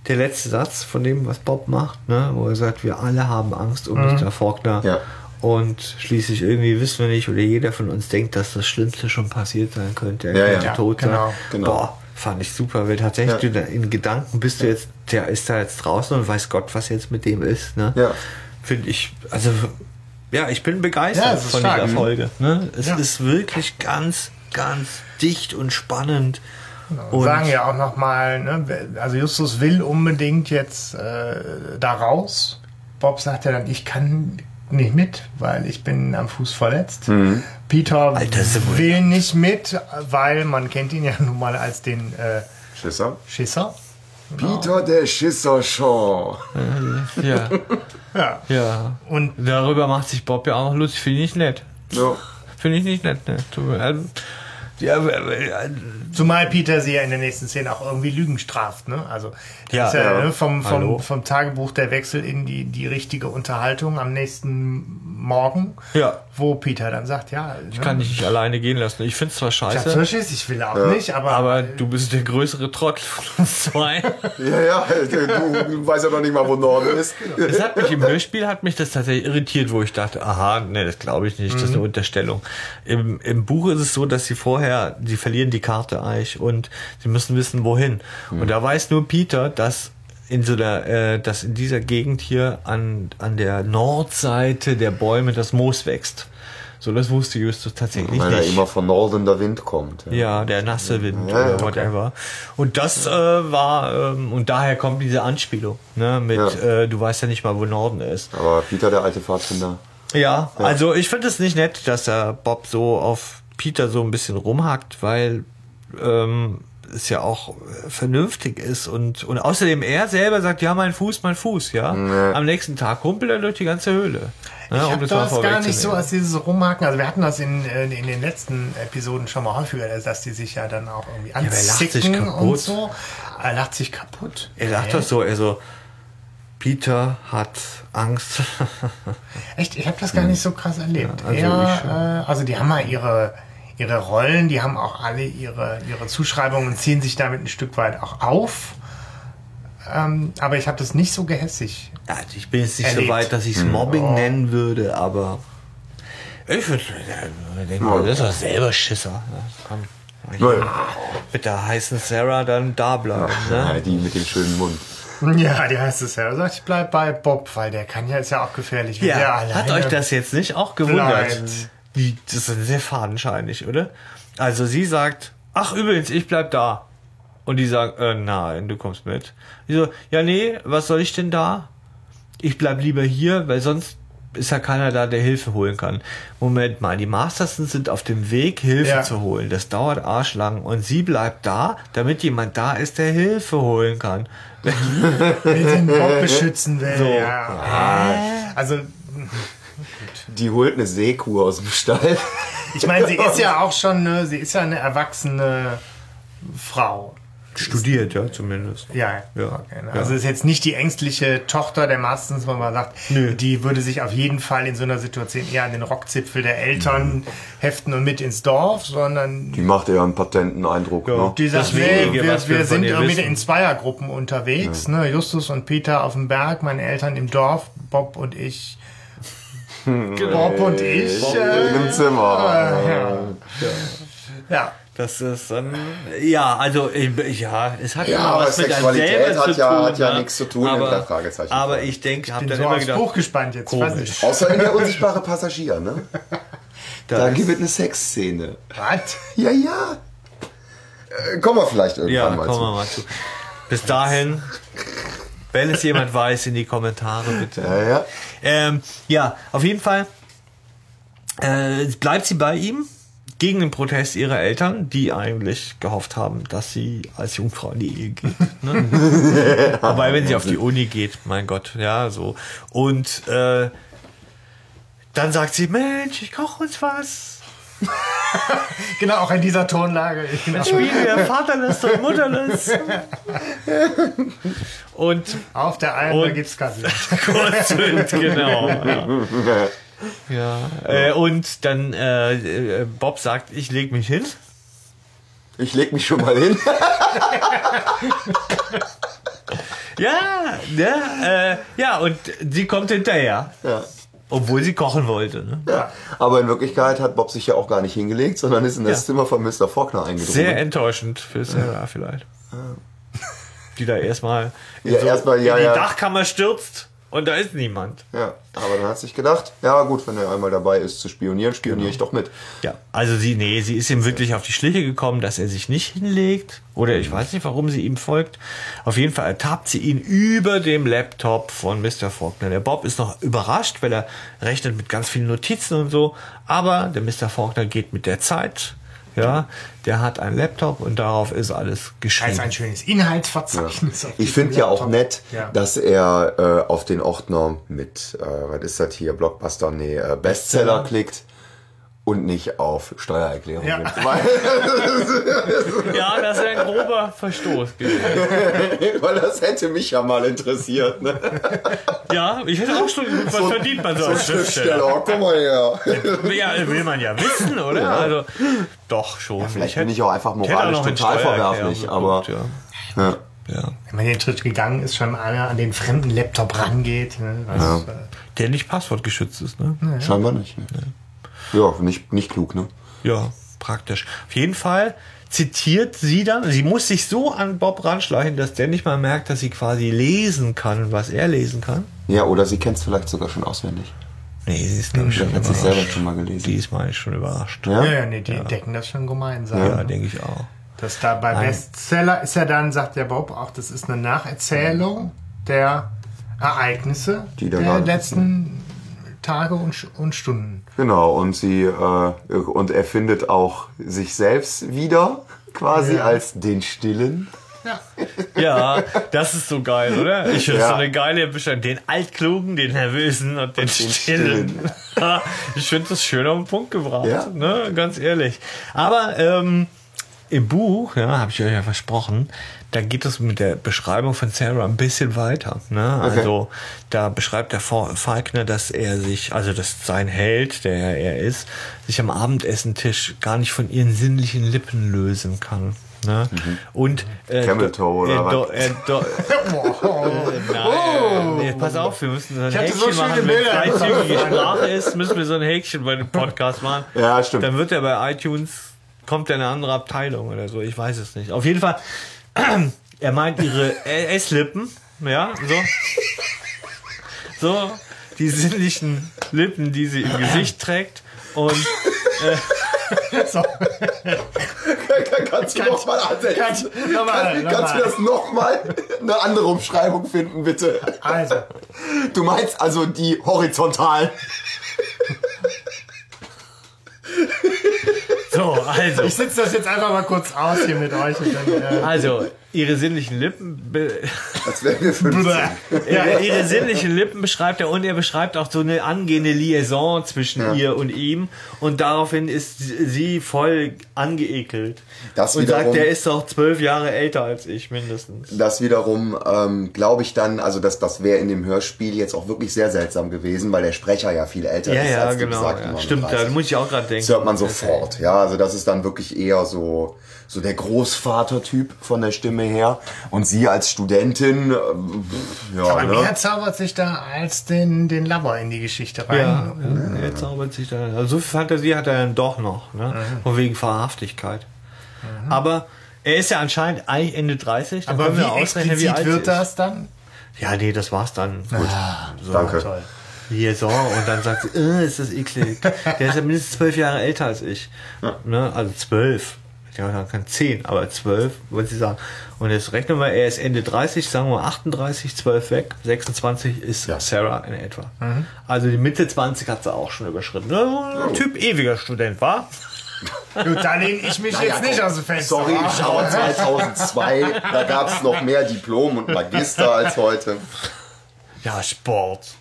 der letzte Satz von dem, was Bob macht, ne? wo er sagt, wir alle haben Angst um Mr. Faulkner. Ja. Und schließlich irgendwie wissen wir nicht, oder jeder von uns denkt, dass das Schlimmste schon passiert sein könnte. Er Ja, könnte ja. tot sein. Genau, genau. Boah, fand ich super, weil tatsächlich Ja. du da in Gedanken bist du jetzt, der ist da jetzt draußen und weiß Gott, was jetzt mit dem ist. Ne? Ja. Finde ich, also ja, ich bin begeistert Ja, es ist von stark. dieser Folge. Ne? Es Ja. ist wirklich ganz, ganz dicht und spannend. Und sagen ja auch nochmal, ne, also Justus will unbedingt jetzt äh, da raus. Bob sagt ja dann, ich kann nicht mit, weil ich bin am Fuß verletzt. Peter Alter, will nicht mit, weil man kennt ihn ja nun mal als den äh, Schisser? Schisser. Peter der Schisser Shaw. Ja, Ja. ja. Und Darüber macht sich Bob ja auch noch lustig. Finde ich nicht nett. Ja. Finde ich nicht nett. Ne? Also, Ja, äh, äh, Zumal Peter sie ja in der nächsten Szene auch irgendwie Lügen straft, ne? Also Ja, ist ja, ja. Ne, vom, Hallo. vom, vom Tagebuch der Wechsel in die, die richtige Unterhaltung am nächsten Morgen, Ja. wo Peter dann sagt, ja, ich kann dich nicht alleine gehen lassen. Ich finde es zwar ich scheiße, so Schiss, ich will auch nicht, aber, aber du bist der größere Trottel von uns zwei. Ja, ja, du weißt ja noch nicht mal, wo Norden ist. Es hat mich im Hörspiel hat mich das tatsächlich irritiert, wo ich dachte, aha, nee, das glaube ich nicht, das ist eine Unterstellung. Im, Im Buch ist es so, dass sie vorher, sie verlieren die Karte eigentlich und sie müssen wissen, wohin. Und da weiß nur Peter, dass in so der, äh, dass in dieser Gegend hier an, an der Nordseite der Bäume das Moos wächst. So, das wusste Justus tatsächlich Weil da nicht. immer von Norden der Wind kommt. Ja, der nasse Wind Ja, ja, oder whatever. Und das äh, war, ähm, und daher kommt diese Anspielung, ne, mit, Ja. äh, du weißt ja nicht mal, wo Norden ist. Aber Peter, der alte Pfadfinder. Ja, also ich finde es nicht nett, dass der Bob so auf Peter so ein bisschen rumhackt, weil ähm, es ja auch äh, vernünftig ist und, und außerdem er selber sagt, ja, mein Fuß, mein Fuß, ja. Am nächsten Tag humpelt er durch die ganze Höhle. Ne, ich um habe das das gar nicht so als dieses Rumhaken. Also wir hatten das in, äh, in den letzten Episoden schon mal häufiger, dass die sich ja dann auch irgendwie wer lacht sich anzicken und kaputt? so. Er lacht sich kaputt. Er sagt Nee. das so, er so, Peter hat Angst. Echt, ich habe das gar nicht so krass erlebt. Ja, also Eher, ich schon. äh, also die haben mal ihre, ihre Rollen, die haben auch alle ihre, ihre Zuschreibungen und ziehen sich damit ein Stück weit auch auf. Ähm, aber ich habe das nicht so gehässig. Ja, ich bin jetzt nicht Erlebt. so weit, dass ich es Mobbing nennen würde, aber ich würde denken, Ja. das ist doch selber Schisser. Ja, komm. Naja. Mit der heißen Sarah dann da bleiben. Ja, Ne? die mit dem schönen Mund. Ja, die heißt es ja. Sagt, ich bleib bei Bob, weil der kann ja, ist ja auch gefährlich. Ja, hat euch das jetzt nicht auch gewundert? bleibt. Die, das ist sehr fadenscheinig, oder? Also sie sagt, ach übrigens, ich bleib da. Und die sagt, äh, nein, du kommst mit. Die so, ja nee, was soll ich denn da? Ich bleib lieber hier, weil sonst ist ja keiner da, der Hilfe holen kann. Moment mal, die Mastersen sind auf dem Weg, Hilfe Ja. zu holen. Das dauert arschlang. Und sie bleibt da, damit jemand da ist, der Hilfe holen kann. der den Bob beschützen will. So. Ja. Also, Die holt eine Seekuh aus dem Stall. ich meine, sie ist ja auch schon, eine, sie ist ja eine erwachsene Frau. Studiert, ja, zumindest. Ja, Ja. Okay, ne? also ist jetzt nicht die ängstliche Tochter der Mastens, wo man sagt, Nö. die würde sich auf jeden Fall in so einer Situation eher an den Rockzipfel der Eltern heften und mit ins Dorf, sondern Die macht eher einen patenten Eindruck. Ja. Ne? die sagt, Das nee, wir, wir wir sind irgendwie wissen. in Zweiergruppen unterwegs, ne? Justus und Peter auf dem Berg, meine Eltern im Dorf, Bob und ich. Bob und ich. Bob äh, in einem Zimmer. ja. ja. Das ist dann, ja, also, ja, es hat Ja, was mit Sexualität hat zu ja- tun. hat ja ne? nichts zu tun, aber, hinter Fragezeichen. Aber ich denke, ich Bin dann so immer gedacht, Buch gespannt jetzt. komisch. Weiß nicht. Außer in der unsichtbare Passagier, ne? da Da gibt es eine Sexszene. Was? Ja, ja. Äh, kommen wir vielleicht irgendwann ja, mal kommen zu. wir mal zu. Bis dahin, wenn es jemand weiß, in die Kommentare bitte. Ja, ja. Ähm, ja, auf jeden Fall äh, bleibt sie bei ihm gegen den Protest ihrer Eltern, die eigentlich gehofft haben, dass sie als Jungfrau in die Ehe geht. Ne? Wobei, wenn sie auf die Uni geht, mein Gott, ja, so. Und äh, dann sagt sie, Mensch, ich koche uns was. Genau, auch in dieser Tonlage. Auch Spielen wir Vaterless und Mutterless. Und auf der Alm, Und- gibt's Kassel. kurz und genau. Ja. Ja, äh, und dann äh, äh, Bob sagt, ich leg mich hin. Ich leg mich schon mal hin. Ja, ne, äh, ja, und sie kommt hinterher. Ja. Obwohl sie kochen wollte. Ne? Ja. Aber in Wirklichkeit hat Bob sich ja auch gar nicht hingelegt, sondern ist in das Ja. Zimmer von Mr. Faulkner eingedrungen. Sehr enttäuschend für Sarah vielleicht. Die da erstmal in, Ja, erstmal, ja, in die ja. Dachkammer stürzt und da ist niemand. Ja, aber dann hat sich gedacht, ja gut, wenn er einmal dabei ist zu spionieren, spioniere ich doch mit. Ja, also sie, nee, sie ist ihm wirklich auf die Schliche gekommen, dass er sich nicht hinlegt. Oder ich weiß nicht, warum sie ihm folgt. Auf jeden Fall ertappt sie ihn über dem Laptop von Mr. Faulkner. Der Bob ist noch überrascht, weil er rechnet mit ganz vielen Notizen und so. Aber der Mr. Faulkner geht mit der Zeit. Ja, der hat einen Laptop und darauf ist alles Das geschrieben. ist ein schönes Inhaltsverzeichnis. auf Ich finde ja auch nett, Ja. dass er äh, auf den Ordner mit, äh, was ist das hier, Blockbuster, nee, äh, Bestseller klickt und nicht auf Steuererklärungen. Ja. Ja, das ist ein grober Verstoß gewesen. weil das hätte mich ja mal interessiert. Ne? Ja, ich hätte auch schon, was verdient man so als Schriftsteller? Schriftsteller, komm mal her. Ja, will man ja wissen, oder? Also, doch schon. Vielleicht hätte- bin ich auch einfach ich auch moralisch total Steuererklärung verwerflich, aber ja. ja. Ja. Wenn man den Schritt gegangen ist, schon einer an den fremden Laptop rangeht. Ne? Das, Ja. äh, Der nicht passwortgeschützt ist, ne? scheinbar nicht. Ne? Ja, nicht, nicht klug, ne? Ja, praktisch. Auf jeden Fall zitiert sie dann, sie muss sich so an Bob ranschleichen, dass der nicht mal merkt, dass sie quasi lesen kann, was er lesen kann. Ja, oder sie kennt es vielleicht sogar schon auswendig. Nee, sie ist glaube ich schon hat sie es selber schon mal gelesen. Die ist mal schon überrascht. Ja? ja, ja, nee, die entdecken das schon gemeinsam. Ja, denke ich auch. Das da bei Nein. Bestseller ist ja dann, sagt der Bob auch, das ist eine Nacherzählung der Ereignisse der letzten Tage und, und Stunden. Genau, und sie äh, und er findet auch sich selbst wieder, quasi Ja. als den Stillen. Ja. Ja, das ist so geil, oder? Ich finde Ja. so eine geile Beschreibung. Den Altklugen, den Nervösen und den, Stillen. ich finde das schön auf den Punkt gebracht, Ja. ne? ganz ehrlich. Aber ähm, im Buch, ja, habe ich euch ja versprochen, da geht es mit der Beschreibung von Sarah ein bisschen weiter. Ne? Also da beschreibt der Fa- Falkner, dass er sich, also dass sein Held, der er ist, sich am Abendessentisch gar nicht von ihren sinnlichen Lippen lösen kann. Ne? Und äh, Camel Toe oder er, was? er, do, äh, nein, nee, pass auf, wir müssen so ein Ich so Häkchen schöne machen, wenn freizügige Sprache ist, müssen wir so ein Häkchen bei dem Podcast machen. Ja, stimmt. Dann wird er bei iTunes, kommt er in eine andere Abteilung oder so, ich weiß es nicht. Auf jeden Fall, er meint ihre S-Lippen, ja, so. So, die sinnlichen Lippen, die sie im Gesicht trägt und So, Kannst du noch mal ansetzen? nochmal, Kannst du nochmal. das nochmal eine andere Umschreibung finden, bitte? Also, Du meinst also die horizontalen. So, also. ich sitze das jetzt einfach mal kurz aus hier mit euch. Und dann, äh, Also, ihre sinnlichen Lippen, Als wären wir 15. ja, ihre sinnlichen Lippen beschreibt er und er beschreibt auch so eine angehende Liaison zwischen Ja. ihr und ihm und daraufhin ist sie voll angeekelt Das und sagt, wiederum- der ist doch zwölf Jahre älter als ich mindestens. Das wiederum, ähm, glaube ich dann, also das, das wäre in dem Hörspiel jetzt auch wirklich sehr seltsam gewesen, weil der Sprecher ja viel älter Ja, ist ja, als genau. besagten Ja. Stimmt, da 39. muss ich auch gerade denken. Das hört man sofort, ja. Also das ist dann wirklich eher so, so der Großvater-Typ von der Stimme her. Und sie als Studentin, ähm, ja, aber ne? wer zaubert sich da als den, den Lover in die Geschichte rein? Ja, ja, er zaubert sich da. Also so viel Fantasie hat er dann doch noch, ne? Von wegen Wahrhaftigkeit. Aber er ist ja anscheinend eigentlich Ende 30. dann Aber können wir wie ausrechnen, explizit alt wird sie das dann? Ja, nee, das war's dann. Gut. So. Danke. Toll. Hier so, und dann sagt sie, äh, ist das eklig. Der ist ja mindestens zwölf Jahre älter als ich. Ne? Also zwölf. Ja, dann kann zehn, aber zwölf, wollte sie sagen. Und jetzt rechnen wir, er ist Ende 30, sagen wir 38, 12 weg, 26 ist Sarah in etwa. Also die Mitte 20 hat sie auch schon überschritten. Ne? Typ ewiger Student, war? Gut, da lehne ich mich jetzt nicht aus dem Fenster. Sorry, ich schaue 2002, da gab es noch mehr Diplom und Magister als heute. Ja, Sport.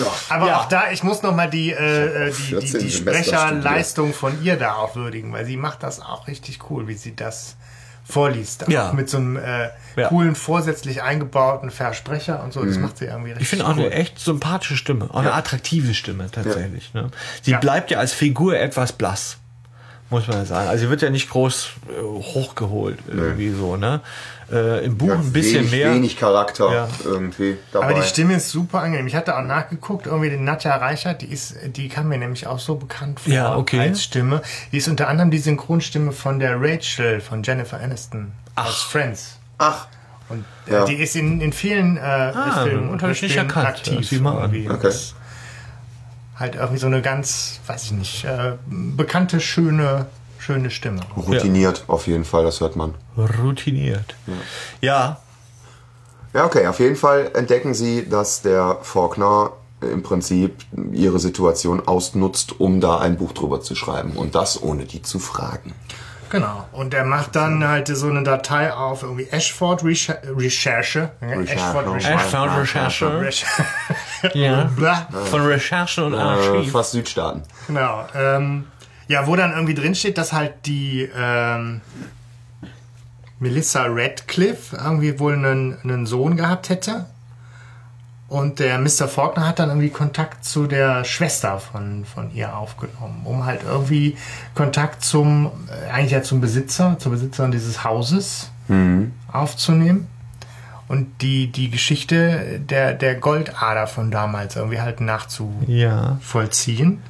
Ja. Aber Ja. auch da, ich muss noch mal die, äh, äh, die, die, 14 die Sprecherleistung von ihr da auch würdigen, weil sie macht das auch richtig cool, wie sie das vorliest. Auch Ja. mit so einem äh, Ja. coolen, vorsätzlich eingebauten Versprecher und so. Das macht sie irgendwie richtig Ich finde auch cool. eine echt sympathische Stimme, auch eine attraktive Stimme tatsächlich. Ne? Sie Ja. bleibt ja als Figur etwas blass, muss man ja sagen. Also sie wird ja nicht groß äh, hochgeholt irgendwie so. Ne? Äh, Im Buch Ja, ein bisschen wenig, mehr. Wenig Charakter Ja. irgendwie dabei. Aber die Stimme ist super angenehm. Ich hatte auch nachgeguckt, irgendwie die Nadja Reichert, die ist, die kam mir nämlich auch so bekannt vor Ja, okay. als Stimme. Die ist unter anderem die Synchronstimme von der Rachel von Jennifer Aniston aus Friends. Ach, Und äh, Ja. die ist in, in vielen äh, Filmen und Ah, nicht Hörspielen erkannt. aktiv. Und Okay. Halt irgendwie so eine ganz, weiß ich nicht, äh, bekannte, schöne, schöne Stimme. routiniert auf jeden Fall, das hört man. Routiniert. Ja. Ja, okay, auf jeden Fall entdecken sie, dass der Faulkner im Prinzip ihre Situation ausnutzt, um da ein Buch drüber zu schreiben. Und das ohne die zu fragen. Genau. Und er macht dann halt so eine Datei auf irgendwie Ashford Recher Recherche. Recherche. Ashford Ashford Recherche. Ja. Von Recherchen und Äh, Archiv. fast Südstaaten. Genau. Ähm, ja, wo dann irgendwie drin steht, dass halt die ähm, Melissa Radcliffe irgendwie wohl einen, einen Sohn gehabt hätte. Und der Mr. Faulkner hat dann irgendwie Kontakt zu der Schwester von, von ihr aufgenommen, um halt irgendwie Kontakt zum, äh, eigentlich ja zum Besitzer, zur Besitzerin dieses Hauses aufzunehmen. Und die, die Geschichte der, der Goldader von damals irgendwie halt nachzuvollziehen.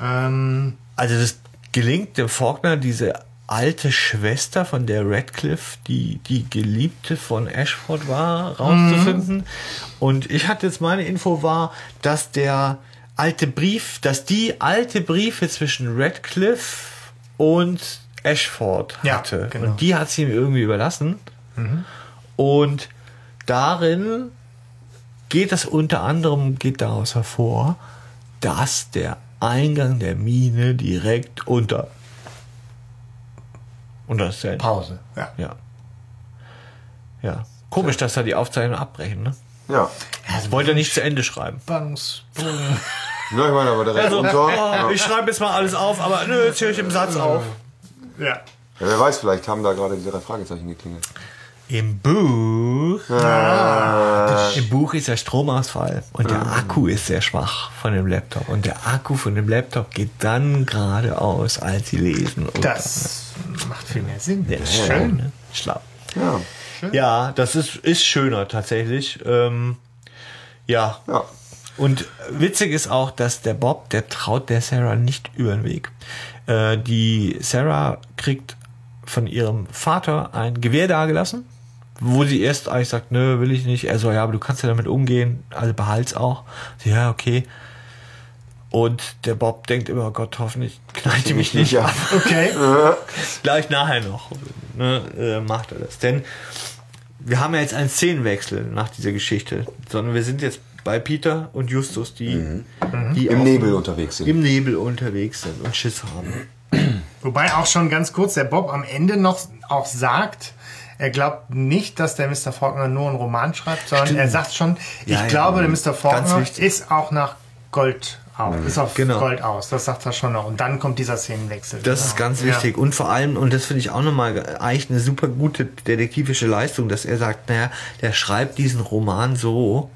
Ja. Ähm, Also das gelingt dem Faulkner, diese alte Schwester von der Radcliffe, die die Geliebte von Ashford war, rauszufinden. Und ich hatte jetzt meine Info war, dass der alte Brief, dass die alte Briefe zwischen Radcliffe und Ashford Ja, hatte. genau. Und die hat sie ihm irgendwie überlassen. Und darin geht das unter anderem, geht daraus hervor, dass der Eingang der Mine direkt unter unter das Zelt. Pause. Ja. Ja. Ja. Komisch, dass da die Aufzeichnungen abbrechen, ne? Ja. Wollte er nicht zu Ende schreiben. Spannungsbogen. Ja, ich meine aber direkt Also, unter. oh, Ja. ich schreibe jetzt mal alles auf, aber nö, jetzt höre ich im Satz auf. ja. Ja, wer weiß, vielleicht haben da gerade die drei Fragezeichen geklingelt. Im Buch. Im Buch ist der Stromausfall und der Akku ist sehr schwach von dem Laptop. Und der Akku von dem Laptop geht dann gerade aus, als sie lesen. Und Das macht viel mehr Sinn. Ja, schön. Ne? Schlau. Ja. Ja, das ist, ist schöner tatsächlich. Ähm, ja. Ja. Und witzig ist auch, dass der Bob, der traut der Sarah nicht über den Weg. Äh, die Sarah kriegt von ihrem Vater ein Gewehr dagelassen, wo sie erst eigentlich sagt, nö, will ich nicht. Er so, ja, aber du kannst ja damit umgehen, also behalt's auch. Sie, ja, okay. Und der Bob denkt immer, Gott, hoffentlich knallt die mich nicht Ja. ab. Okay. Gleich nachher noch ne, äh, macht er das. Denn wir haben ja jetzt einen Szenenwechsel nach dieser Geschichte, sondern wir sind jetzt bei Peter und Justus, die, die Im Nebel unterwegs sind. im Nebel unterwegs sind und Schiss haben. Wobei auch schon ganz kurz der Bob am Ende noch auch sagt, er glaubt nicht, dass der Mr. Faulkner nur einen Roman schreibt, sondern Stimmt. er sagt schon, ich Ja, ja. glaube, der Mr. Faulkner ist auch nach Gold aus, ist auf Genau. Gold aus. Das sagt er schon noch. Und dann kommt dieser Szenenwechsel. Das Genau. ist ganz Ja. wichtig. Und vor allem, und das finde ich auch nochmal eigentlich eine super gute detektivische Leistung, dass er sagt, naja, der schreibt diesen Roman so,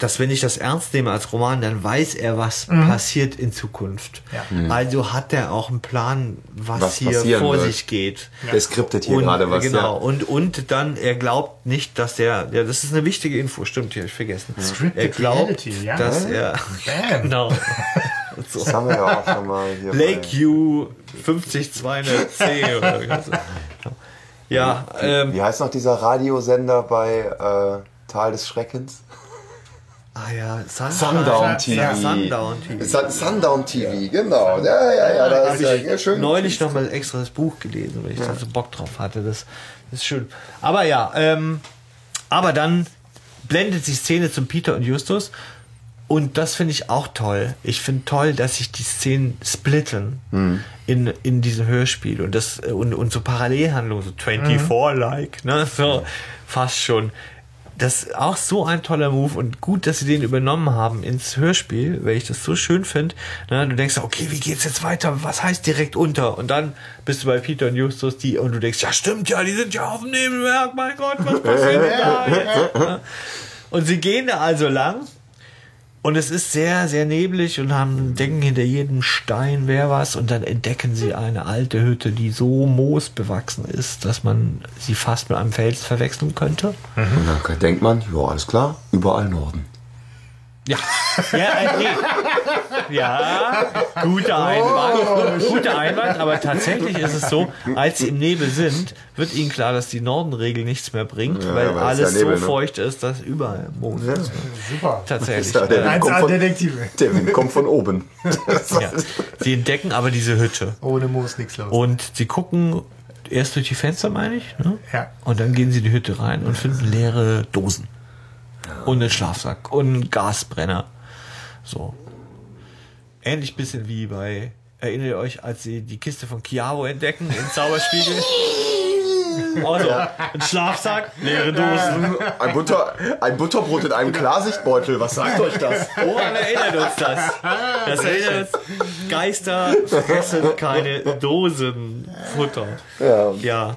dass wenn ich das ernst nehme als Roman, dann weiß er, was passiert in Zukunft. Ja. Also hat er auch einen Plan, was, Was hier vor wird. sich geht. Der skriptet hier Und, gerade was. genau. Ja. Und, und dann, er glaubt nicht, dass der, ja, das ist eine wichtige Info, stimmt, die habe ich vergessen. Scripted Er glaubt, Reality, ja. dass er, Bam. genau. so. Das haben wir ja auch schon mal hier. Lake U 50210 oder so. Ja, bei, ähm, Wie heißt noch dieser Radiosender bei äh, Tal des Schreckens? Ah ja, Sun Sundown Ja, TV. ja, Sundown TV. Sun, Sundown TV, genau. Ja, ja, ja, da ist ja, ja schön. neulich noch mal extra das Buch gelesen, weil ich da so Bock drauf hatte. Das, das ist schön. Aber ja, ähm, aber dann blendet die Szene zum Peter und Justus. Und das finde ich auch toll. Ich finde toll, dass sich die Szenen splitten in, in diesem Hörspiel und das und, und so Parallelhandlungen, so 24-like, ne? So fast schon. Das ist auch so ein toller Move und gut, dass sie den übernommen haben ins Hörspiel, weil ich das so schön finde. Ne? Du denkst, okay, wie geht's jetzt weiter? Was heißt direkt unter? Und dann bist du bei Peter und Justus, die, und du denkst, ja, stimmt ja, die sind ja auf dem Nebelwerk, mein Gott, was passiert da jetzt? Ne? Und sie gehen da also lang und es ist sehr, sehr neblig und haben, denken hinter jedem Stein wäre was und dann entdecken sie eine alte Hütte, die so moosbewachsen ist, dass man sie fast mit einem Fels verwechseln könnte. Und dann denkt man, ja, alles klar, überall Norden. Ja, ja, äh, nee. ja guter Einwand, guter Einwand, aber tatsächlich ist es so, als sie im Nebel sind, wird ihnen klar, dass die Nordenregel nichts mehr bringt, Ja, weil weil es ja alles Nebel, so ne? feucht ist, dass überall Moos ist. Super. Tatsächlich. Ja, der- Ja. 1A von- Detektive. Der Wind kommt von oben. Ja. Sie entdecken aber diese Hütte. Ohne Moos nichts los. Und sie gucken erst durch die Fenster, meine ich. Ne? Ja. Und dann gehen sie in die Hütte rein und finden leere Dosen. Und einen Schlafsack und einen Gasbrenner. So. Ähnlich bisschen wie bei, erinnert ihr euch, als sie die Kiste von Chiavo entdecken im Zauberspiegel? Also, ein Schlafsack, leere Dosen. Ein, Butter, ein Butterbrot in einem Klarsichtbeutel, was sagt euch das? Woran erinnert uns das? Das erinnert uns, Geister fressen keine Dosenfutter. Ja. Ja.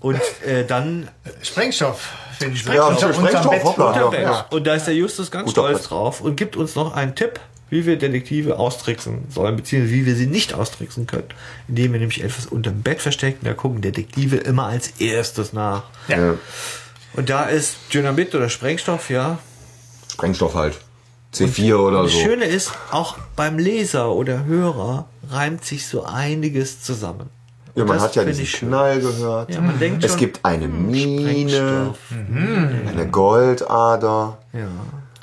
Und äh, dann Sprengstoff finden sie. Ja, Unter- Sprengstoff, unterm Bett. hoppla. unter Ja, Bett. ja. Und da ist der Justus ganz Guter stolz Bett. drauf und gibt uns noch einen Tipp, wie wir Detektive austricksen sollen, beziehungsweise wie wir sie nicht austricksen können. Indem wir nämlich etwas unterm Bett verstecken, da gucken Detektive immer als erstes nach. Ja. Und da ist Dynamit oder Sprengstoff, ja. Sprengstoff halt. C4 oder Das so. Schöne ist, auch beim Leser oder Hörer reimt sich so einiges zusammen. Ja, man hat ja diesen. Knall gehört. Ja, man denkt es schon, gibt eine Mine, Sprengstoff. eine Goldader. Ja.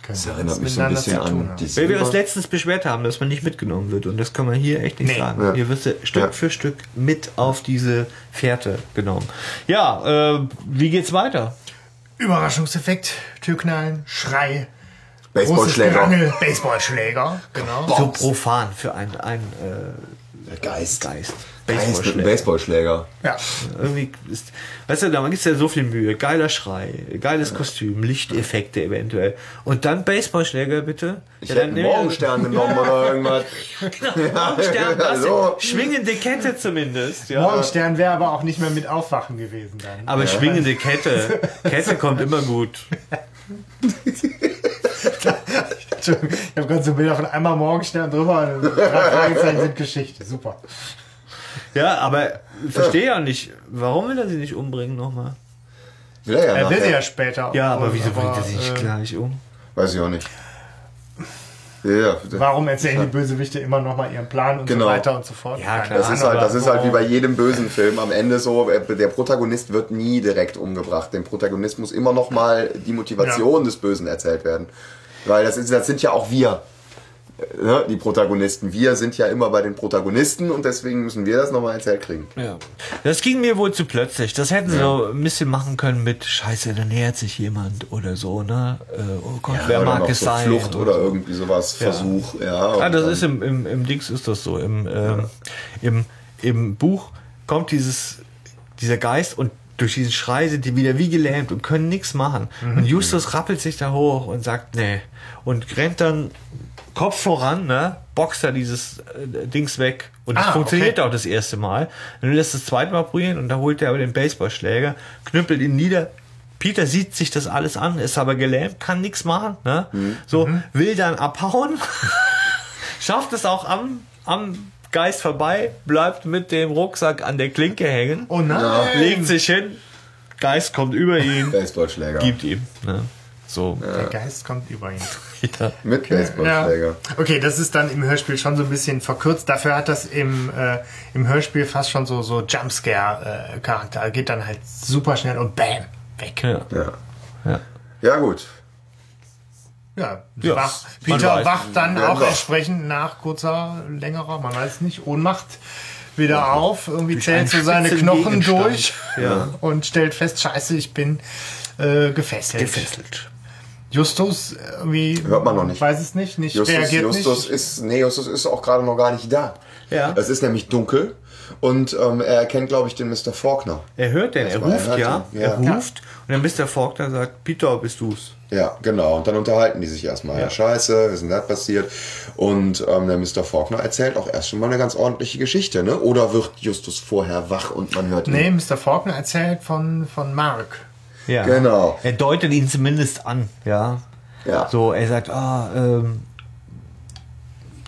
Das erinnert mich so ein bisschen an haben. die Weil wir uns letztens beschwert haben, dass man nicht mitgenommen wird. Und das kann man hier echt nicht Nee. sagen. Ja. Hier wirst du Stück Ja. für Stück mit auf diese Fährte genommen. Ja, äh, wie geht's weiter? Überraschungseffekt, Türknallen, Schrei, großes Baseballschläger. Baseballschläger, genau. So profan für einen, einen äh, Geist. Geist. Baseballschläger. Baseballschläger. Ja. Irgendwie ist, weißt du, da gibt's ja so viel Mühe. Geiler Schrei, geiles Kostüm, Lichteffekte eventuell. Und dann Baseballschläger, bitte. Ich Ja, hätte dann einen ja- Morgenstern genommen oder irgendwas. Morgenstern, das so. schwingende Kette zumindest. Ja. Morgenstern wäre aber auch nicht mehr mit Aufwachen gewesen dann. Aber schwingende Kette. Kette kommt immer gut. Entschuldigung, ich habe gerade so Bilder von einmal Morgenstern drüber. und Drei Fragezeichen sind Geschichte. Super. Ja, aber ich verstehe ja nicht, warum will er sie nicht umbringen nochmal? Will er ja Er will sie ja später. Ja, aber wieso Aber, bringt er sie nicht äh, gleich um? Weiß ich auch nicht. Ja, Warum erzählen die Bösewichte immer noch mal ihren Plan und Genau. so weiter und so fort? Ja, klar. das ist halt, das aber ist halt wie bei jedem bösen Film am Ende so, äh, der Protagonist wird nie direkt umgebracht. Dem Protagonist muss immer noch mal die Motivation des Bösen erzählt werden. Weil das, ist, das sind ja auch wir, ne, die Protagonisten. Wir sind ja immer bei den Protagonisten und deswegen müssen wir das nochmal erzählt kriegen. Ja. Das ging mir wohl zu plötzlich. Das hätten sie so ein bisschen machen können mit Scheiße, da nähert sich jemand oder so, ne? Äh, oh Gott, wer oder mag es so sein? Flucht oder so. irgendwie sowas, Versuch. Ja, Ah, und das ist im, im, im Dings ist das so. Im, ähm, im, Im Buch kommt dieses, dieser Geist und durch diesen Schrei sind die wieder wie gelähmt und können nichts machen. Und Justus rappelt sich da hoch und sagt, nee. Und rennt dann Kopf voran, ne? Boxt da dieses äh, Dings weg. Und das Ah, funktioniert okay. auch das erste Mal. Dann will er es das zweite Mal probieren und da holt er aber den Baseballschläger, knüppelt ihn nieder. Peter sieht sich das alles an, ist aber gelähmt, kann nichts machen, ne? So, will dann abhauen, schafft es auch am, am Geist vorbei, bleibt mit dem Rucksack an der Klinke hängen, Oh nein! legt sich hin, Geist kommt über ihn, Baseballschläger. gibt ihm, ne? So, Der Geist kommt über ihn. ja. Mit Ja. Baseballschläger. Okay, das ist dann im Hörspiel schon so ein bisschen verkürzt. Dafür hat das im, äh, im Hörspiel fast schon so, so Jumpscare-Charakter. Geht dann halt super schnell und bam, weg. ja. Ja. ja. ja, gut. Ja, Ja, wach, Peter weiß. wacht dann Ja, auch wach. entsprechend nach kurzer, längerer, man weiß nicht, Ohnmacht wieder auf. Irgendwie einen zählt so seine Knochen Gegenstand. durch Ja. und stellt fest, scheiße, ich bin äh, gefesselt. Gefesselt. Justus, irgendwie. Hört man noch nicht. Weiß es nicht, nicht Justus, reagiert Justus nicht. ist, nee, Justus ist auch gerade noch gar nicht da. Ja. Es ist nämlich dunkel und ähm, er erkennt, glaube ich, den Mr. Faulkner. Er hört den, er er ruft hört ja, ihn, er ja. ruft und dann Mr. Faulkner sagt, Peter, bist du's? Ja, genau. Und dann unterhalten die sich erstmal. Ja, scheiße, was ist denn da passiert? Und ähm, der Mr. Faulkner erzählt auch erst schon mal eine ganz ordentliche Geschichte, ne? Oder wird Justus vorher wach und man hört ihn? Nee, Mr. Faulkner erzählt von, von Mark. Ja. Genau. Er deutet ihn zumindest an, ja. Ja. So, er sagt, ah, ähm,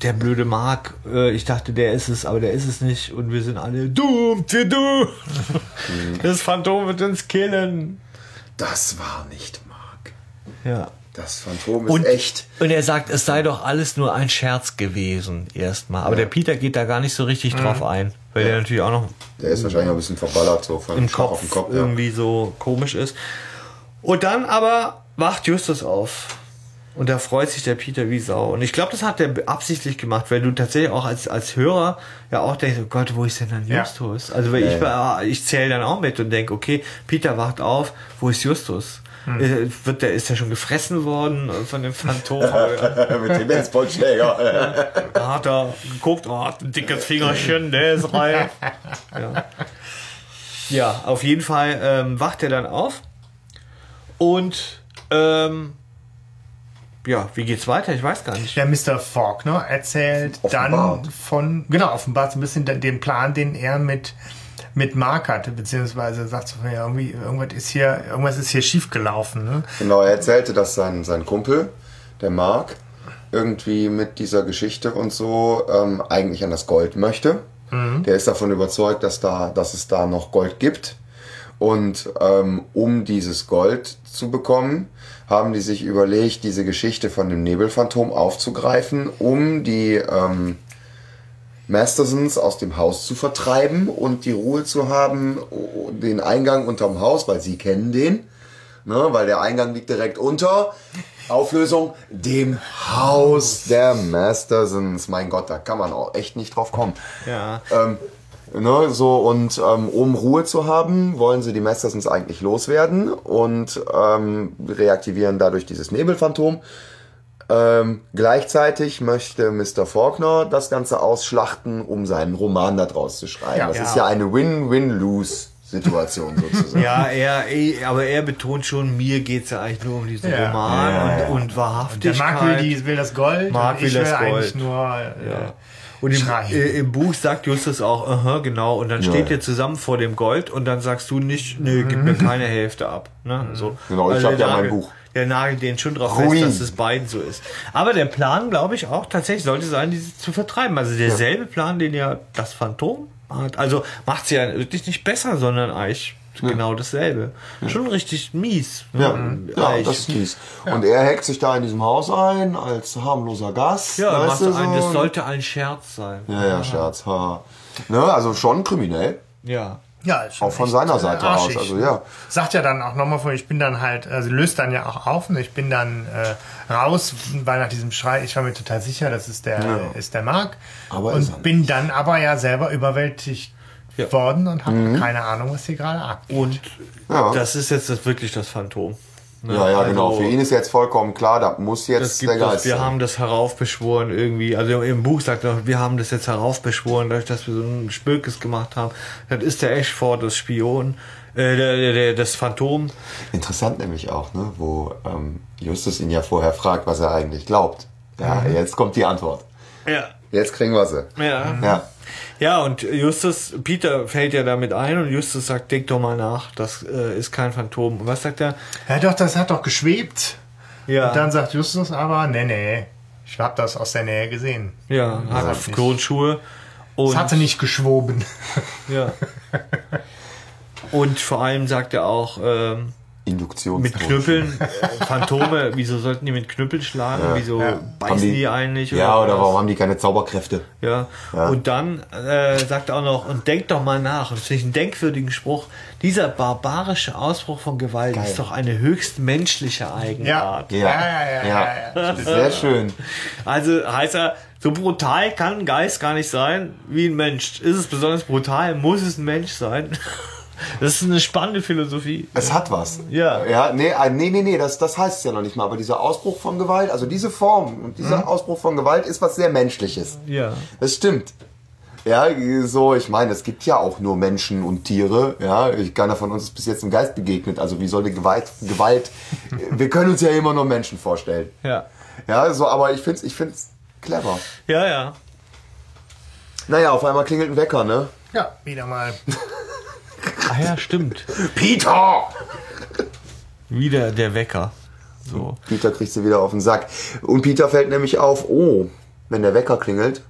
der blöde Mark, äh, ich dachte, der ist es, aber der ist es nicht und wir sind alle doomed, wir doomed. Das Phantom wird uns killen. Das war nicht Mark. Ja. Das Phantom ist Und, echt. und er sagt, es sei doch alles nur ein Scherz gewesen, erstmal. Aber der Peter geht da gar nicht so richtig drauf ein, weil der natürlich auch noch Der ist wahrscheinlich noch ein bisschen verballert, so von im Kopf, auf den Kopf. Ja. irgendwie so komisch ist. Und dann aber wacht Justus auf. Und da freut sich der Peter wie Sau. Und ich glaube, das hat der absichtlich gemacht, weil du tatsächlich auch als, als Hörer ja auch denkst, oh Gott, wo ist denn dann Ja. Justus? Also weil ich, ich zähle dann auch mit und denke, okay, Peter wacht auf, wo ist Justus? Äh, Wird der, ist er schon gefressen worden von dem Phantom? Mit dem Baseballschläger. Da hat er geguckt, oh, hat ein dickes Fingerchen, der ist reif. Ja, ja auf jeden Fall ähm, wacht er dann auf und ähm, ja, wie geht's weiter? Ich weiß gar nicht. Der Mr. Faulkner erzählt dann von, genau, offenbart so ein bisschen den- Plan, den er mit, mit Mark hatte, beziehungsweise sagt so, ja, irgendwie, irgendwas ist hier, irgendwas ist hier schiefgelaufen, ne? Genau, er erzählte, dass sein, sein Kumpel, der Mark, irgendwie mit dieser Geschichte und so ähm, eigentlich an das Gold möchte. Der ist davon überzeugt, dass, da, dass es da noch Gold gibt. Und ähm, um dieses Gold zu bekommen, haben die sich überlegt, diese Geschichte von dem Nebelphantom aufzugreifen, um die ähm, Mastersons aus dem Haus zu vertreiben und die Ruhe zu haben, den Eingang unterm Haus, weil sie kennen den, ne, weil der Eingang liegt direkt unter. Auflösung, dem Haus der Mastersons. Mein Gott, da kann man auch echt nicht drauf kommen. Ja. Ähm, ne, so und ähm, um Ruhe zu haben, wollen sie die Mastersons eigentlich loswerden und ähm, reaktivieren dadurch dieses Nebelphantom. Ähm, gleichzeitig möchte Mr. Faulkner das Ganze ausschlachten, um seinen Roman daraus zu schreiben. Ja. das Ja. ist ja eine Win-Win-Lose-Situation sozusagen. Ja, er, eh, aber er betont schon, mir geht's ja eigentlich nur um diesen Ja. Roman Ja, ja, und, und Der Wahrhaftigkeit. Marc will, die, will das Gold Marc und ich will will, das eigentlich Gold. nur äh, Ja. Und im, äh, im Buch sagt Justus auch, aha, genau, und dann Ja. steht ihr zusammen vor dem Gold und dann sagst du nicht, nö, gib Mhm. mir keine Hälfte ab. Ne? So. Genau, ich Also hab der ja mein nagelt- Buch. Der nagelt den schon drauf Ruin. fest, dass es beiden so ist. Aber der Plan, glaube ich, auch tatsächlich sollte sein, diese zu vertreiben. Also derselbe Plan, den ja das Phantom hat. Also macht sie ja wirklich nicht besser, sondern eigentlich genau dasselbe. Schon richtig mies. ne? Ja, ja Eigentlich. das ist mies. Und er hackt sich da in diesem Haus ein als harmloser Gast. ja, weißt du, ein, das so. sollte ein Scherz sein. Ja, ja, Scherz. haha. Ne, also schon kriminell. Ja. Ja, Auch von seiner äh, Seite arschig. aus. Also ja. Sagt ja dann auch nochmal vor, ich bin dann halt, also löst dann ja auch auf und ich bin dann äh, raus, weil nach diesem Schrei, ich war mir total sicher, das ist der, ist der Marc. Aber ist er und bin dann aber ja selber überwältigt Ja. worden und habe Mhm. keine Ahnung, was hier gerade abgeht. Und Ja. das ist jetzt das, wirklich das Phantom. Ne? Ja, ja, genau. Also, Für ihn ist jetzt vollkommen klar, da muss das jetzt gibt der Geist wir sein. haben das heraufbeschworen irgendwie. Also im Buch sagt er, wir haben das jetzt heraufbeschworen, dadurch, dass wir so ein Spökes gemacht haben. Dann ist der Ashford das Spion, äh, der, der, der, das Phantom. Interessant nämlich auch, ne, wo ähm, Justus ihn ja vorher fragt, was er eigentlich glaubt. Ja, jetzt kommt die Antwort. Ja. Jetzt kriegen wir sie. Ja. Ja. Ja, und Justus, Peter fällt ja damit ein und Justus sagt, denk doch mal nach, das äh, ist kein Phantom. Und was sagt er? Ja, doch, das hat doch geschwebt. Ja, Und dann sagt Justus aber, nee, nee, ich habe das aus der Nähe gesehen. ja hat nicht. Klonschuhe. Es hatte nicht geschwoben. ja. und vor allem sagt er auch, ähm, Induktions. Mit Knüppeln, Phantome, wieso sollten die mit Knüppeln schlagen? wieso Ja. beißen die, die- eigentlich? Ja, oder was? warum haben die keine Zauberkräfte? Ja. Ja. Und dann äh, sagt er auch noch, und denk doch mal nach, und das finde ich einen denkwürdigen Spruch, dieser barbarische Ausbruch von Gewalt Geil. ist doch eine höchst menschliche Eigenart. Ja, ja, ja, ja, ja. Sehr schön. Also heißt er, so brutal kann ein Geist gar nicht sein wie ein Mensch. Ist es besonders brutal, muss es ein Mensch sein? Das ist eine spannende Philosophie. Es hat was. Ja. Ja, nee, äh, nee, nee, nee, das, das heißt es ja noch nicht mal. Aber dieser Ausbruch von Gewalt, also diese Form und dieser Ausbruch von Gewalt ist was sehr Menschliches. Ja. Das stimmt. Ja, so, ich meine, es gibt ja auch nur Menschen und Tiere. Ja, keiner von uns ist bis jetzt im Geist begegnet. Also wie soll die Gewalt, Gewalt, wir können uns ja immer nur Menschen vorstellen. Ja. Ja, so, aber ich find's, ich find's clever. Ja, ja. Naja, auf einmal klingelt ein Wecker, ne? Ja, wieder mal. Ah ja, stimmt. Peter! Wieder der Wecker. So. Peter kriegt sie wieder auf den Sack. Und Peter fällt nämlich auf, oh, wenn der Wecker klingelt,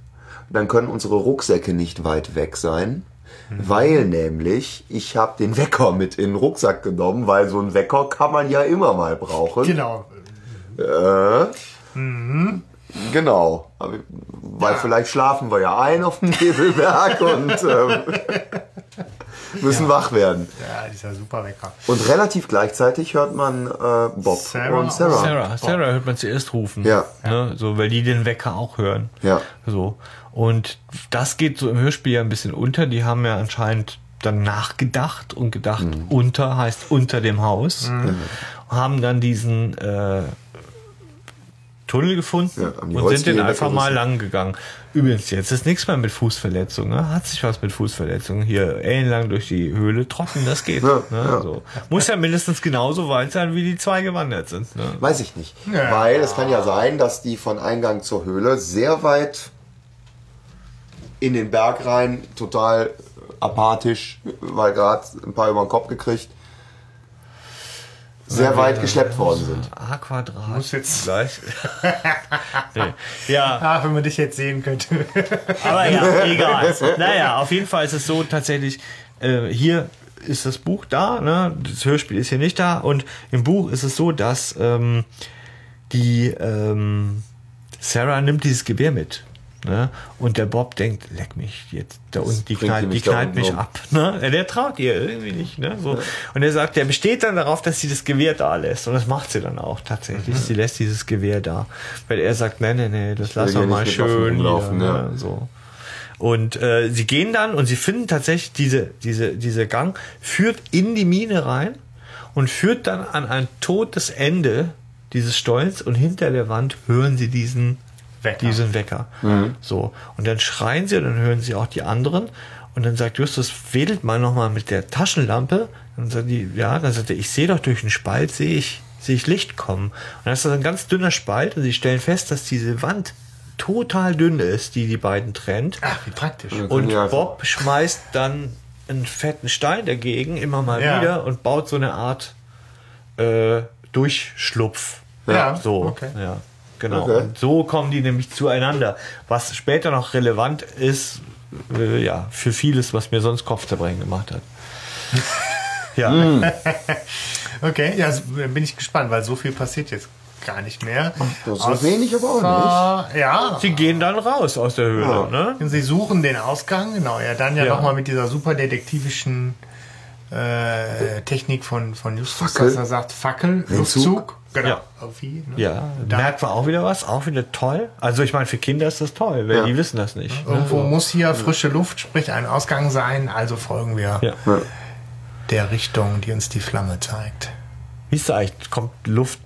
dann können unsere Rucksäcke nicht weit weg sein. Weil nämlich, ich habe den Wecker mit in den Rucksack genommen, weil so ein Wecker kann man ja immer mal brauchen. Genau. Äh, Genau. Weil vielleicht schlafen wir ja ein auf dem Nebelberg und ähm, müssen wach werden. Ja, dieser super Wecker. Und relativ gleichzeitig hört man äh, Bob Sarah und Sarah. Sarah, Sarah hört man zuerst rufen. Ja. Ne? So, weil die den Wecker auch hören. Ja. So. Und das geht so im Hörspiel ja ein bisschen unter. Die haben ja anscheinend dann nachgedacht und gedacht, Mhm. unter heißt unter dem Haus. Und haben dann diesen äh, Tunnel gefunden Ja, und sind den einfach mal lang gegangen. Übrigens, jetzt ist nichts mehr mit Fußverletzungen. Ne? Hat sich was mit Fußverletzungen. Hier ellenlang durch die Höhle trotten, das geht. Ja, ne? ja. So. Muss ja mindestens genauso weit sein, wie die zwei gewandert sind. Ne? Weiß ich nicht. Ja. Weil es kann ja sein, dass die von Eingang zur Höhle sehr weit in den Berg rein, total apathisch, weil gerade ein paar über den Kopf gekriegt, sehr weit geschleppt worden sind. A Quadrat. Muss jetzt- gleich. nee. Ja, Ach, wenn man dich jetzt sehen könnte. aber ja, egal. Naja, auf jeden Fall ist es so tatsächlich, äh, hier ist das Buch da, ne? das Hörspiel ist hier nicht da und im Buch ist es so, dass ähm, die ähm, Sarah nimmt dieses Gewehr mit. Ne? Und der Bob denkt, leck mich jetzt da unten, die knallt, die knallt mich um. ab. Ne? Ja, Der traut ihr irgendwie nicht. Ne? So. Und er sagt, der besteht dann darauf, dass sie das Gewehr da lässt. Und das macht sie dann auch tatsächlich. Sie lässt dieses Gewehr da. Weil er sagt, nee, nee, nee, das lass will doch hier mal schön. rumlaufen, hier, ja. ne? so. Und äh, sie gehen dann und sie finden tatsächlich diese, diese, diese Gang, führt in die Mine rein und führt dann an ein totes Ende dieses Stolz und hinter der Wand hören sie diesen Wecker. diesen Wecker. So. Und dann schreien sie, dann hören sie auch die anderen. Und dann sagt Justus, wedelt mal nochmal mit der Taschenlampe. Dann sagt die, ja, dann sagt er, ich sehe doch durch den Spalt, sehe ich, sehe ich Licht kommen. Und dann ist das ein ganz dünner Spalt und sie stellen fest, dass diese Wand total dünn ist, die die beiden trennt. Ach, wie praktisch. Und Ja. Bob schmeißt dann einen fetten Stein dagegen, immer mal Ja. wieder, und baut so eine Art äh, Durchschlupf. Ja, So, okay. ja, genau. Okay. Und so kommen die nämlich zueinander. Was später noch relevant ist, äh, ja, für vieles, was mir sonst Kopfzerbrechen gemacht hat. ja, Hm. Okay, ja, bin ich gespannt, weil so viel passiert jetzt gar nicht mehr. Das ist so wenig, aber auch nicht. Äh, ja, sie gehen dann raus aus der Höhle. Ja. Ne? Und Sie suchen den Ausgang, genau. Ja, dann ja, Ja. nochmal mit dieser super detektivischen äh, Technik von, von Justus, Fackel. dass er sagt, Fackel, Den Luftzug. Genau. Ja. Irgendwie, ne? Ja, Da- merkt man auch wieder was, auch wieder toll. Also ich meine, für Kinder ist das toll, weil Ja. die wissen das nicht. ne? Irgendwo muss hier frische Luft, sprich ein Ausgang sein, also folgen wir Ja. Der Richtung, die uns die Flamme zeigt. Wie ist da eigentlich? Kommt Luft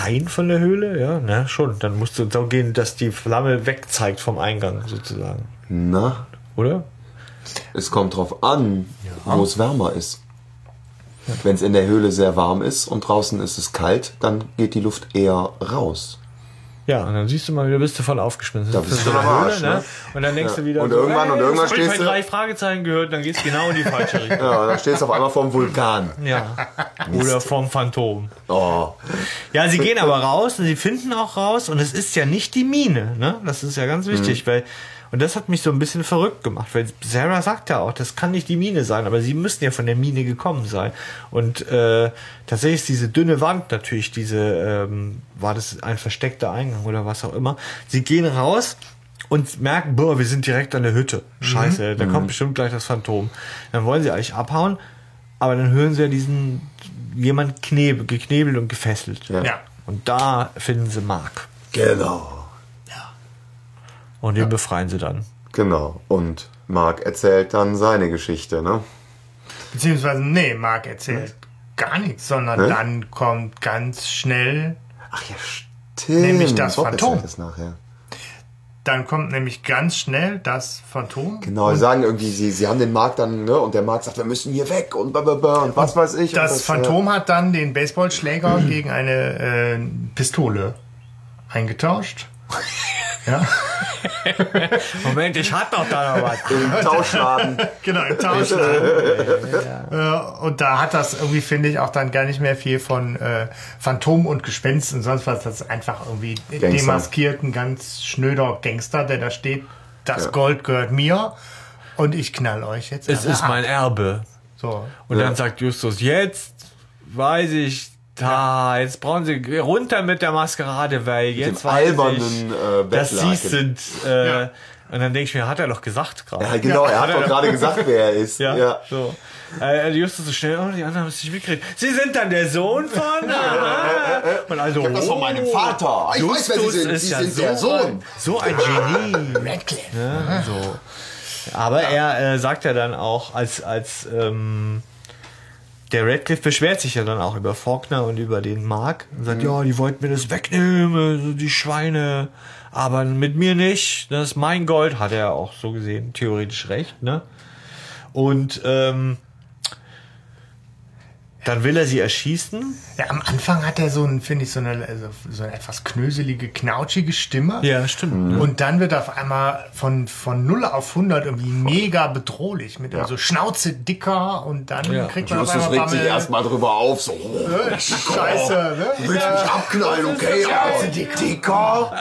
rein von der Höhle? Ja, na schon. Dann musst du so gehen, dass die Flamme wegzeigt vom Eingang sozusagen. Na, Oder? es kommt drauf an, wo es wärmer ist. Wenn es in der Höhle sehr warm ist und draußen ist es kalt, dann geht die Luft eher raus. Ja, und dann siehst du mal wieder, bist du voll aufgeschmissen. Da bist ist du eine am Höhle, ne? ne? Und dann denkst Ja. du wieder, Und so, irgendwann- und irgendwann stehst bei du- drei Fragezeichen gehört, dann geht's genau in die falsche Richtung. Ja, dann stehst du auf einmal vorm Vulkan. Ja. Oder vom Phantom. Oh, Ja, sie gehen aber raus und sie finden auch raus und es ist ja nicht die Mine, ne? Das ist ja ganz wichtig, weil und das hat mich so ein bisschen verrückt gemacht, weil Sarah sagt ja auch, das kann nicht die Mine sein, aber sie müssen ja von der Mine gekommen sein. Und äh, tatsächlich ist diese dünne Wand natürlich, diese, ähm, war das ein versteckter Eingang oder was auch immer. Sie gehen raus und merken, boah, wir sind direkt an der Hütte. Scheiße, da kommt bestimmt gleich das Phantom. Dann wollen sie eigentlich abhauen, aber dann hören sie ja diesen jemand knebel, geknebelt und gefesselt. Ja. Ja. Und da finden sie Mark. genau. Und den befreien sie dann. Genau. Und Mark erzählt dann seine Geschichte, ne? Beziehungsweise, nee, Marc erzählt gar nichts, sondern Ne? dann kommt ganz schnell, Ach ja, stimmt. Nämlich das Bob Phantom. es nachher. dann kommt nämlich ganz schnell das Phantom. Genau, sie sagen irgendwie, sie, sie haben den Mark dann, ne, und der Mark sagt, wir müssen hier weg und blablabla und was weiß ich. Das, und äh, Phantom hat dann den Baseballschläger gegen eine äh, Pistole eingetauscht. ja, Moment, ich hatte doch da noch was. Im Tauschladen. genau, im Tauschladen. Äh, und da hat das irgendwie, finde ich, auch dann gar nicht mehr viel von äh, Phantom und Gespenst und sonst was. Das ist einfach irgendwie Gangster. demaskiert, ein ganz schnöder Gangster, der da steht, das Ja. Gold gehört mir und ich knall euch jetzt. Es ist ab. mein Erbe. So. Und Ja. dann sagt Justus, jetzt weiß ich, da, jetzt brauchen sie runter mit der Maskerade, weil jetzt dem weiß albernen, ich, äh, dass sie sind. Äh, Ja. Und dann denke ich mir, hat er doch gesagt gerade. Ja, genau, er hat doch gerade gesagt, wer er ist. Ja, Ja. so. Äh, Justus so schnell, oh, die anderen haben es nicht mitgekriegt. Sie sind dann der Sohn von. Ah. Und also, Ich hab das von meinem Vater. Ich weiß, wer Sie Justus sind. ist Sie ja sind so der Sohn. Ein, so ein Genie. Radcliffe. Ja, so. Aber er äh, sagt ja dann auch, als, als ähm, der Radcliffe beschwert sich ja dann auch über Faulkner und über den Mark und sagt, ja, die wollten mir das wegnehmen, so die Schweine, aber mit mir nicht, das ist mein Gold, hat er auch so gesehen, theoretisch recht, ne? Und ähm, dann will er sie erschießen. Ja, am Anfang hat er so ein, finde ich, so eine, also so eine etwas knöselige, knautschige Stimme. Ja, stimmt. Und dann wird auf einmal von, von 0 auf erstmal irgendwie mega bedrohlich mit Ja. so Schnauze dicker und dann Ja. kriegt man auf einmal regt sich erstmal drüber auf, so. Äh, Scheiße, ne? Du willst mich abknallen, okay? Aber dicker.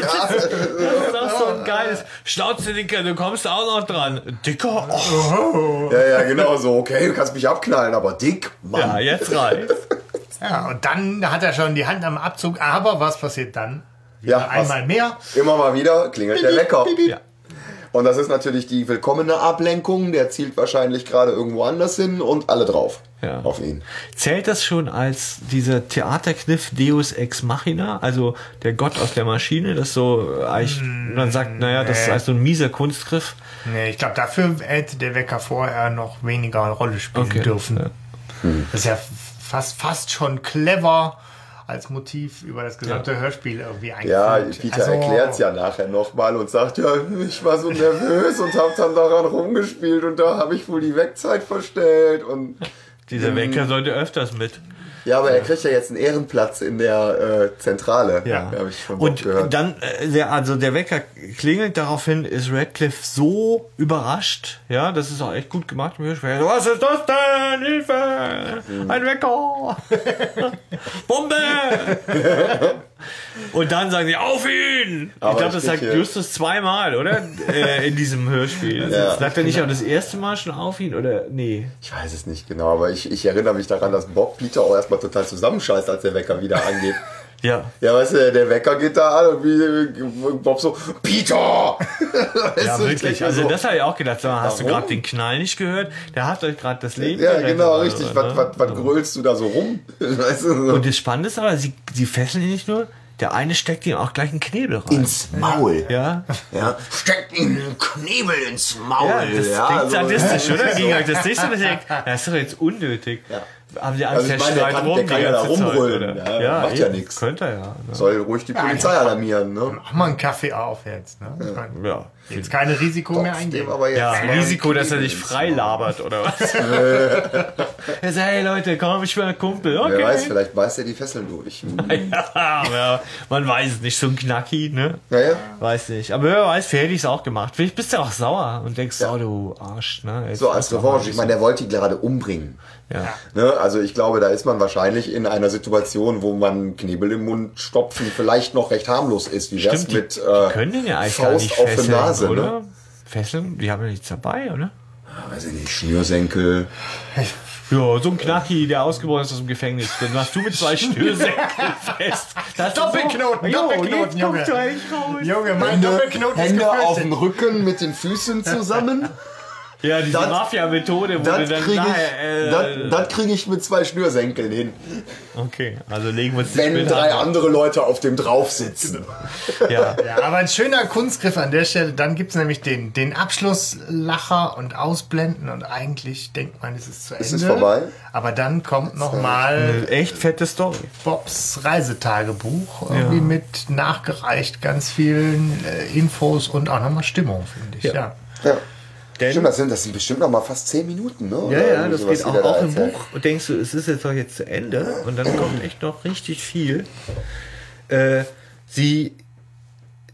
Das ist auch so ein geiles Schnauze, Dicker, du kommst auch noch dran. Dicker, oh. Ja, ja, genau so. Okay, du kannst mich abknallen, aber dick, Mann. Ja, jetzt reicht's. Ja, und dann hat er schon die Hand am Abzug. Aber was passiert dann? Wieder Ja, was- einmal mehr. Immer mal wieder klingelt der Wecker. Ja. Und das ist natürlich die willkommene Ablenkung. Der zielt wahrscheinlich gerade irgendwo anders hin und alle drauf. Ja. Auf ihn. Zählt das schon als dieser Theaterkniff Deus Ex Machina, also der Gott aus der Maschine, das so äh, eigentlich, man sagt, naja, das ist also ein mieser Kunstgriff. Nee, ich glaube, dafür hätte der Wecker vorher noch weniger eine Rolle spielen Okay. dürfen. Ja. Das ist ja fast, fast schon clever. als Motiv über das gesamte Hörspiel irgendwie Ja, eingeführt. Peter Also, erklärt es ja nachher nochmal und sagt, ja, ich war so nervös und habe dann daran rumgespielt und da habe ich wohl die Wegzeit verstellt und Dieser Wecker sollte öfters mit. Ja, aber er kriegt ja jetzt einen Ehrenplatz in der äh, Zentrale. Ja. habe ich Bob Und gehört. dann, äh, der, also der Wecker klingelt, daraufhin ist Radcliffe so überrascht, ja, das ist auch echt gut gemacht. Was ist das denn? Hilfe! Ein Wecker! Bombe! Und dann sagen sie, auf ihn! Aber ich glaube, das sagt Justus zweimal, oder? äh, in diesem Hörspiel. Ja. Sagt er nicht auch das erste Mal schon auf ihn, oder? Nee. Ich weiß es nicht genau, aber ich, ich erinnere mich daran, dass Bob Peter auch erstmal total zusammenscheißt, als der Wecker wieder angeht. Ja. Ja, weißt du, der Wecker geht da an und wie Bob so, Peter! Ja, wirklich. Also so, das habe ich auch gedacht. Sag mal, hast du gerade den Knall nicht gehört? Der hat euch gerade das Leben Ja, genau, richtig. so, Was, ne? was, was grölst du da so rum? Weißt du, so. Und das Spannende ist aber, sie, sie fesseln ihn nicht nur, der eine steckt ihm auch gleich einen Knebel rein. Ins Maul. ja, Ja. Steckt ihm einen Knebel ins Maul. ja, das ja, klingt also- sadistisch, oder? Euch das nicht so, dass das ist doch jetzt unnötig. Ja. Haben die Also Angst, ich der meine, der kann- der kann ja da rumbrüllen, oder? ja, macht ja nix. Könnte er ja. Ne? Soll ruhig die Polizei alarmieren, ne? Mach mal einen Kaffee auf jetzt. Ne? Ich meine, Ja. Jetzt keine Risiko mehr eingehen. Dem aber jetzt Ja, Risiko, dass er Knebel sich ins frei Maul. labert, oder was? er sagt, hey Leute, komm, ich bin ein Kumpel. Okay. Wer weiß, vielleicht beißt er die Fesseln durch. Ja, ja, man weiß es nicht, so ein Knacki, ne? Naja, Weiß nicht. Aber wer weiß, vielleicht hätte ich es auch gemacht. Vielleicht bist du auch sauer und denkst, oh du Arsch, ne? Jetzt so als Revanche. Ich meine, der wollte die gerade umbringen. Ja. Ne? Also ich glaube, da ist man wahrscheinlich in einer Situation, wo man Knebel im Mund stopfen vielleicht noch recht harmlos ist. Wie Stimmt, die, mit die äh, können den ja eigentlich gar Faust nicht auf die fesseln, Nase, oder? ne? Fesseln? Die haben ja nichts dabei, oder? Weiß ich nicht, Schnürsenkel. Ja, so ein Knacki, der ausgebrochen ist aus dem Gefängnis. Dann machst du mit zwei Schnürsenkeln fest. Das ist Doppelknoten, so, Doppelknoten, Junge. Junge, mein Doppelknoten ist Hände auf gefürchtet. dem Rücken mit den Füßen zusammen. Ja, diese Mafia-Methode, wo du Das dann kriege nachher... ich, Äh, das, das krieg ich mit zwei Schnürsenkeln hin. okay, also legen wir uns Wenn später drei an. andere Leute auf dem drauf sitzen. Ja. Ja, aber ein schöner Kunstgriff an der Stelle. Dann gibt's nämlich den, den Abschlusslacher und Ausblenden und eigentlich denkt man, es ist zu Ende. ist vorbei. Aber dann kommt nochmal Eine echt fette Story. Bobs Reisetagebuch irgendwie mit nachgereicht ganz vielen äh, Infos und auch nochmal Stimmung, finde ich. Ja. Ja. Ja. Denn- Stimmt, das sind, das sind bestimmt noch mal fast zehn Minuten, ne? Ja, Oder ja, irgendwie das geht auch, auch im. Buch. Und denkst du, es ist jetzt doch jetzt zu Ende. Und dann kommt echt noch richtig viel. Äh, sie,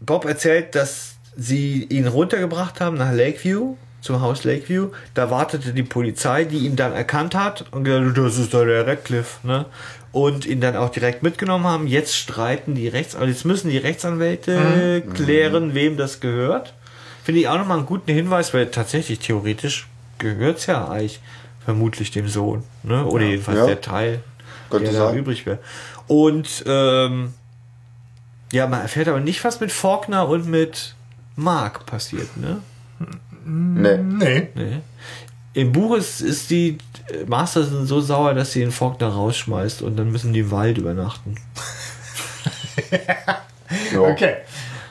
Bob erzählt, dass sie ihn runtergebracht haben nach Lakeview, zum Haus Lakeview. Da wartete die Polizei, die ihn dann erkannt hat und gesagt, das ist doch der Radcliffe, ne? Und ihn dann auch direkt mitgenommen haben. Jetzt streiten die Rechts, also jetzt müssen die Rechtsanwälte klären, wem das gehört. Finde ich auch nochmal einen guten Hinweis, weil tatsächlich theoretisch gehört es ja eigentlich vermutlich dem Sohn. Ne? Oder jedenfalls Ja. der Teil, Könnte der da sein. übrig wäre. Und ähm, ja, man erfährt aber nicht, was mit Faulkner und mit Mark passiert. Ne? Nee. Nee. Nee. Im Buch ist, ist die äh, Masterson so sauer, dass sie den Faulkner rausschmeißt und dann müssen die im Wald übernachten. Ja. Okay.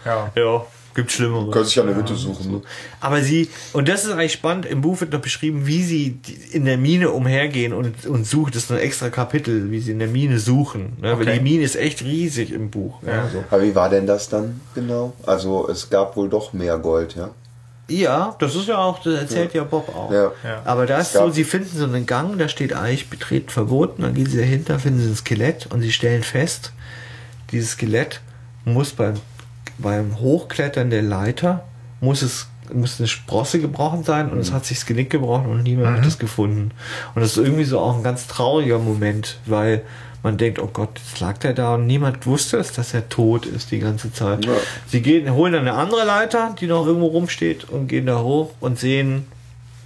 Ja. Ja, gibt Schlimmeres. Können sich ja eine Hütte suchen. Ne? Aber sie, und das ist eigentlich spannend, im Buch wird noch beschrieben, wie sie in der Mine umhergehen und, und suchen. Das ist ein extra Kapitel, wie sie in der Mine suchen. Ne? Weil Okay. die Mine ist echt riesig im Buch. Ja, so. Aber wie war denn das dann genau? Also es gab wohl doch mehr Gold, ja? ja das ist ja auch, das erzählt ja, Bob auch. Ja. Ja. Aber da ist so, sie finden so einen Gang, da steht eigentlich betreten verboten, dann gehen sie dahinter, finden sie ein Skelett und sie stellen fest, dieses Skelett muss beim, beim Hochklettern der Leiter, muss es muss eine Sprosse gebrochen sein und es hat sich das Genick gebrochen und niemand hat es gefunden. Und das ist irgendwie so auch ein ganz trauriger Moment, weil man denkt, oh Gott, jetzt lag der da und niemand wusste es, dass er tot ist die ganze Zeit. Ja. Sie gehen, holen dann eine andere Leiter, die noch irgendwo rumsteht und gehen da hoch und sehen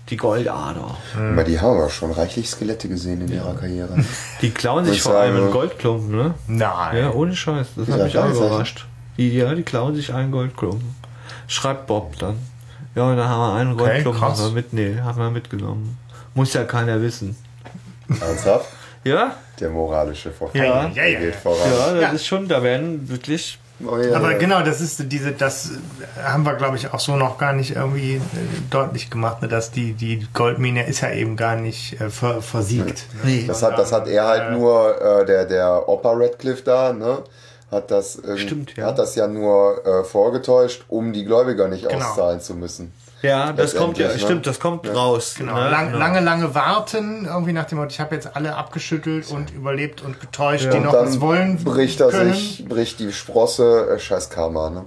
die Goldader. Aber die haben wir schon reichlich Skelette gesehen in ihrer Karriere. Die klauen sich Ich vor allem einen Goldklumpen, ne? Nein. Ja, ohne Scheiß. Das hat mich auch überrascht. Die, ja, die klauen sich einen Goldklumpen. Schreibt Bob dann. Ja, und dann haben wir einen Okay, Goldklumpen haben wir mit, nee, haben wir mitgenommen. Muss ja keiner wissen. Ernsthaft? Ja? Der moralische Vorfall. Ja. Ja, ja, geht voran. Ja, das Ja. ist schon, da werden wirklich Oh, ja, Aber genau, das ist diese, das haben wir, glaube ich, auch so noch gar nicht irgendwie äh, deutlich gemacht, ne, dass die, die Goldmine ist ja eben gar nicht äh, ver, versiegt. Nee. Das hat, das hat er halt Äh, nur, äh, der, der Opa Radcliffe da, ne? Hat das, irgend- Stimmt, ja. hat das ja nur äh, vorgetäuscht, um die Gläubiger nicht Genau. auszahlen zu müssen. Ja, das kommt ja, ne? stimmt, das kommt raus. Genau, ne? lang, Genau. lange, lange warten, irgendwie nach dem Motto, ich habe jetzt alle abgeschüttelt und überlebt und getäuscht, die Und noch dann was wollen bricht er können. sich, bricht die Sprosse, äh, scheiß Karma, ne?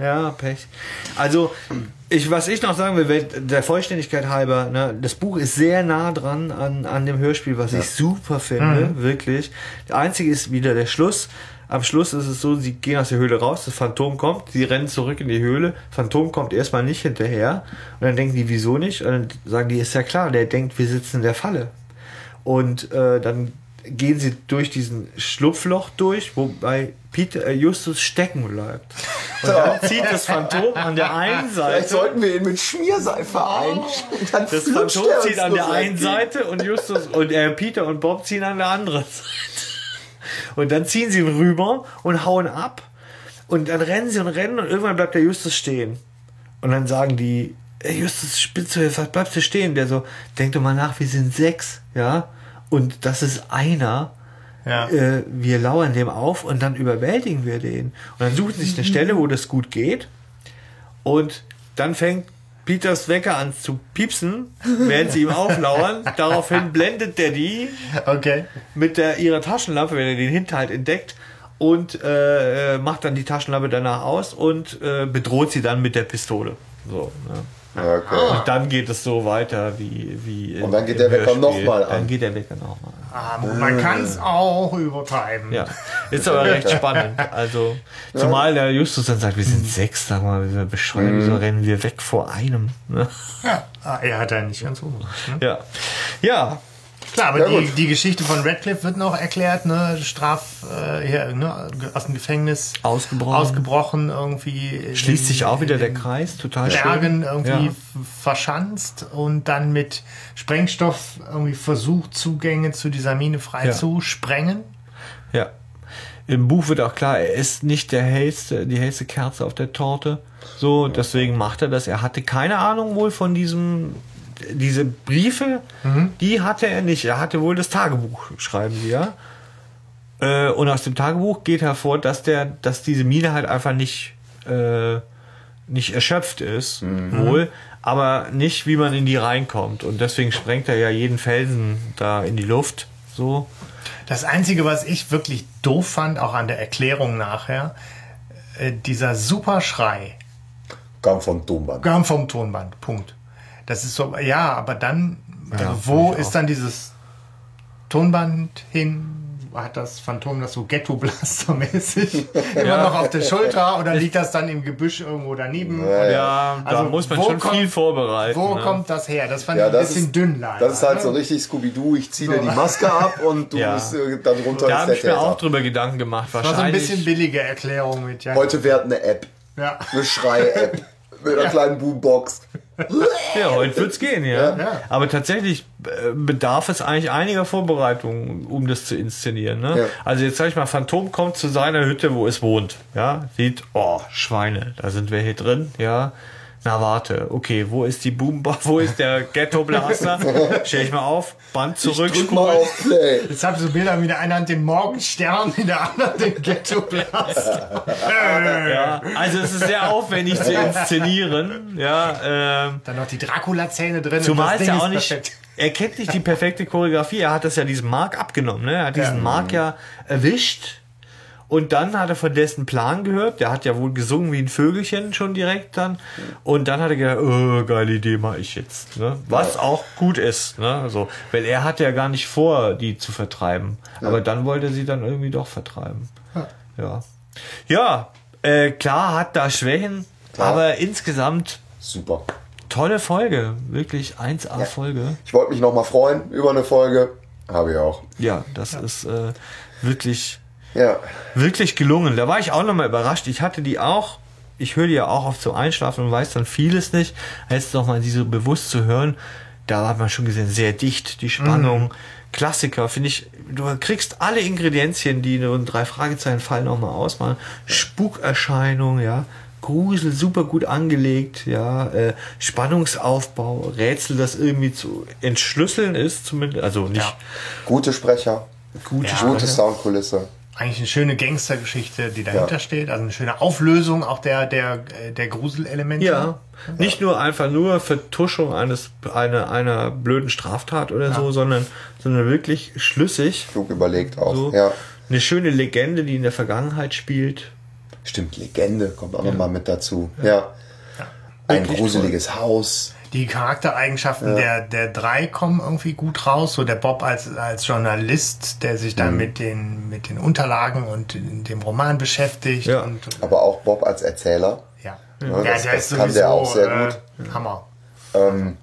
Ja, Pech. Also, ich, was ich noch sagen will, der Vollständigkeit halber, ne, das Buch ist sehr nah dran an, an dem Hörspiel, was ich super finde, wirklich. Der einzige ist wieder der Schluss. Am Schluss ist es so, sie gehen aus der Höhle raus, das Phantom kommt, sie rennen zurück in die Höhle, Phantom kommt erstmal nicht hinterher und dann denken die, wieso nicht? Und dann sagen die, ist ja klar, der denkt, wir sitzen in der Falle. Und äh, dann gehen sie durch diesen Schlupfloch durch, wobei Peter, äh, Justus stecken bleibt. Und dann zieht das Phantom an der einen Vielleicht Seite. sollten wir ihn mit Schmierseife ein. Dann Das Phantom zieht an der einen. Seite und Justus und äh, Peter und Bob ziehen an der anderen Seite. Und dann ziehen sie ihn rüber und hauen ab. Und dann rennen sie und rennen und irgendwann bleibt der Justus stehen. Und dann sagen die, "Ey, Justus, Spitzhöhe, was bleibst du stehen? Der so, denk doch mal nach, wir sind sechs, ja. Und das ist einer. Ja. Äh, wir lauern dem auf und dann überwältigen wir den. Und dann suchen sie sich eine Stelle, wo das gut geht. Und dann fängt Peters Wecker an zu piepsen, während sie ihm auflauern. Daraufhin blendet der die Okay. mit der, ihrer Taschenlampe, wenn er den Hinterhalt entdeckt, und äh, äh, macht dann die Taschenlampe danach aus und äh, bedroht sie dann mit der Pistole. So, ne? Ja, Okay. Und dann geht es so weiter wie. wie Und dann geht der Wecker noch mal an. Dann geht der Wecker nochmal an. Ah, man kann es auch übertreiben. Ja, ist aber recht spannend. Also, zumal der Justus dann sagt, wir sind sechs, sag mal, wir beschreiben, wieso rennen wir weg vor einem? Ne? Ja. Ah, er hat da nicht ganz unrecht. Ne? Ja. Ja, Klar, aber Ja, die, die Geschichte von Radcliffe wird noch erklärt, ne? Straf, äh, hier, ne? aus dem Gefängnis Ausgebrochen. ausgebrochen irgendwie. schließt sich auch wieder der in Kreis, total Bergen schön. irgendwie Ja. verschanzt und dann mit Sprengstoff irgendwie versucht, Zugänge zu dieser Mine frei Ja. zu sprengen. Ja. Im Buch wird auch klar, er ist nicht der hellste, die hellste Kerze auf der Torte. So, deswegen macht er das. Er hatte keine Ahnung wohl von diesem, diese Briefe, die hatte er nicht. Er hatte wohl das Tagebuch, schreiben sie ja. Äh, und aus dem Tagebuch geht hervor, dass der, dass diese Mine halt einfach nicht, äh, nicht erschöpft ist, wohl, aber nicht, wie man in die reinkommt. Und deswegen sprengt er ja jeden Felsen da in die Luft. So. Das Einzige, was ich wirklich doof fand, auch an der Erklärung nachher, äh, dieser super Schrei Kam von Tonband. kam vom Tonband. Punkt. Das ist so, ja, aber dann, also Ja, wo find ich ist dann dieses Tonband hin? Hat das Phantom das so Ghetto-Blaster-mäßig immer noch auf der Schulter oder liegt das dann im Gebüsch irgendwo daneben? Ja, Ja, da Also, muss man wo schon kommt- viel vorbereiten. Wo ne? kommt das her? Das fand Ja, ich ein das bisschen ist, dünn leider. das ist halt so ne? richtig Scooby-Doo, ich ziehe dir So. die Maske ab und du Ja. bist äh, darunter Da ist habe ich mir auch drüber Gedanken gemacht. War so ein Wahrscheinlich. bisschen billige Erklärung mit ja. Heute wird eine App, Ja. eine Schrei-App mit einer kleinen Boombox. ja, heute wird's gehen, ja. Ja. Aber tatsächlich äh, bedarf es eigentlich einiger Vorbereitungen, um das zu inszenieren. Ne? Ja. Also jetzt sag ich mal, Phantom kommt zu seiner Hütte, wo es wohnt. Ja, sieht, oh, Schweine, da sind wir hier drin, ja. Na warte, okay, wo ist die Boomba, wo ist der Ghetto Blaster? Stell ich mal auf, Band zurück, Drück mal auf Play. Jetzt habe ich so Bilder mit der einen Hand den Morgenstern, in der anderen den Ghetto-Blaster. Ja, also es ist sehr aufwendig zu inszenieren. Ja, ähm, Dann noch die Dracula-Zähne drin. Zumal es ja auch nicht, perfekt. er kennt nicht die perfekte Choreografie. Er hat das ja diesem Mark abgenommen. Ne? Er hat diesen Ja. Mark ja erwischt. Und dann hat er von dessen Plan gehört. Der hat ja wohl gesungen wie ein Vögelchen schon direkt dann. Und dann hat er gedacht, oh, geile Idee mache ich jetzt. Ne? Was auch gut ist. Ne? So, weil er hatte ja gar nicht vor, die zu vertreiben. Aber dann wollte er sie dann irgendwie doch vertreiben. Ja. Ja, äh, klar hat da Schwächen. Klar. Aber insgesamt Super. tolle Folge. Wirklich 1A Folge. Ich wollte mich nochmal freuen über eine Folge. Habe ich auch. Ja, das ist äh, wirklich, Ja. wirklich gelungen. Da war ich auch nochmal überrascht. Ich hatte die auch, ich höre die ja auch oft zum Einschlafen und weiß dann vieles nicht. Jetzt nochmal die so bewusst zu hören, da hat man schon gesehen, sehr dicht, die Spannung, Klassiker, finde ich. Du kriegst alle Ingredienzien, die in einem drei Fragezeichen Fall nochmal ausmachen. Spukerscheinung, ja. Grusel, super gut angelegt, ja. Äh, Spannungsaufbau, Rätsel, das irgendwie zu entschlüsseln ist, zumindest. Also nicht Ja. Gute Sprecher, gute Ja. gute. Soundkulisse. Eigentlich eine schöne Gangstergeschichte, die dahinter Ja. steht. Also eine schöne Auflösung auch der, der, der Gruselelemente. Ja, nicht nur einfach nur Vertuschung eines einer, einer blöden Straftat oder so, sondern sondern wirklich schlüssig. Klug überlegt auch. So Ja. eine schöne Legende, die in der Vergangenheit spielt. Stimmt, Legende kommt auch nochmal mit dazu. Ja. Ein gruseliges Haus. Die Charaktereigenschaften der, der drei kommen irgendwie gut raus. So der Bob als, als Journalist, der sich Mhm. dann mit, den, mit den Unterlagen und dem Roman beschäftigt. Ja. Und, Aber auch Bob als Erzähler. ja. Ja, das- das kann der auch sehr gut. Hammer. Ähm,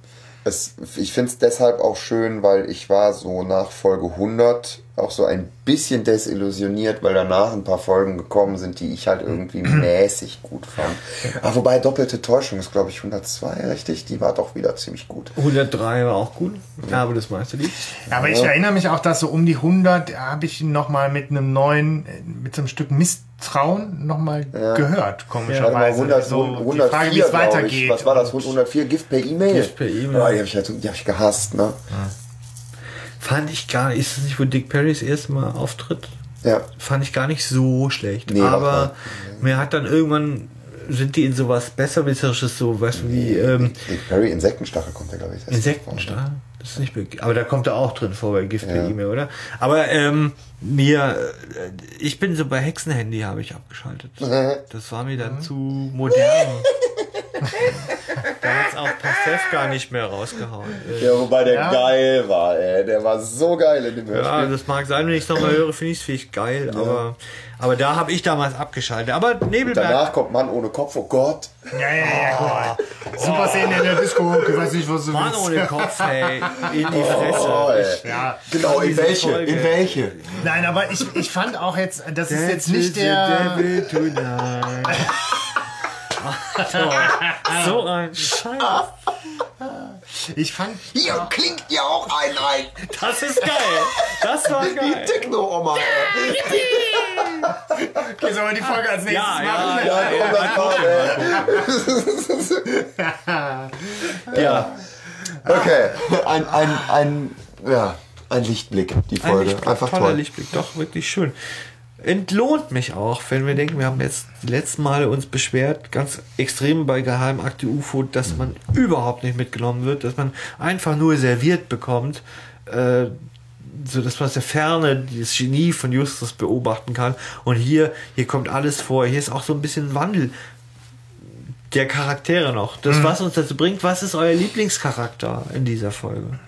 es, ich finde es deshalb auch schön, weil ich war so nach Folge 100 auch so ein bisschen desillusioniert, weil danach ein paar Folgen gekommen sind, die ich halt irgendwie mäßig gut fand. Aber wobei doppelte Täuschung ist, glaube ich, 102, richtig? Die war doch wieder ziemlich gut. 103 war auch gut, aber das meiste liegt. Ja, aber ich erinnere mich auch, dass so um die 100 habe ich ihn noch mal mit einem neuen, äh, mit so einem Stück Misstrauen noch mal gehört, Warte mal, komischerweise. 100, so, 104, die Frage, wie es weitergeht. Was war das? Und- 104 Gift per E-Mail? Gift per E-Mail. Ah, die habe ich, halt- die hab ich gehasst, ne? Fand ich gar nicht, ist das nicht, wo Dick Perry das erste Mal auftritt? Ja. Fand ich gar nicht so schlecht. Nee, aber mir hat dann irgendwann, sind die in sowas Besserwisserisches, so, du, wie, ähm, Dick Perry, Insektenstachel kommt der, glaube ich. Insektenstachel? Das ist nicht be- aber da kommt er auch drin vor bei Gift per Ja. E-Mail, oder? Aber ähm, mir, äh, ich bin so bei Hexenhandy habe ich abgeschaltet. Das war mir dann zu modern. da hat's auch Pastewka nicht mehr rausgehauen. Ja, wobei der Ja. geil war, ey. Der war so geil in dem Ja, Hörspiel. das mag sein, wenn ich es nochmal höre, finde ich es vielleicht geil, aber, aber da habe ich damals abgeschaltet. Aber Nebelberg, Danach kommt Mann ohne Kopf, oh Gott. Ja, ja, ja, guck mal. Super Szene in der Disco, ich weiß nicht, was du Mann willst. ohne Kopf, hey, in die Fresse. Oh, ey. Ja. Genau, in welche? Folge. In welche? Nein, aber ich, ich fand auch jetzt, das ist jetzt nicht der. Devil tonight. so ein Scheiß. Ich fand. Hier klingt ja auch ein ein. Das ist geil. Das war Die geil. Techno-Oma, ey. Okay, sollen wir die Folge als nächstes Ja, ja, machen? ja. Ja, ey. Ja, Okay, ein, ein, ein, ja, ein Lichtblick, die ein Folge. Lichtblick, Einfach toller toll. Lichtblick, doch wirklich schön. Entlohnt mich auch, wenn wir denken, wir haben jetzt die letzten Male uns beschwert, ganz extrem bei Geheimakte UFO, dass man überhaupt nicht mitgenommen wird, dass man einfach nur serviert bekommt, äh, so dass man aus der Ferne das Genie von Justus beobachten kann. Und hier, hier kommt alles vor. Hier ist auch so ein bisschen Wandel der Charaktere noch. Das, was uns dazu bringt, was ist euer Lieblingscharakter in dieser Folge?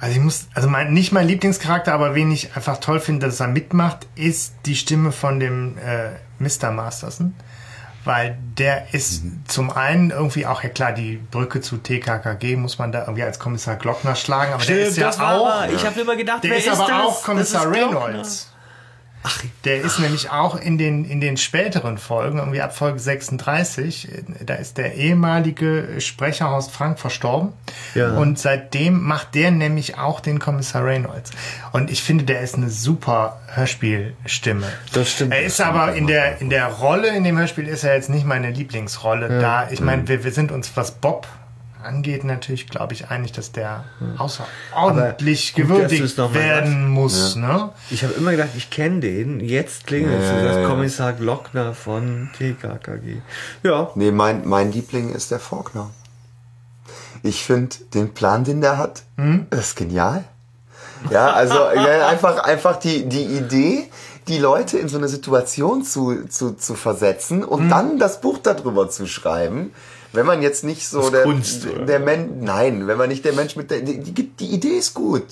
Also ich muss, also mein, nicht mein Lieblingscharakter, aber wen ich einfach toll finde, dass er mitmacht, ist die Stimme von dem äh, Mr. Masterson. Weil der ist zum einen irgendwie auch, ja klar, die Brücke zu TKKG muss man da irgendwie als Kommissar Glockner schlagen, aber der ist ja auch, Ich habe immer gedacht, der wer ist ist aber das? auch Kommissar Das Reynolds. Der ist nämlich auch in den, in den späteren Folgen, irgendwie ab Folge 36, äh, da ist der ehemalige Sprecher Horst Frank verstorben. Ja. Und seitdem macht der nämlich auch den Kommissar Reynolds. Und ich finde, der ist eine super Hörspielstimme. Das stimmt. Er ist aber in der, in der Rolle, in dem Hörspiel ist er jetzt nicht meine Lieblingsrolle. Da, ich meine, wir, wir sind uns, was Bob angeht, natürlich, glaube ich, einig, dass der außerordentlich Aber gut, gewürdigt noch mal werden muss. Ne? Ich habe immer gedacht, ich kenne den. Jetzt klingelt es. Ja, das ja, ja. Kommissar Glockner von TKKG. Ja. Nee, mein, mein Liebling ist der Faulkner. Ich finde den Plan, den der hat, das ist genial. Ja, also ja, einfach, einfach die, die Idee, die Leute in so eine Situation zu, zu, zu versetzen und dann das Buch darüber zu schreiben. Wenn man jetzt nicht so Das der, Kunst, der Mensch, nein, wenn man nicht der Mensch mit der, die, die, Idee ist gut.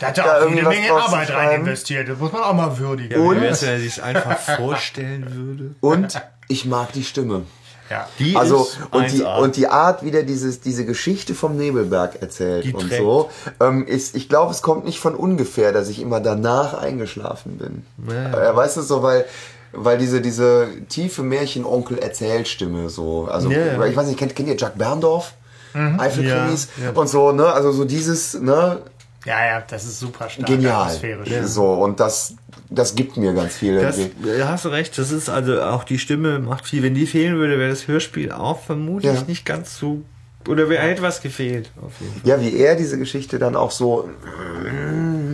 Der hat ja Da auch irgendwie eine Menge Arbeit rein investiert. Das muss man auch mal würdigen. Und- wenn er sich einfach vorstellen würde? Und ich mag die Stimme. Ja. Die Also ist und die, 1A. und die Art, wie der dieses, diese Geschichte vom Nebelberg erzählt Die und trägt. so, ähm, ist, ich glaube, es kommt nicht von ungefähr, dass ich immer danach eingeschlafen bin. Ja. Äh, weißt du so, weil weil diese diese tiefe Märchenonkel-Erzählstimme so, also Ja, ja. ich weiß nicht, kennt, kennt ihr Jack Berndorf? Eifelkrimis Ja, ja. und so, ne? Also so dieses, ne? Ja, ja, das ist super stark genial. atmosphärisch. So, und das, das gibt mir ganz viel. Das, da hast du recht, das ist also auch die Stimme macht viel. Wenn die fehlen würde, wäre das Hörspiel auch vermutlich Ja. nicht ganz so. Oder wäre etwas gefehlt. Auf jeden Fall. Ja, wie er diese Geschichte dann auch so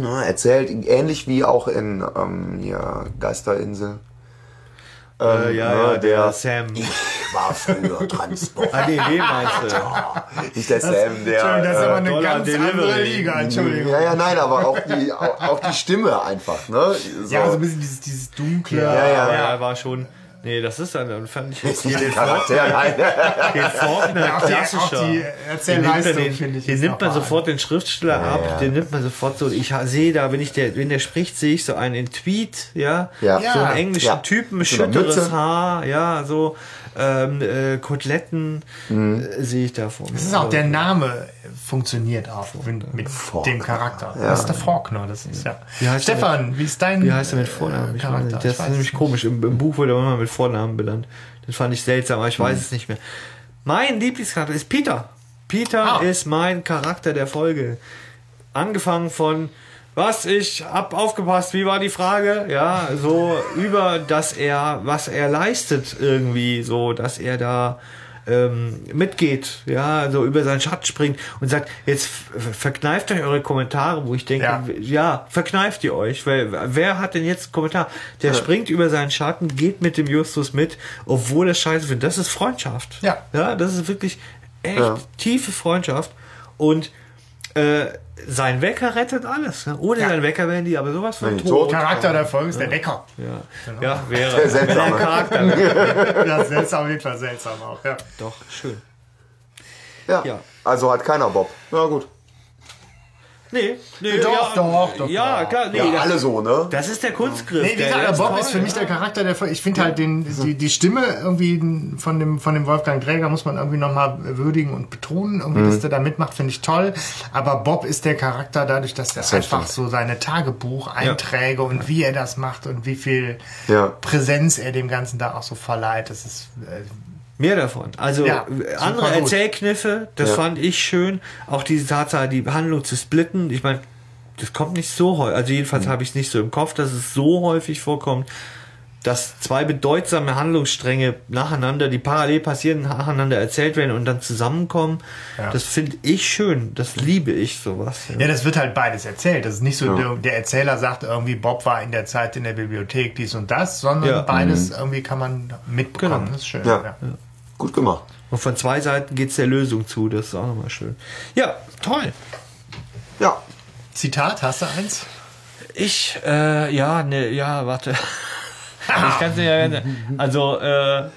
na, erzählt, ähnlich wie auch in ähm, hier, Geisterinsel. Äh, ja, ne, ja, der Sam. Ich war früher Transport. Ah, nee, wen meinst du? Nicht der Sam, Entschuldigung, das ist der. aber eine Dollar ganz andere Delivery. Liga, Äh, Entschuldigung. ja, ja, nein, aber auch die, auch, auch die Stimme einfach, ne? So. Ja, so ein bisschen dieses, dieses dunkle. Ja, ja, ja. er war schon. Nee, das ist dann, dann fand ich ist hier den Charakter, nein. Den Faulkner Ja, auch die- klassischer. auch die Den Erzählleistung, nimmt man, den, finde ich, den nimmt man sofort den Schriftsteller ab, ja. den nimmt man sofort so. Ich sehe da, wenn ich der, wenn der spricht, sehe ich so einen in Tweet, ja, Ja. so einen Ja. englischen Ja. Typen, Mit so schütteres. Haar, ja, so ähm, äh, Koteletten äh, sehe ich da vor mir. Das ist auch der Name funktioniert auch mit, mit dem Charakter. Das ist der Faulkner, das ist ja. Wie heißt er Stefan, wie ist dein Wie heißt er mit Vornamen? Charakter? Das ist nämlich komisch. Im, Im Buch wurde er immer mit Vornamen benannt. Das fand ich seltsam, aber ich weiß es nicht mehr. Mein Lieblingscharakter ist Peter. Peter Ah. ist mein Charakter der Folge. Angefangen von was ich hab aufgepasst, wie war die Frage? Ja, so über dass er was er leistet irgendwie, so dass er da ähm, mitgeht, ja, so über seinen Schatten springt und sagt, jetzt verkneift euch eure Kommentare, wo ich denke, Ja. ja, verkneift ihr euch, weil wer hat denn jetzt einen Kommentar? Der springt über seinen Schatten, geht mit dem Justus mit, obwohl er scheiße findet. Das ist Freundschaft. Ja. Ja, das ist wirklich echt Ja. tiefe Freundschaft und äh, sein Wecker rettet alles. Ne? Ohne Ja. seinen Wecker wären die aber sowas von tot. tot. Charakter der Folge ist der Wecker. Ja, ja wäre. Der er seltsame. ein Charakter wäre. Das ist auf jeden Fall seltsam auch. Ja. Doch, schön. Ja. Ja. Also hat keiner Bob. Na gut. Nee, nee, Doch, ja, doch, doch, Ja, doch. klar, nee, Ja, das, alle so, ne? das ist der Kunstgriff. Nee, wie der- gesagt, Bob toll, ist für mich ja. der Charakter der. Ich finde halt den, die, die Stimme irgendwie von dem, von dem Wolfgang Träger muss man irgendwie nochmal würdigen und betonen. Irgendwie, Mhm. dass der da mitmacht, finde ich toll. Aber Bob ist der Charakter dadurch, dass er Das einfach schon. so seine Tagebucheinträge und wie er das macht und wie viel Ja. Präsenz er dem Ganzen da auch so verleiht. Das ist, äh, Mehr davon. Also Ja, äh, andere. Erzählkniffe, das Ja. fand ich schön. Auch diese Tatsache, die Handlung zu splitten. Ich meine, das kommt nicht so häufig. Also jedenfalls Mhm. habe ich es nicht so im Kopf, dass es so häufig vorkommt, dass zwei bedeutsame Handlungsstränge nacheinander, die parallel passieren, nacheinander erzählt werden und dann zusammenkommen. Ja. Das finde ich schön. Das liebe ich sowas. Ja, das wird halt beides erzählt. Das ist nicht so, der, der Erzähler sagt irgendwie, Bob war in der Zeit in der Bibliothek dies und das, sondern Ja. beides irgendwie kann man mitbekommen. Genau. Das ist schön. Ja. Gut gemacht. Und von zwei Seiten geht es der Lösung zu. Das ist auch nochmal schön. Ja, toll. Ja. Zitat, hast du eins? Ich, äh, ja, ne, ja, warte. Ich kann es nicht erinnern. Also, äh,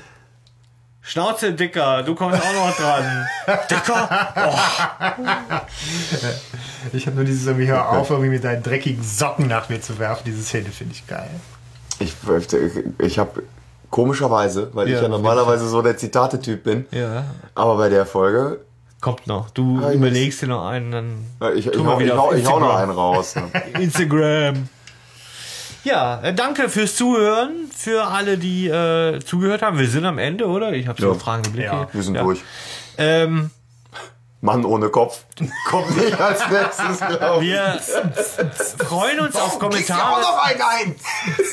Schnauze dicker, du kommst auch noch dran. Dicker? Ich habe nur dieses irgendwie, hör auf, irgendwie mit deinen dreckigen Socken nach mir zu werfen. Diese Szene finde ich geil. Ich, ich habe komischerweise, weil Ja, ich ja normalerweise so der Zitate-Typ bin, Ja, aber bei der Folge, kommt noch. Du Ah, überlegst dir noch einen, dann ich, ich, Tu mal hau, ich, wieder hau, ich hau noch Instagram. einen raus. Ne? Instagram. Ja, äh, danke fürs Zuhören, für alle, die äh, zugehört haben. Wir sind am Ende, oder? Ich habe so Ja. fragende Blicke. Ja, Wir sind Ja. durch. Ähm, Mann ohne Kopf kommt nicht als nächstes, glaube ich. wir freuen uns auf du auch Kommentare. noch einen ein?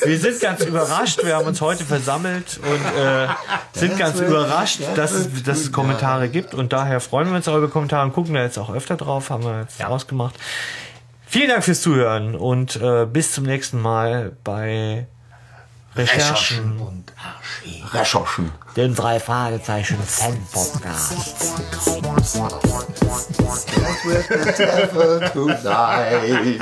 Wir sind ganz überrascht. Wir haben uns heute versammelt und äh, sind ganz überrascht, das dass, es, dass es Kommentare gibt. Und daher freuen wir uns auf eure Kommentare und gucken da jetzt auch öfter drauf. Haben wir jetzt ausgemacht. Vielen Dank fürs Zuhören und äh, bis zum nächsten Mal bei Recherchen. und Archie. Recherchen. Den drei Fragezeichen Fan Podcast. Tonight.